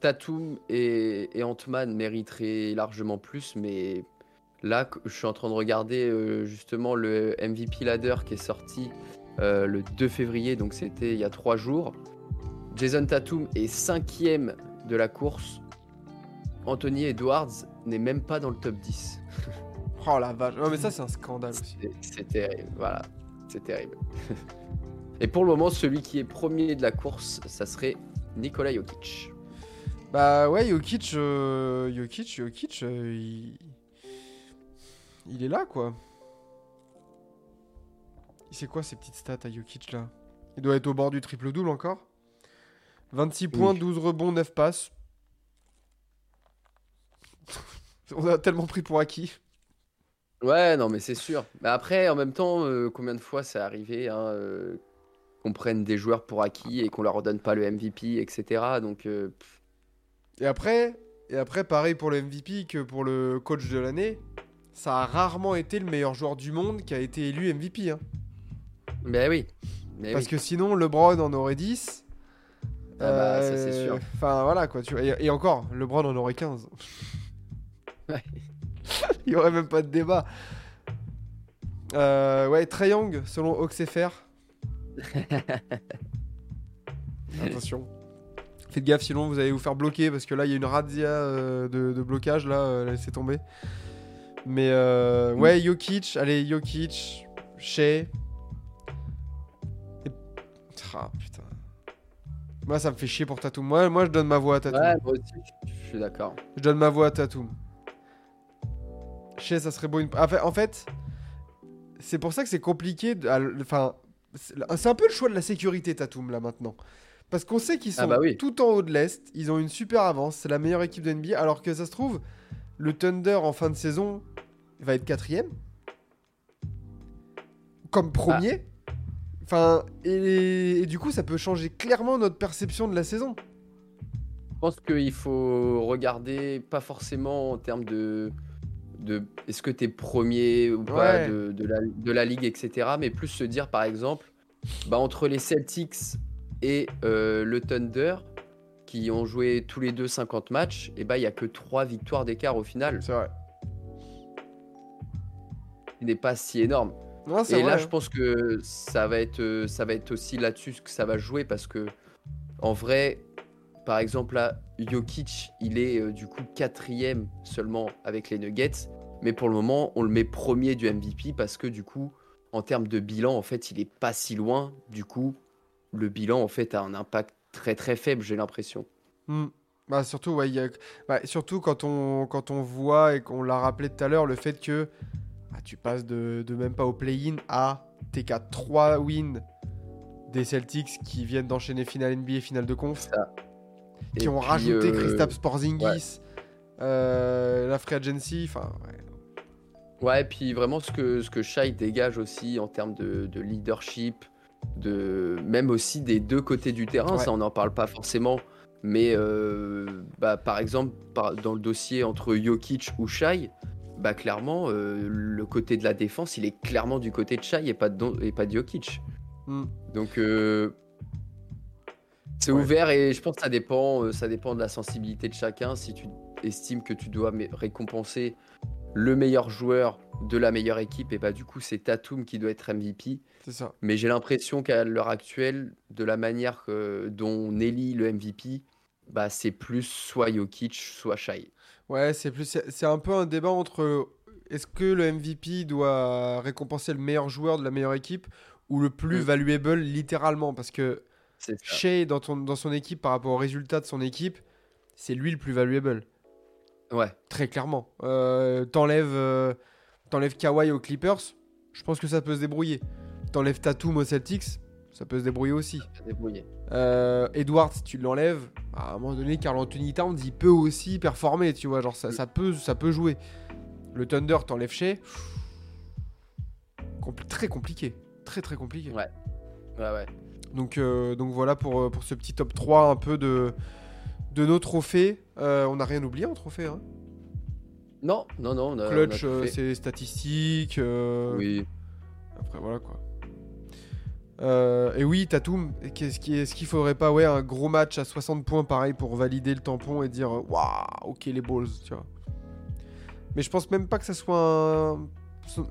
Speaker 2: Tatum et, et Ant-Man mériteraient largement plus, mais là, je suis en train de regarder euh, justement le MVP ladder qui est sorti euh, le 2 février, donc c'était il y a trois jours. Jason Tatum est cinquième de la course. Anthony Edwards n'est même pas dans le top 10.
Speaker 1: Oh la vache. Non, mais ça, c'est un scandale aussi.
Speaker 2: C'est- C'est terrible, voilà, c'est terrible. Et pour le moment, celui qui est premier de la course, ça serait Nikola Jokic.
Speaker 1: Bah ouais, Jokic, euh, Jokic, Jokic, euh, il... il est là quoi. C'est quoi ces petites stats à Jokic là? Il doit être au bord du triple-double encore 26 points,
Speaker 2: Oui.
Speaker 1: 12 rebonds, 9 passes. On a tellement pris pour acquis.
Speaker 2: Ouais, non, mais c'est sûr. Mais après, en même temps, euh, combien de fois c'est arrivé hein, euh, qu'on prenne des joueurs pour acquis et qu'on leur redonne pas le MVP, etc. Donc, euh,
Speaker 1: Et après, et après, pareil pour le MVP que pour le coach de l'année, ça a rarement été le meilleur joueur du monde qui a été élu MVP. hein.
Speaker 2: ben oui. Mais
Speaker 1: Parce
Speaker 2: oui.
Speaker 1: que sinon, LeBron en aurait 10.
Speaker 2: Ah bah, ça, c'est sûr.
Speaker 1: Enfin, voilà quoi. Tu vois. Et, et encore, LeBron en aurait 15.
Speaker 2: Ouais.
Speaker 1: Il y aurait même pas de débat. Euh, ouais, Trae Young, selon OxFR. Attention. Faites gaffe, sinon vous allez vous faire bloquer parce que là il y a une razzia euh, de, de blocage. Là, euh, laissez tomber. Mais euh, ouais, Jokic, allez, Jokic, Shea. Et... Ah putain. Moi ça me fait chier pour Tatum. Moi, moi je donne ma voix à Tatum.
Speaker 2: Ouais, moi aussi, je suis d'accord.
Speaker 1: Je donne ma voix à Tatum. Shea, ça serait beau. Une... En fait, en fait, c'est pour ça que c'est compliqué. de- Enfin, c'est c'est un peu le choix de la sécurité, Tatum, là, maintenant. Parce qu'on sait qu'ils sont
Speaker 2: Ah bah oui.
Speaker 1: tout en haut de l'Est. Ils ont une super avance. C'est la meilleure équipe de NBA. Alors que ça se trouve, le Thunder, en fin de saison, va être quatrième. Comme premier. Enfin, et, et du coup, ça peut changer clairement notre perception de la saison.
Speaker 2: Je pense qu'il faut regarder, pas forcément en termes de. de est-ce que tu es premier ou pas
Speaker 1: Ouais.
Speaker 2: de, de la, de la ligue, etc. Mais plus se dire, par exemple, bah, entre les Celtics et euh, le Thunder, qui ont joué tous les deux 50 matchs, et bah, il n'y a que 3 victoires d'écart au final.
Speaker 1: C'est vrai.
Speaker 2: N'est pas si énorme.
Speaker 1: Non,
Speaker 2: Et là, je pense que ça va être, euh, ça va être aussi là-dessus que ça va jouer parce que, en vrai, par exemple, là, Jokic, il est euh, du coup quatrième seulement avec les Nuggets, mais pour le moment, on le met premier du MVP parce que du coup, en termes de bilan, en fait, il est pas si loin. Du coup, le bilan, en fait, a un impact très très faible, j'ai l'impression.
Speaker 1: Hmm. Bah surtout, ouais, il y a- bah, surtout quand on, quand on voit et qu'on l'a rappelé tout à l'heure, le fait que bah, tu passes de, de même pas au play-in à t'es qu'à 3 wins des Celtics qui viennent d'enchaîner finale NBA et finale de conf,
Speaker 2: Ça.
Speaker 1: qui
Speaker 2: Et
Speaker 1: ont
Speaker 2: puis,
Speaker 1: rajouté
Speaker 2: euh,
Speaker 1: Kristaps Porzingis, euh, la free agency, enfin ouais.
Speaker 2: Ouais, puis vraiment ce que, ce que Shai dégage aussi en termes de, de leadership, de même aussi des deux côtés du terrain,
Speaker 1: Ouais.
Speaker 2: ça on n'en parle pas forcément, mais euh, bah, par exemple par- dans le dossier entre Jokic ou Shai, bah clairement euh, le côté de la défense il est clairement du côté de Shai et pas de, Don- et pas de Jokic.
Speaker 1: Hmm.
Speaker 2: Donc euh, c'est
Speaker 1: Ouais.
Speaker 2: ouvert et je pense que ça dépend, euh, ça dépend de la sensibilité de chacun. Si tu estimes que tu dois récompenser le meilleur joueur de la meilleure équipe, et bah du coup c'est Tatum qui doit être MVP.
Speaker 1: c'est ça.
Speaker 2: Mais j'ai l'impression qu'à l'heure actuelle, de la manière que- dont on élit le MVP, bah c'est plus soit Jokic, soit Shai.
Speaker 1: Ouais, c'est plus, c'est un peu un débat entre euh, est-ce que le MVP doit récompenser le meilleur joueur de la meilleure équipe ou le plus
Speaker 2: Mm.
Speaker 1: valuable littéralement? Parce que. Shea dans, ton- dans son équipe par rapport aux résultats de son équipe, c'est lui le plus valuable,
Speaker 2: Ouais,
Speaker 1: très clairement. Euh, T'enlèves euh, t'enlèves Kawhi aux Clippers, je pense que ça peut se débrouiller. T'enlèves Tatum aux Celtics, ça peut se débrouiller aussi.
Speaker 2: c'est débrouillé.
Speaker 1: Euh, Edwards, si tu l'enlèves, à un moment donné, Carl Anthony Towns, il peut aussi performer, tu vois, genre ça, ça peut, ça peut jouer. Le Thunder, t'enlèves chez. très compliqué, très très compliqué.
Speaker 2: Ouais. Ouais, ouais.
Speaker 1: Donc, euh, donc voilà pour, euh, pour ce petit top 3 un peu de, de nos trophées. Euh, on n'a rien oublié en trophée. Hein?
Speaker 2: Non, non, non. On a,
Speaker 1: Clutch, c'est statistiques.
Speaker 2: Oui.
Speaker 1: Après, voilà quoi. Euh, et oui, Tatum, est-ce qu'il faudrait pas ouais, un gros match à 60 points pareil pour valider le tampon et dire euh, waouh, ok les balls, tu vois. Mais je pense même pas que ça soit un.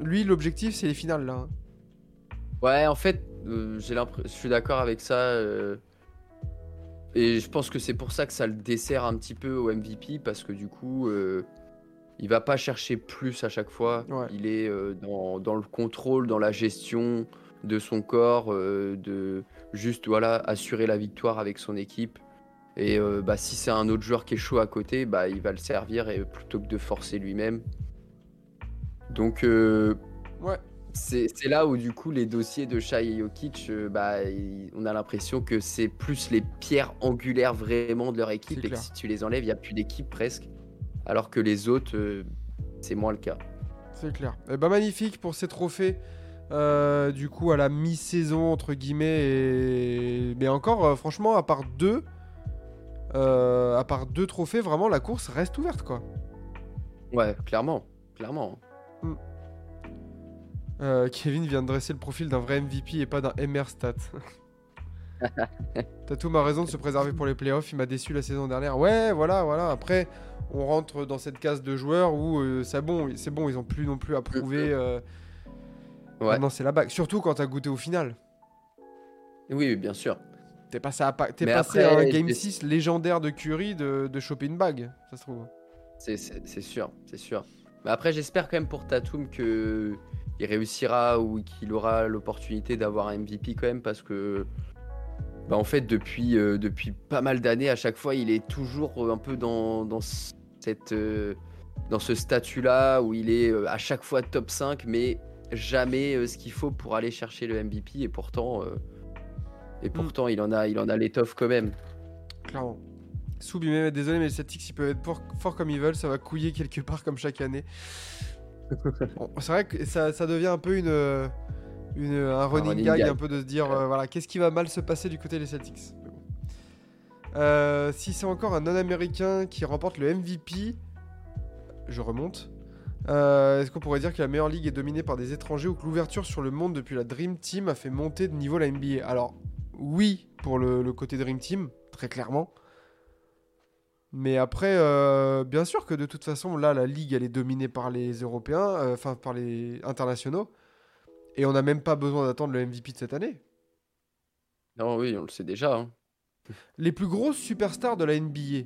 Speaker 1: Lui, l'objectif, c'est les finales là. hein.
Speaker 2: Ouais, en fait, euh, j'ai je suis d'accord avec ça. euh, et je pense que c'est pour ça que ça le dessert un petit peu au MVP parce que du coup, il va pas chercher plus à chaque fois.
Speaker 1: Ouais.
Speaker 2: Il est dans, dans le contrôle, dans la gestion de son corps, euh, de juste voilà assurer la victoire avec son équipe. Et euh, bah, si c'est un autre joueur qui est chaud à côté, bah, il va le servir et plutôt que de forcer lui-même. Donc euh,
Speaker 1: Ouais.
Speaker 2: c'est là où du coup les dossiers de Shai et Jokic, euh, bah, il- on a l'impression que c'est plus les pierres angulaires vraiment de leur équipe et que si tu les enlèves, il n'y a plus d'équipe presque. Alors que les autres, c'est moins le cas.
Speaker 1: C'est clair. Eh ben, magnifique pour ces trophées. Euh, du coup, à la mi-saison, entre guillemets. Et... Mais encore, euh, franchement, à part deux. euh, à part deux trophées, vraiment, la course reste ouverte, quoi.
Speaker 2: Ouais, clairement, clairement.
Speaker 1: Euh, Kevin vient de dresser le profil d'un vrai MVP et pas d'un MR stat. Tatum a raison de se préserver pour les playoffs. Il m'a déçu la saison dernière. Ouais, voilà, voilà. Après, on rentre dans cette case de joueurs où euh, c'est bon, c'est bon, ils ont plus non plus à prouver. euh,
Speaker 2: Ouais.
Speaker 1: Maintenant, c'est la bague. Surtout quand t'as goûté au final.
Speaker 2: Oui, bien sûr.
Speaker 1: T'es passé à, pa-
Speaker 2: Mais
Speaker 1: passé à un Game
Speaker 2: j'ai-
Speaker 1: 6 légendaire de Curry de, de choper une bague, ça se trouve.
Speaker 2: C'est- sûr, c'est sûr. Mais après, j'espère quand même pour Tatum que il réussira ou qu'il aura l'opportunité d'avoir un MVP quand même parce que, bah, en fait, depuis, euh, depuis pas mal d'années, à chaque fois, il est toujours euh, un peu dans, dans cette, euh, dans ce statut-là où il est euh, à chaque fois top 5, mais jamais euh, ce qu'il faut pour aller chercher le MVP. Et pourtant, euh, et pourtant, il en a, il en a l'étoffe quand même.
Speaker 1: Clairement. Soubi, mais désolé, mais les Celtics, ils peuvent être forts forts comme ils veulent, ça va couiller quelque part comme chaque année. Bon, c'est vrai que ça, ça devient un peu une, euh, une, un running,
Speaker 2: running
Speaker 1: gag,
Speaker 2: gag.
Speaker 1: un peu de se dire, euh, voilà, qu'est-ce qui va mal se passer du côté des Celtics. Bon. Euh, si c'est encore un non-américain qui remporte le MVP, je remonte. Euh, Est-ce qu'on pourrait dire que la meilleure ligue est dominée par des étrangers ou que l'ouverture sur le monde depuis la Dream Team a fait monter de niveau la NBA Alors, oui, pour le, le côté Dream Team, très clairement. Mais après, euh, bien sûr que de toute façon, là, la ligue, elle est dominée par les Européens, euh, enfin par les internationaux. Et on n'a même pas besoin d'attendre le MVP de cette année.
Speaker 2: Non, oui, on le sait déjà. hein.
Speaker 1: Les plus grosses superstars de la NBA,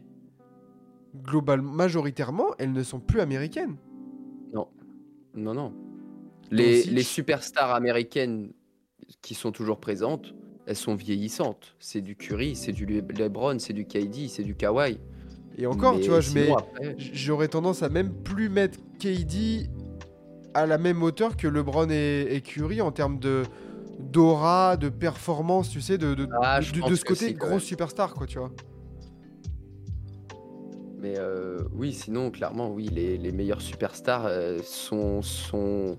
Speaker 1: globalement, majoritairement, elles ne sont plus américaines.
Speaker 2: Non, non. Les, superstars américaines qui sont toujours présentes, elles sont vieillissantes. C'est du Curry, c'est du Le- LeBron, c'est du KD, c'est du Kawhi.
Speaker 1: Et encore,
Speaker 2: Mais
Speaker 1: tu vois, je mets, j'aurais tendance à même plus mettre KD à la même hauteur que LeBron et, et Curry en termes de d'aura, de performance, tu sais, de, de,
Speaker 2: Ah,
Speaker 1: de- ce côté
Speaker 2: même.
Speaker 1: superstar, quoi, tu vois.
Speaker 2: Mais euh, oui, sinon, clairement, oui, les, les meilleurs superstars euh, sont, sont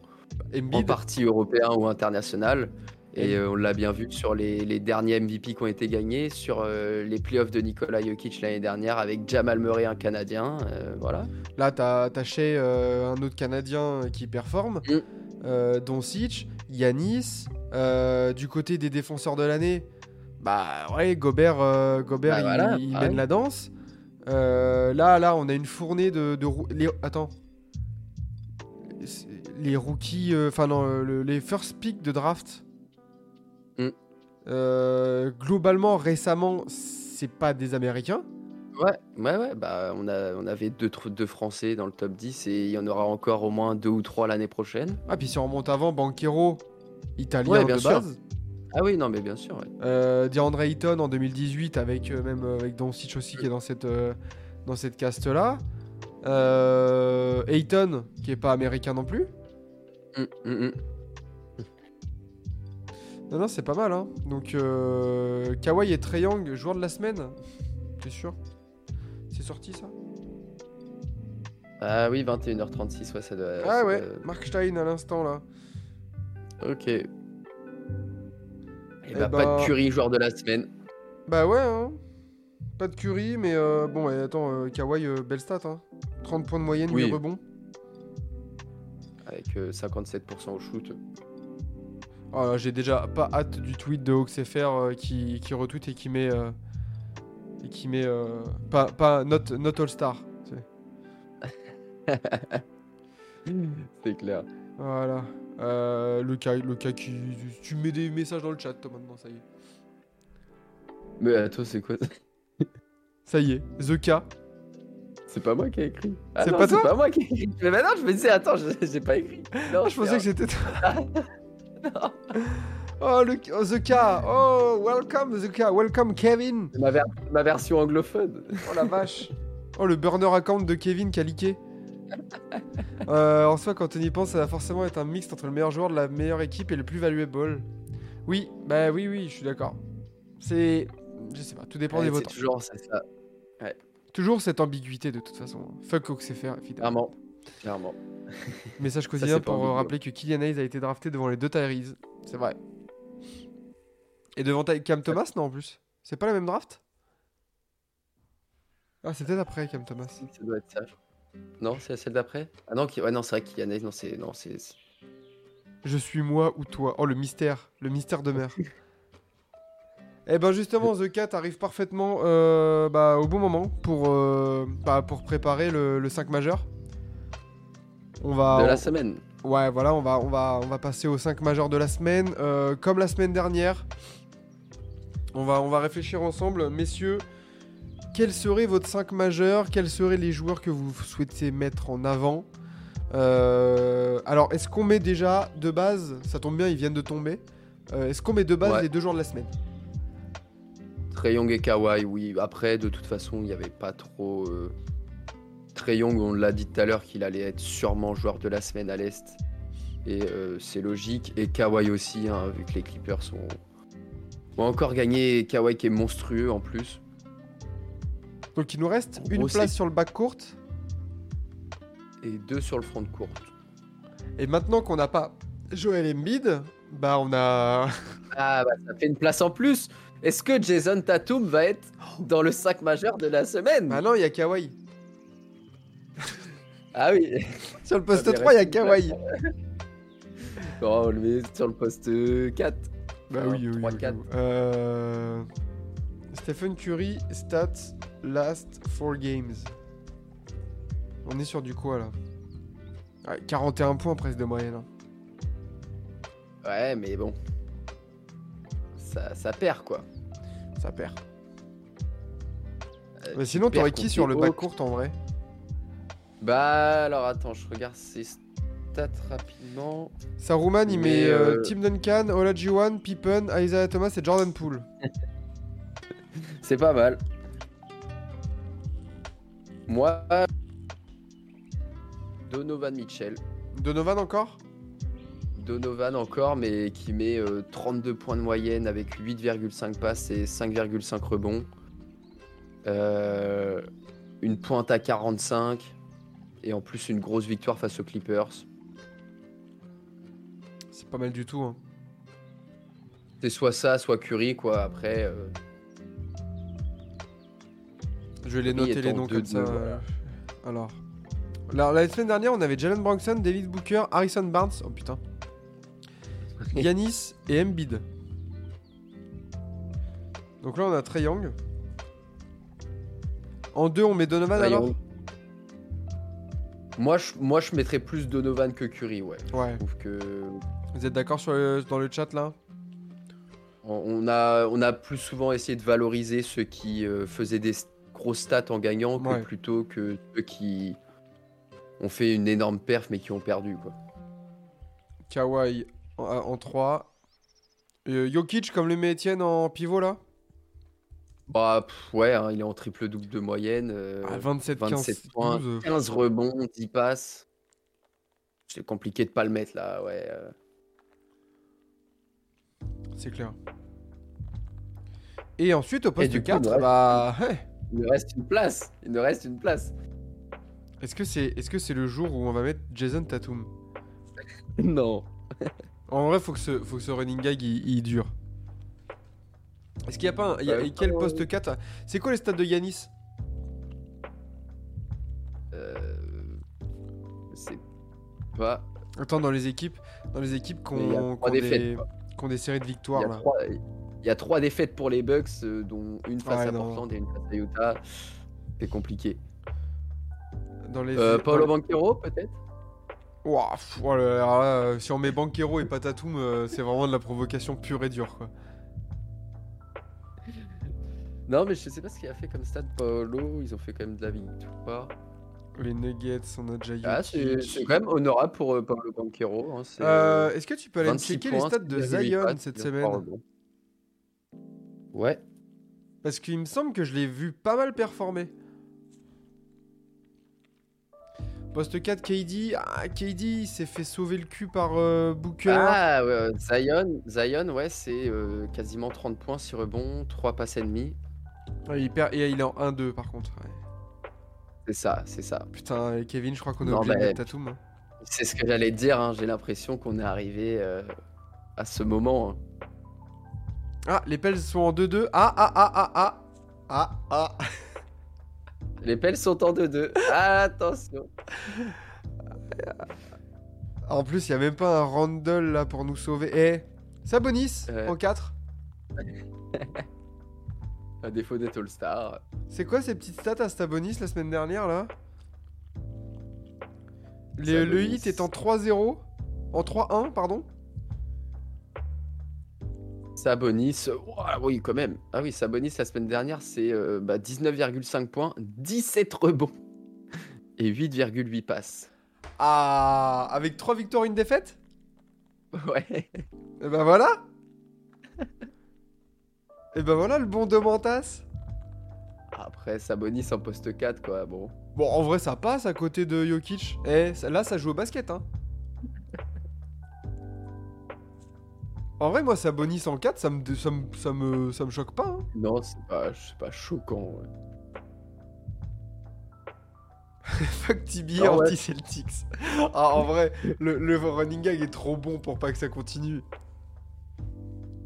Speaker 2: en partie européens ou internationales. Et euh, on l'a bien vu sur les, les derniers MVP qui ont été gagnés, sur les playoffs de Nikola Jokic l'année dernière avec Jamal Murray, un Canadien. voilà.
Speaker 1: là, t'as euh, un autre Canadien qui performe,
Speaker 2: Mm.
Speaker 1: Doncic, Yanis, du côté des défenseurs de l'année, bah ouais, Gobert, Gobert
Speaker 2: Bah
Speaker 1: il,
Speaker 2: voilà,
Speaker 1: il
Speaker 2: pareil.
Speaker 1: mène la danse. Euh, là, là, on a une fournée de... de rou- les, attends. Les rookies, euh, enfin non, euh, le- les first pick de draft.
Speaker 2: Mm.
Speaker 1: Euh, globalement, récemment, c'est pas des Américains.
Speaker 2: Ouais, ouais, ouais. Bah, on, a, on avait deux, deux Français dans le top 10 et il y en aura encore au moins deux ou trois l'année prochaine.
Speaker 1: Ah, puis si on remonte avant, Banquero, italien
Speaker 2: Ouais, bien
Speaker 1: de
Speaker 2: sûr.
Speaker 1: base.
Speaker 2: Ah oui, non, mais bien sûr. ouais.
Speaker 1: Euh, DeAndre Ayton en 2018 avec euh, même euh, avec Doncic aussi qui est dans cette euh, dans cette caste là. Euh, Ayton qui est pas américain non plus.
Speaker 2: Hum, hum, hum.
Speaker 1: Non non c'est pas mal hein. Donc euh, Kawhi et Trae Young joueur de la semaine. T'es sûr C'est sorti ça
Speaker 2: Ah oui, 21h36, ouais, ça doit.
Speaker 1: Ah
Speaker 2: ça
Speaker 1: ouais.
Speaker 2: doit-
Speaker 1: Mark Stein à l'instant là.
Speaker 2: Ok. Et
Speaker 1: Eh
Speaker 2: bah,
Speaker 1: ben-
Speaker 2: pas de Curry, joueur de la semaine.
Speaker 1: Bah ouais hein. Pas de Curry mais euh, bon et attends euh, Kawhi euh, belle stat hein. 30 points de moyenne,
Speaker 2: Oui.
Speaker 1: 8 rebonds.
Speaker 2: Avec euh, 57% au shoot.
Speaker 1: Oh j'ai déjà pas hâte du tweet de HawksFR euh, qui, qui retweet et qui met. euh, et qui met. euh, pas, pas not, not All Star. c'est-
Speaker 2: C'est clair.
Speaker 1: Voilà. Euh, le cas, le cas qui. Tu mets des messages dans le chat, toi, maintenant, ça y est.
Speaker 2: Mais attends, c'est quoi
Speaker 1: Ça y est, The K.
Speaker 2: C'est pas moi qui ai écrit. Ah
Speaker 1: C'est pas toi
Speaker 2: C'est pas moi qui ai écrit. Mais maintenant, je me disais, attends, j'ai pas écrit. Non,
Speaker 1: Ah, je pensais que c'était toi.
Speaker 2: Non.
Speaker 1: Oh, le, oh, The K. Oh, welcome, The K. Welcome, Kevin.
Speaker 2: C'est ma, ver- ma version anglophone.
Speaker 1: Oh la vache. Oh, le burner account de Kevin qui a leaké. Euh, en soi, quand on y pense, ça va forcément être un mix entre le meilleur joueur de la meilleure équipe et le plus valuable. Oui, bah oui, oui, je suis d'accord. C'est. Je sais pas, tout dépend
Speaker 2: Ouais,
Speaker 1: des
Speaker 2: c'est
Speaker 1: votants.
Speaker 2: toujours c'est ça.
Speaker 1: Toujours cette ambiguïté de toute façon. Fuck OXFR, évidemment.
Speaker 2: Clairement. Clairement.
Speaker 1: Message quotidien pour euh, rappeler que Kylian Hayes a été drafté devant les deux Tyrese. C'est vrai. Et devant Cam Thomas, non en plus. C'est pas la même draft? Ah, c'est peut-être après Cam Thomas.
Speaker 2: Ça doit être ça. Non, c'est celle d'après? Ah non, qui... ouais, non c'est vrai qu'il y a. Non, c'est. Non, c'est.
Speaker 1: Je suis moi ou toi. Oh, le mystère. Le mystère de mer. Eh ben justement, The Cat arrive parfaitement euh, bah, au bon moment pour, euh, bah, pour préparer le, le 5 majeur. On va,
Speaker 2: De la semaine.
Speaker 1: Ouais, voilà, on va, on va, on va passer aux 5 majeurs de la semaine. Euh, comme la semaine dernière, on va, on va réfléchir ensemble. Messieurs, quels seraient votre 5 majeurs? Quels seraient les joueurs que vous souhaitez mettre en avant? Euh, Alors, est-ce qu'on met déjà de base Ça tombe bien, ils viennent de tomber. Euh, est-ce qu'on met de base
Speaker 2: Ouais.
Speaker 1: les deux joueurs de la semaine?
Speaker 2: Trey Young et Kawhi, oui. Après, de toute façon, il n'y avait pas trop. Euh... Trey Young, on l'a dit tout à l'heure qu'il allait être sûrement joueur de la semaine à l'Est. Et c'est logique. Et Kawhi aussi, hein, vu que les Clippers sont... ont encore gagné. Kawhi qui est monstrueux en plus.
Speaker 1: Donc, il nous reste
Speaker 2: En
Speaker 1: une
Speaker 2: gros,
Speaker 1: place sur le bac courte.
Speaker 2: Et deux sur le front de courte.
Speaker 1: Et maintenant qu'on n'a pas Joel Embiid, bah on a.
Speaker 2: Ah, bah ça fait une place en plus. Est-ce que Jason Tatum va être dans le 5 majeur de la semaine?
Speaker 1: Bah non, il y a Kawhi.
Speaker 2: Ah oui.
Speaker 1: Sur le poste
Speaker 2: Ça fait
Speaker 1: 3, il y a Kawhi.
Speaker 2: Bon, on le met sur le poste 4.
Speaker 1: Bah
Speaker 2: Alors,
Speaker 1: oui, oui, oui,
Speaker 2: 3-4.
Speaker 1: oui. Euh... Stephen Curry, stats, last 4 games. On est sur du quoi là? Ouais, 41 points presque de moyenne. hein.
Speaker 2: Ouais, mais bon. Ça, ça perd quoi.
Speaker 1: Ça perd.
Speaker 2: Euh,
Speaker 1: Mais sinon, t'aurais qui sur le bac
Speaker 2: Hawks.
Speaker 1: court en vrai?
Speaker 2: Bah alors attends, je regarde ses stats rapidement.
Speaker 1: Saruman, il
Speaker 2: Mais,
Speaker 1: met euh,
Speaker 2: euh,
Speaker 1: Tim Duncan, Olajuwon, Pippen, Isaiah Thomas et Jordan Poole.
Speaker 2: C'est pas mal. Moi, Donovan Mitchell.
Speaker 1: Donovan encore?
Speaker 2: Donovan encore, mais qui met euh, 32 points de moyenne avec 8,5 passes et 5,5 rebonds. Euh, une pointe à 45 et en plus une grosse victoire face aux Clippers.
Speaker 1: C'est pas mal du tout. hein.
Speaker 2: C'est soit ça, soit Curry, quoi. Après, euh,
Speaker 1: Je vais les noter les noms comme ça. euh. Alors. Alors, la semaine dernière, on avait Jalen Bronson, David Booker, Harrison Barnes. Oh putain. Yanis et Embiid. Donc là, on a Trey Young. En deux, on met Donovan
Speaker 2: Trae
Speaker 1: alors
Speaker 2: Young. Moi, je, moi, je mettrais plus Donovan que Curry, ouais.
Speaker 1: Ouais.
Speaker 2: Je trouve que
Speaker 1: Vous êtes d'accord sur le- dans le chat là?
Speaker 2: On on a, on a plus souvent essayé de valoriser ceux qui euh, faisaient des stats en gagnant que
Speaker 1: Ouais.
Speaker 2: plutôt que ceux qui ont fait une énorme perf mais qui ont perdu, quoi.
Speaker 1: Kawhi en, en 3. Jokic, comme le met Etienne en pivot là?
Speaker 2: Bah, pff, ouais, hein, il est en triple-double de moyenne. euh,
Speaker 1: Ah, 27,
Speaker 2: 27
Speaker 1: 15,
Speaker 2: points,
Speaker 1: 12, euh,
Speaker 2: 15 rebonds, 10 passes. C'est compliqué de pas le mettre là, ouais. euh.
Speaker 1: C'est clair. Et ensuite, au poste
Speaker 2: du coup,
Speaker 1: 4,
Speaker 2: ouais.
Speaker 1: bah. ouais.
Speaker 2: Il nous reste une place. Il nous reste une place.
Speaker 1: Est-ce que c'est est -ce c'est le jour où on va mettre Jason Tatum
Speaker 2: non.
Speaker 1: En vrai, faut que ce, faut que ce running gag il, il dure. Est-ce qu'il y a pas un. il y a-
Speaker 2: Ouais,
Speaker 1: quel
Speaker 2: ouais.
Speaker 1: poste 4 C'est quoi les stats de Yanis
Speaker 2: Euh, C'est pas.
Speaker 1: Attends, dans les équipes, dans les équipes
Speaker 2: y a
Speaker 1: ont, des, ont des séries de
Speaker 2: Il
Speaker 1: victoires
Speaker 2: y, a
Speaker 1: là.
Speaker 2: trois, il y a trois défaites pour les Bucks, euh, dont une face
Speaker 1: Ouais,
Speaker 2: à
Speaker 1: non.
Speaker 2: Portland et une face à Utah. C'est compliqué.
Speaker 1: Dans les,
Speaker 2: Euh, Paolo Banquero, peut-être?
Speaker 1: Ouah, oh euh, si on met Banquero et pas Tatum, euh, c'est vraiment de la provocation pure et dure quoi.
Speaker 2: Non, mais je sais pas ce qu'il a fait comme stade, Paolo. Ils ont fait quand même de la victoire.
Speaker 1: Les Nuggets, on a déjà
Speaker 2: Ah,
Speaker 1: Jokic.
Speaker 2: c'est quand même honorable pour euh, Paolo Banquero. hein,
Speaker 1: Est-ce que tu peux aller me
Speaker 2: 26
Speaker 1: checker les stats de
Speaker 2: 6,8
Speaker 1: Zion
Speaker 2: passes,
Speaker 1: cette
Speaker 2: 23
Speaker 1: semaine?
Speaker 2: Ouais.
Speaker 1: Parce qu'il me semble que je l'ai vu pas mal performer. Poste 4, KD. Ah, KD il s'est fait sauver le cul par euh, Booker.
Speaker 2: Ah, ouais, Zion, Zion, ouais, c'est euh, quasiment 30 points, 6 rebonds, 3 passes et demi.
Speaker 1: Il, perd, et il est en 1-2 par contre. ouais.
Speaker 2: C'est ça, c'est ça.
Speaker 1: Putain, et Kevin, je crois qu'on est obligé de mettre Tatum. hein.
Speaker 2: C'est ce que j'allais te dire, hein, j'ai l'impression qu'on est arrivé euh, à ce moment. hein.
Speaker 1: Ah, les Pels sont en 2-2. Ah, ah, ah, ah, ah. Ah, ah.
Speaker 2: Les pelles sont en 2-2. Attention.
Speaker 1: En plus, il y a même pas un Randall là pour nous sauver. Eh, Sabonis
Speaker 2: Ouais.
Speaker 1: en 4.
Speaker 2: À défaut d'être All-Star.
Speaker 1: C'est quoi ces petites stats à Sabonis la semaine dernière là? Le, hit est en 3-0. En 3-1, pardon.
Speaker 2: Sabonis, oui, quand même. Ah oui, Sabonis, la semaine dernière, c'est euh, bah, 19,5 points, 17 rebonds et 8,8 passes.
Speaker 1: Ah, avec 3 victoires, une défaite?
Speaker 2: Ouais.
Speaker 1: Et ben voilà Et ben voilà le bon de Mantas
Speaker 2: Après, Sabonis en poste 4, quoi. Bon.
Speaker 1: Bon, en vrai, ça passe à côté de Jokic. Eh, là, ça joue au basket, hein. En vrai, moi, Sabonis en 4, ça me, ça me, ça me, ça me choque pas. hein.
Speaker 2: Non, c'est pas, c'est pas choquant. ouais.
Speaker 1: Fuck
Speaker 2: Ah ouais.
Speaker 1: anti-Celtics. ah, en vrai, le, le running gag est trop bon pour pas que ça continue.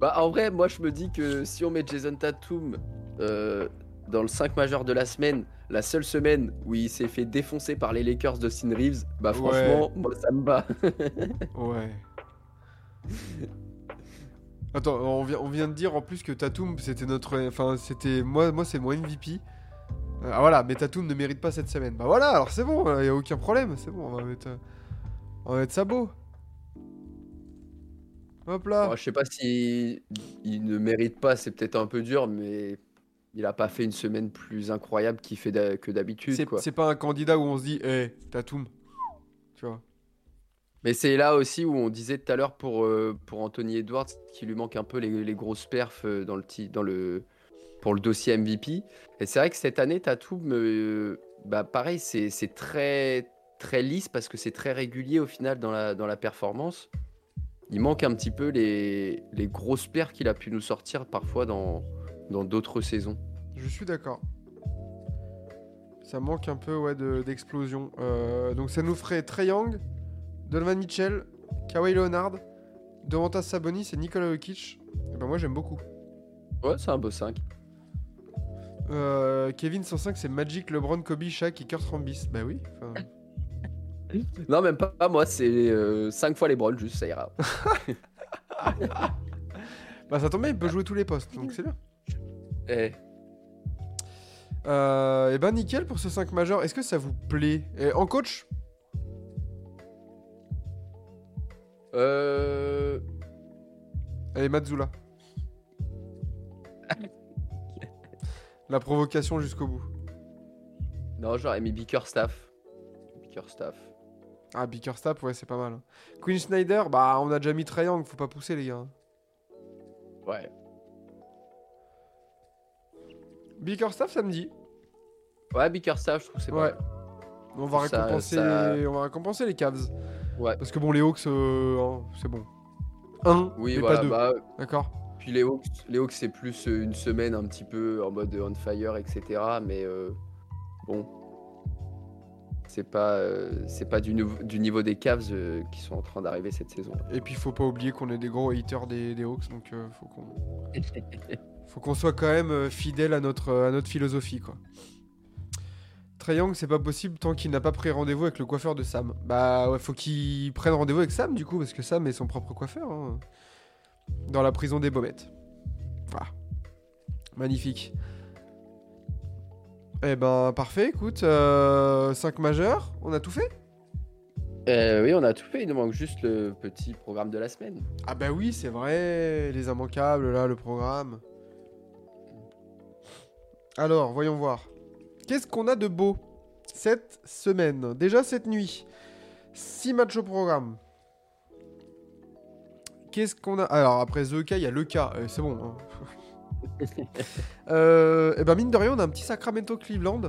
Speaker 2: Bah, en vrai, moi, je me dis que si on met Jason Tatum euh, dans le 5 majeur de la semaine, la seule semaine où il s'est fait défoncer par les Lakers de Sin Reeves, bah,
Speaker 1: Ouais.
Speaker 2: franchement, moi, ça me bat.
Speaker 1: Ouais. Attends, on vient, on vient de dire en plus que Tatum, c'était notre. Enfin, c'était. Moi, moi c'est mon MVP. Euh, Ah voilà, mais Tatum ne mérite pas cette semaine. Bah voilà, alors c'est bon, il y a aucun problème, c'est bon, on va mettre. On va mettre beau. Hop là.
Speaker 2: Je sais pas si il ne mérite pas, c'est peut-être un peu dur, mais il a pas fait une semaine plus incroyable qu'il fait que d'habitude,
Speaker 1: c'est pas un candidat où on se dit, hé, Tatum. Tu vois.
Speaker 2: Mais c'est là aussi où on disait tout à l'heure pour, euh, pour Anthony Edwards qu'il lui manque un peu les, grosses perfs euh, dans le, dans le, pour le dossier MVP. Et c'est vrai que cette année, Tatum, euh, bah pareil, c'est très, très lisse parce que c'est très régulier au final dans la, dans la performance. il manque un petit peu les, les grosses paires qu'il a pu nous sortir parfois dans d'autres saisons.
Speaker 1: Je suis d'accord. Ça manque un peu ouais, de- d'explosion. Euh, donc ça nous ferait Trey Young, Donovan Mitchell, Kawhi Leonard, Domantas Sabonis et Nikola Jokic. Et ben moi j'aime beaucoup.
Speaker 2: Ouais, c'est un beau 5.
Speaker 1: Euh, Kevin 105 c'est Magic, LeBron, Kobe, Shaq et Kurt Rambis. Bah oui.
Speaker 2: Non, même pas, pas moi, c'est 5 fois les Browns, juste ça ira.
Speaker 1: Bah ça tombe bien, il peut jouer tous les postes, donc c'est bien.
Speaker 2: Eh,
Speaker 1: Euh, et ben nickel pour ce 5 majeur. Est-ce que ça vous plaît? Et En coach?
Speaker 2: Euh,
Speaker 1: Allez Mazzula. La provocation jusqu'au bout.
Speaker 2: Non, j'aurais mis Bickerstaff. Bickerstaff.
Speaker 1: Ah, Bickerstaff, ouais, c'est pas mal. hein. Queen Snyder, bah, on a déjà mis Triangle, faut pas pousser, les gars.
Speaker 2: Ouais.
Speaker 1: Bickerstaff, ça me dit.
Speaker 2: Ouais, Bickerstaff, je trouve que c'est
Speaker 1: Ouais.
Speaker 2: pas mal.
Speaker 1: On va,
Speaker 2: Ça-
Speaker 1: récompenser,
Speaker 2: ça-
Speaker 1: on va récompenser les Cavs.
Speaker 2: Ouais.
Speaker 1: Parce que bon, les Hawks, euh, hein, c'est bon. Un,
Speaker 2: Oui, voilà,
Speaker 1: pas deux.
Speaker 2: bah,
Speaker 1: D'accord
Speaker 2: puis les Hawks, les Hawks, c'est plus euh, une semaine un petit peu en mode on fire, etc. Mais euh, bon, c'est pas, euh, c'est pas du, niveau des Cavs euh, qui sont en train d'arriver cette saison.
Speaker 1: Et puis, faut pas oublier qu'on est des gros haters des, des Hawks, donc euh, faut qu'on faut qu'on soit quand même fidèle à notre, à notre philosophie, quoi. Trae c'est pas possible tant qu'il n'a pas pris rendez-vous avec le coiffeur de Sam. Bah ouais, faut qu'il prenne rendez-vous avec Sam du coup, parce que Sam est son propre coiffeur. hein. Dans la prison des Baumettes. Voilà. Magnifique. Eh ben parfait, écoute, 5 majeurs, on a tout fait?
Speaker 2: Euh, oui, on a tout fait. Il nous manque juste le petit programme de la semaine.
Speaker 1: Ah bah oui, c'est vrai, les immanquables, là, le programme. Alors, voyons voir. Qu'est-ce qu'on a de beau cette semaine? Déjà cette nuit. 6 matchs au programme. Qu'est-ce qu'on a? Alors, après The K, il y a le K, euh, c'est bon. hein. euh, et ben mine de rien, on a un petit Sacramento Cleveland.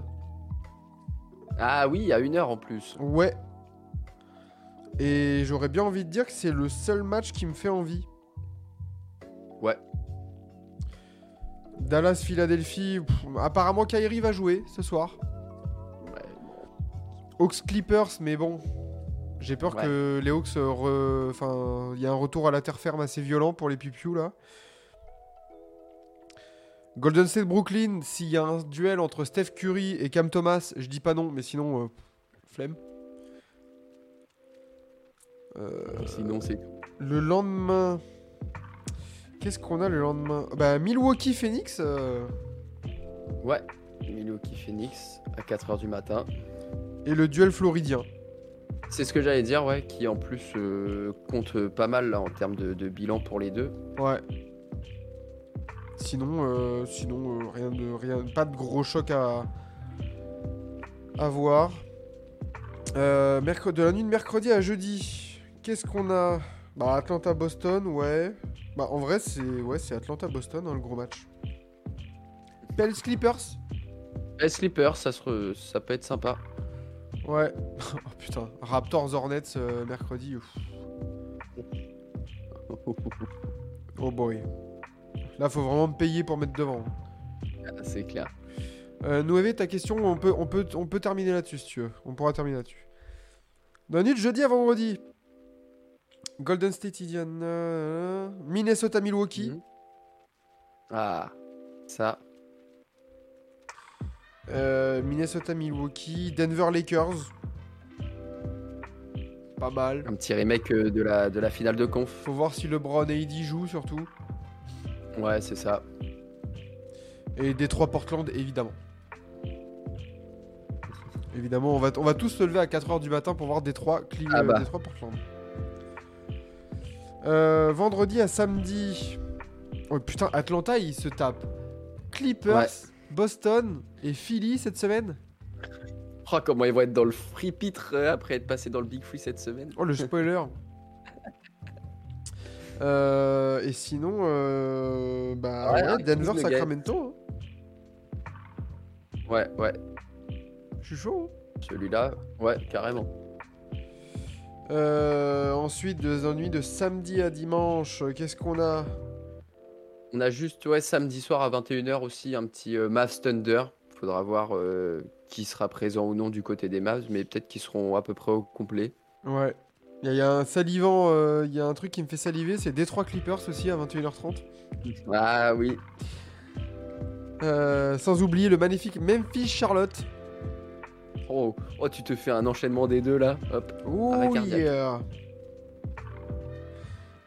Speaker 2: Ah oui, à une heure en plus.
Speaker 1: Ouais. Et j'aurais bien envie de dire que c'est le seul match qui me fait envie. Dallas, Philadelphie. pff, apparemment, Kyrie va jouer ce soir.
Speaker 2: Ouais,
Speaker 1: Hawks, Clippers, mais bon. J'ai peur
Speaker 2: Ouais.
Speaker 1: que les Hawks. euh, re- Enfin, il y a un retour à la terre ferme assez violent pour les Pipiou là. Golden State, Brooklyn. S'il y a un duel entre Steph Curry et Cam Thomas, je dis pas non, mais sinon, euh, flemme. Euh,
Speaker 2: Sinon, c'est
Speaker 1: Le lendemain. Qu'est-ce qu'on a le lendemain? Bah, Milwaukee Phoenix. euh,
Speaker 2: Ouais. Milwaukee Phoenix à 4h du matin.
Speaker 1: et le duel floridien.
Speaker 2: C'est ce que j'allais dire, ouais, qui en plus euh, compte pas mal là en termes de, de bilan pour les deux.
Speaker 1: Ouais. Sinon, euh, sinon euh, rien de rien, pas de gros choc à à voir. De la nuit de mercredi à jeudi, qu'est-ce qu'on a? Bah Atlanta Boston, ouais. Bah en vrai c'est ouais c'est Atlanta Boston le gros match. Pels Clippers.
Speaker 2: Les Slippers, ça, se re- ça peut être sympa.
Speaker 1: Ouais. oh putain. Raptors Hornets euh, mercredi. ouf. Oh boy. Là faut vraiment me payer pour mettre devant.
Speaker 2: c'est clair.
Speaker 1: Euh, Noévé, ta question, on peut, on peut, on peut terminer là-dessus si tu veux. On pourra terminer là-dessus. La nuit de jeudi à vendredi. Golden State Indiana. Minnesota Milwaukee.
Speaker 2: Mhm. Ah, ça.
Speaker 1: Euh, Minnesota Milwaukee. Denver Lakers. Pas mal.
Speaker 2: Un petit remake euh, de la, de la finale de conf.
Speaker 1: Faut voir si LeBron et AD jouent surtout.
Speaker 2: Ouais, c'est ça.
Speaker 1: Et Détroit Portland, évidemment. Évidemment, on va, on va tous se lever à 4h du matin pour voir Détroit, Cle-
Speaker 2: Ah
Speaker 1: euh,
Speaker 2: bah.
Speaker 1: Détroit Portland. Euh, vendredi à samedi. Oh putain, Atlanta, il se tape. Clippers,
Speaker 2: Ouais.
Speaker 1: Boston et Philly cette semaine.
Speaker 2: Oh, comment ils vont être dans le free pitre euh, après être passé dans le Big Free cette semaine.
Speaker 1: Oh, le spoiler. Euh, et sinon, euh, bah,
Speaker 2: Ouais,
Speaker 1: Denver. Sacramento. hein.
Speaker 2: Ouais, ouais.
Speaker 1: Je suis chaud. hein.
Speaker 2: Celui-là, ouais, carrément.
Speaker 1: Euh, ensuite, de la nuit de samedi à dimanche, qu'est-ce qu'on a?
Speaker 2: On a juste, ouais, samedi soir à 21h aussi, un petit euh, Mavs Thunder. Faudra voir euh, qui sera présent ou non du côté des Mavs, mais peut-être qu'ils seront à peu près au complet.
Speaker 1: Ouais. Il y, a- il y a un salivant, il y a un truc qui me fait saliver, c'est Détroit Clippers aussi à 21h30.
Speaker 2: Ah oui,
Speaker 1: sans oublier le magnifique Memphis Charlotte.
Speaker 2: Oh, oh, tu te fais un enchaînement des deux là, hop.
Speaker 1: Oh yeah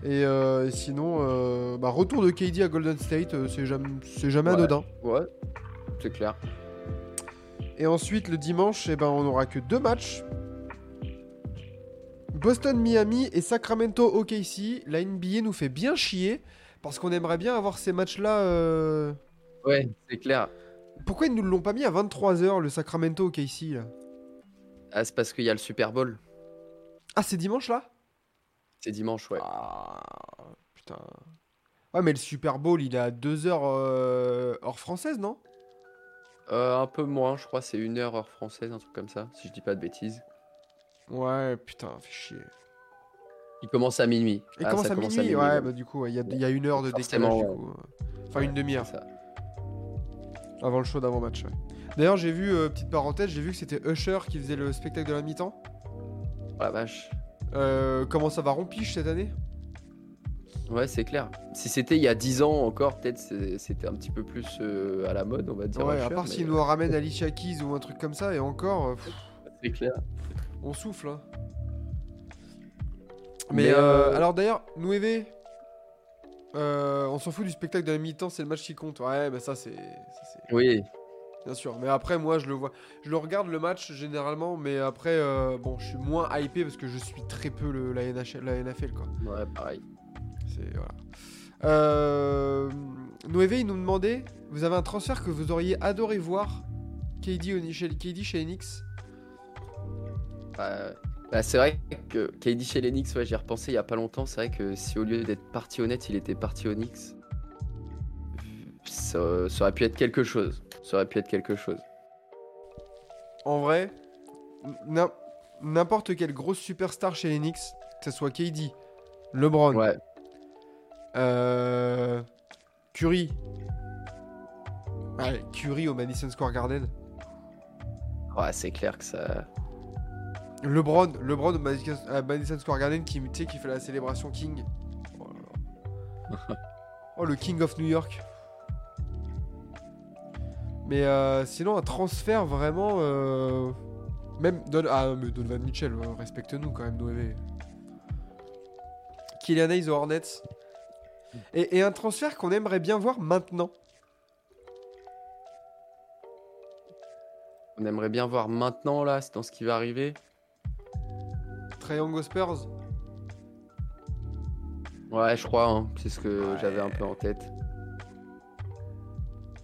Speaker 1: Et, euh, sinon, euh, bah, retour de KD à Golden State, euh, c'est jamais, c'est jamais
Speaker 2: Ouais.
Speaker 1: anodin.
Speaker 2: Ouais, c'est clair.
Speaker 1: Et ensuite, le dimanche, eh ben, on n'aura que deux matchs. Boston-Miami et Sacramento-OKC. La NBA nous fait bien chier parce qu'on aimerait bien avoir ces matchs-là.
Speaker 2: Ouais, c'est clair.
Speaker 1: Pourquoi ils nous l'ont pas mis à 23h, le Sacramento-OKC là?
Speaker 2: Ah, c'est parce qu'il y a le Super Bowl.
Speaker 1: Ah, c'est dimanche là?
Speaker 2: C'est dimanche, ouais.
Speaker 1: Ah, putain. Ouais, mais le Super Bowl, il est à 2h hors française, non?
Speaker 2: Euh, un peu moins, je crois, c'est une heure heure française, un truc comme ça, si je dis pas de bêtises.
Speaker 1: Ouais, putain, fait chier.
Speaker 2: Il commence à minuit.
Speaker 1: Il
Speaker 2: Ah,
Speaker 1: commence, à minuit, ouais,
Speaker 2: ouais.
Speaker 1: bah du coup, ouais, il y, a, il y a une heure de décalage, du coup. Enfin, une demi-heure. Avant le show d'avant-match. ouais. D'ailleurs, j'ai vu, euh, petite parenthèse, j'ai vu que c'était Usher qui faisait le spectacle de la mi-temps.
Speaker 2: Oh la vache.
Speaker 1: Euh, comment ça va rompiche cette année?
Speaker 2: Ouais, c'est clair. Si c'était il y a 10 ans encore, peut-être c'était un petit peu plus euh, à la mode, on va dire.
Speaker 1: Ouais, à part
Speaker 2: mais-
Speaker 1: s'il nous ramène Alicia Keys ou un truc comme ça, et encore, pff,
Speaker 2: C'est clair.
Speaker 1: on souffle. hein. Mais,
Speaker 2: Mais,
Speaker 1: alors d'ailleurs, Nueve, on s'en fout du spectacle de la mi-temps, c'est le match qui compte. Ouais, bah ça c'est, ça, c'est-
Speaker 2: Oui,
Speaker 1: bien sûr. Mais après, moi, je le vois, je le regarde le match généralement, mais après, euh, bon, je suis moins hypé parce que je suis très peu le, la, NHL, la NFL, quoi.
Speaker 2: ouais, pareil.
Speaker 1: C'est voilà. Euh, Noévé, il nous demandait, vous avez un transfert que vous auriez adoré voir KD, au- chez, KD chez Enix
Speaker 2: Bah, bah, c'est vrai que KD chez l'Enix, ouais, j'y ai repensé il y a pas longtemps. C'est vrai que si au lieu d'être parti au net, il était parti au Knicks, ça, ça aurait pu être quelque chose. Ça aurait pu être quelque chose.
Speaker 1: En vrai, n'im- n'importe quelle grosse superstar chez Enix, que ce soit KD, LeBron,
Speaker 2: Ouais,
Speaker 1: euh, Curry, ouais, Curry au Madison Square Garden,
Speaker 2: ouais c'est clair que ça.
Speaker 1: LeBron, LeBron au Madison, Square Garden qui, qui fait la célébration King. Oh, là là. Oh, le King of New York. Mais euh, sinon, un transfert vraiment. euh, Même. Don... Ah, mais Donovan Mitchell, euh, respecte-nous quand même, Noévé. Kylian Hayes aux Hornets. Et, et un transfert qu'on aimerait bien voir maintenant.
Speaker 2: On aimerait bien voir maintenant là, c'est dans ce qui va arriver.
Speaker 1: Triangle Spurs.
Speaker 2: Ouais, je crois, hein, c'est ce que
Speaker 1: Ouais.
Speaker 2: j'avais un peu en tête.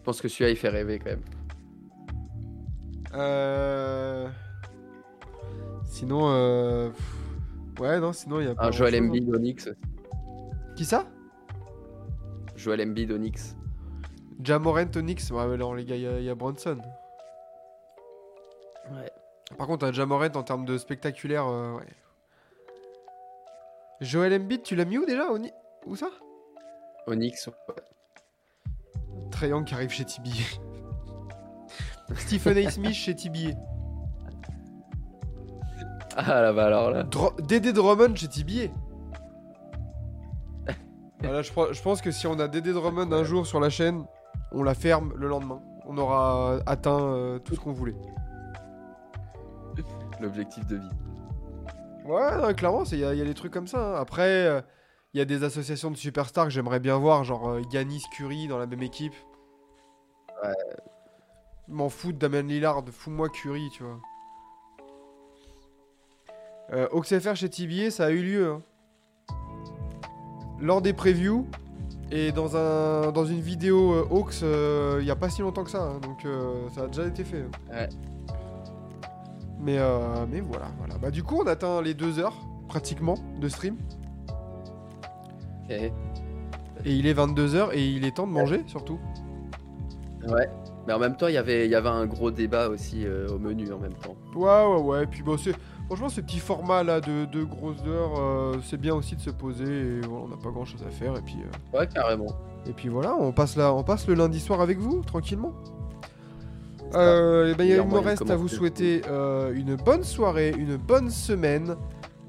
Speaker 2: Je pense que celui-là il fait rêver quand même.
Speaker 1: Euh... Sinon, euh... ouais, non, sinon il y a pas.
Speaker 2: Un Joel Embiid Onyx.
Speaker 1: hein. Qui ça?
Speaker 2: Joel Embiid Onyx.
Speaker 1: Jamorant Onyx. Ouais, non, les gars, il y, a- il y a Bronson.
Speaker 2: Ouais.
Speaker 1: Par contre, un Jamorant en termes de spectaculaire, euh, ouais. Joel Embiid, tu l'as mis où déjà? Oni- Où ça?
Speaker 2: Onyx. ouais.
Speaker 1: Trae Young qui arrive chez TBA. Stephen A. Smith chez TBA.
Speaker 2: Ah là bah alors là.
Speaker 1: Dro- Dédé Drummond chez TBA. Voilà, je, pro- je pense que si on a Dédé Drummond un jour sur la chaîne, on la ferme le lendemain. On aura atteint euh, tout ce qu'on voulait.
Speaker 2: L'objectif de vie.
Speaker 1: Ouais, non, clairement, il y, a il y a des trucs comme ça. hein. Après, il y a des associations de superstars que j'aimerais bien voir, genre euh, Yanis Curry dans la même équipe.
Speaker 2: Ouais.
Speaker 1: M'en fous de Damien Lillard, fous-moi Curry, tu vois. Euh, OxFR chez TBA, ça a eu lieu. hein. Lors des previews et dans, un, dans une vidéo euh, Hawks, euh, il n'y a pas si longtemps que ça, hein, donc euh, ça a déjà été fait. hein.
Speaker 2: Ouais.
Speaker 1: Mais, euh, mais voilà, voilà. Bah, du coup, on atteint les deux heures, pratiquement, de stream.
Speaker 2: Et-
Speaker 1: il est 22h et il est temps de manger, surtout.
Speaker 2: Ouais. Mais en même temps, il y avait- il y avait un gros débat aussi euh, au menu en même temps.
Speaker 1: Ouais, ouais, ouais. Et puis, c'est... franchement, ce petit format là de, de grosses heures, euh, c'est bien aussi de se poser. Et voilà, on n'a pas grand chose à faire. Et puis, euh,
Speaker 2: Ouais, carrément.
Speaker 1: et puis voilà, on passe, là, on passe le lundi soir avec vous, tranquillement. Et ben, il me reste à vous souhaiter une bonne soirée, une bonne semaine,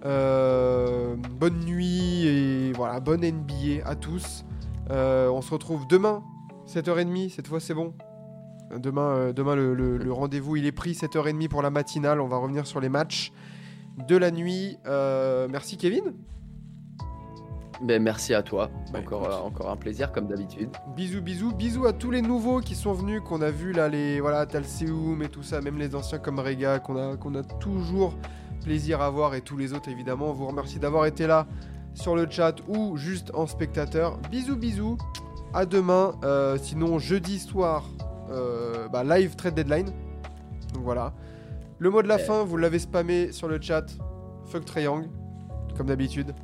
Speaker 1: bonne nuit et voilà, bonne NBA à tous. Euh, on se retrouve demain, 7h30, cette fois c'est bon. Demain, euh, demain le, le- le rendez-vous il est pris, 7h30 pour la matinale. On va revenir sur les matchs de la nuit. Euh, merci Kevin.
Speaker 2: Ben, merci à toi.
Speaker 1: Bah,
Speaker 2: encore, euh, un plaisir, comme d'habitude.
Speaker 1: Bisous, bisous, bisous à tous les nouveaux qui sont venus, qu'on a vu là, les voilà, Talseum et tout ça, même les anciens comme Rega, qu'on a, qu'on a toujours plaisir à voir et tous les autres évidemment. On vous remercie d'avoir été là sur le chat ou juste en spectateur. Bisous, bisous. À demain. Euh, sinon, jeudi soir, euh, bah, live trade deadline. Donc voilà. Le mot de la
Speaker 2: Ouais.
Speaker 1: fin, vous l'avez spammé sur le chat. Fuck Triangle, comme d'habitude.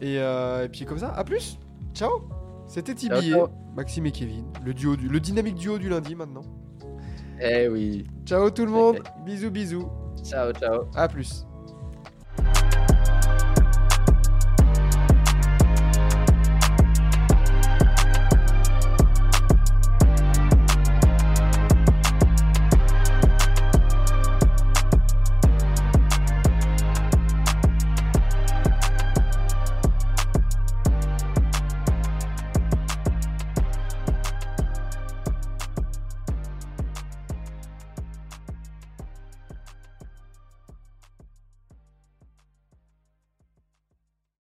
Speaker 1: Et, euh, et puis comme ça, à plus. Ciao. C'était Tibi. Maxime et Kevin, le duo du, le dynamique duo du lundi maintenant.
Speaker 2: Eh oui.
Speaker 1: Ciao tout le monde. bisous bisous.
Speaker 2: Ciao, ciao.
Speaker 1: À plus.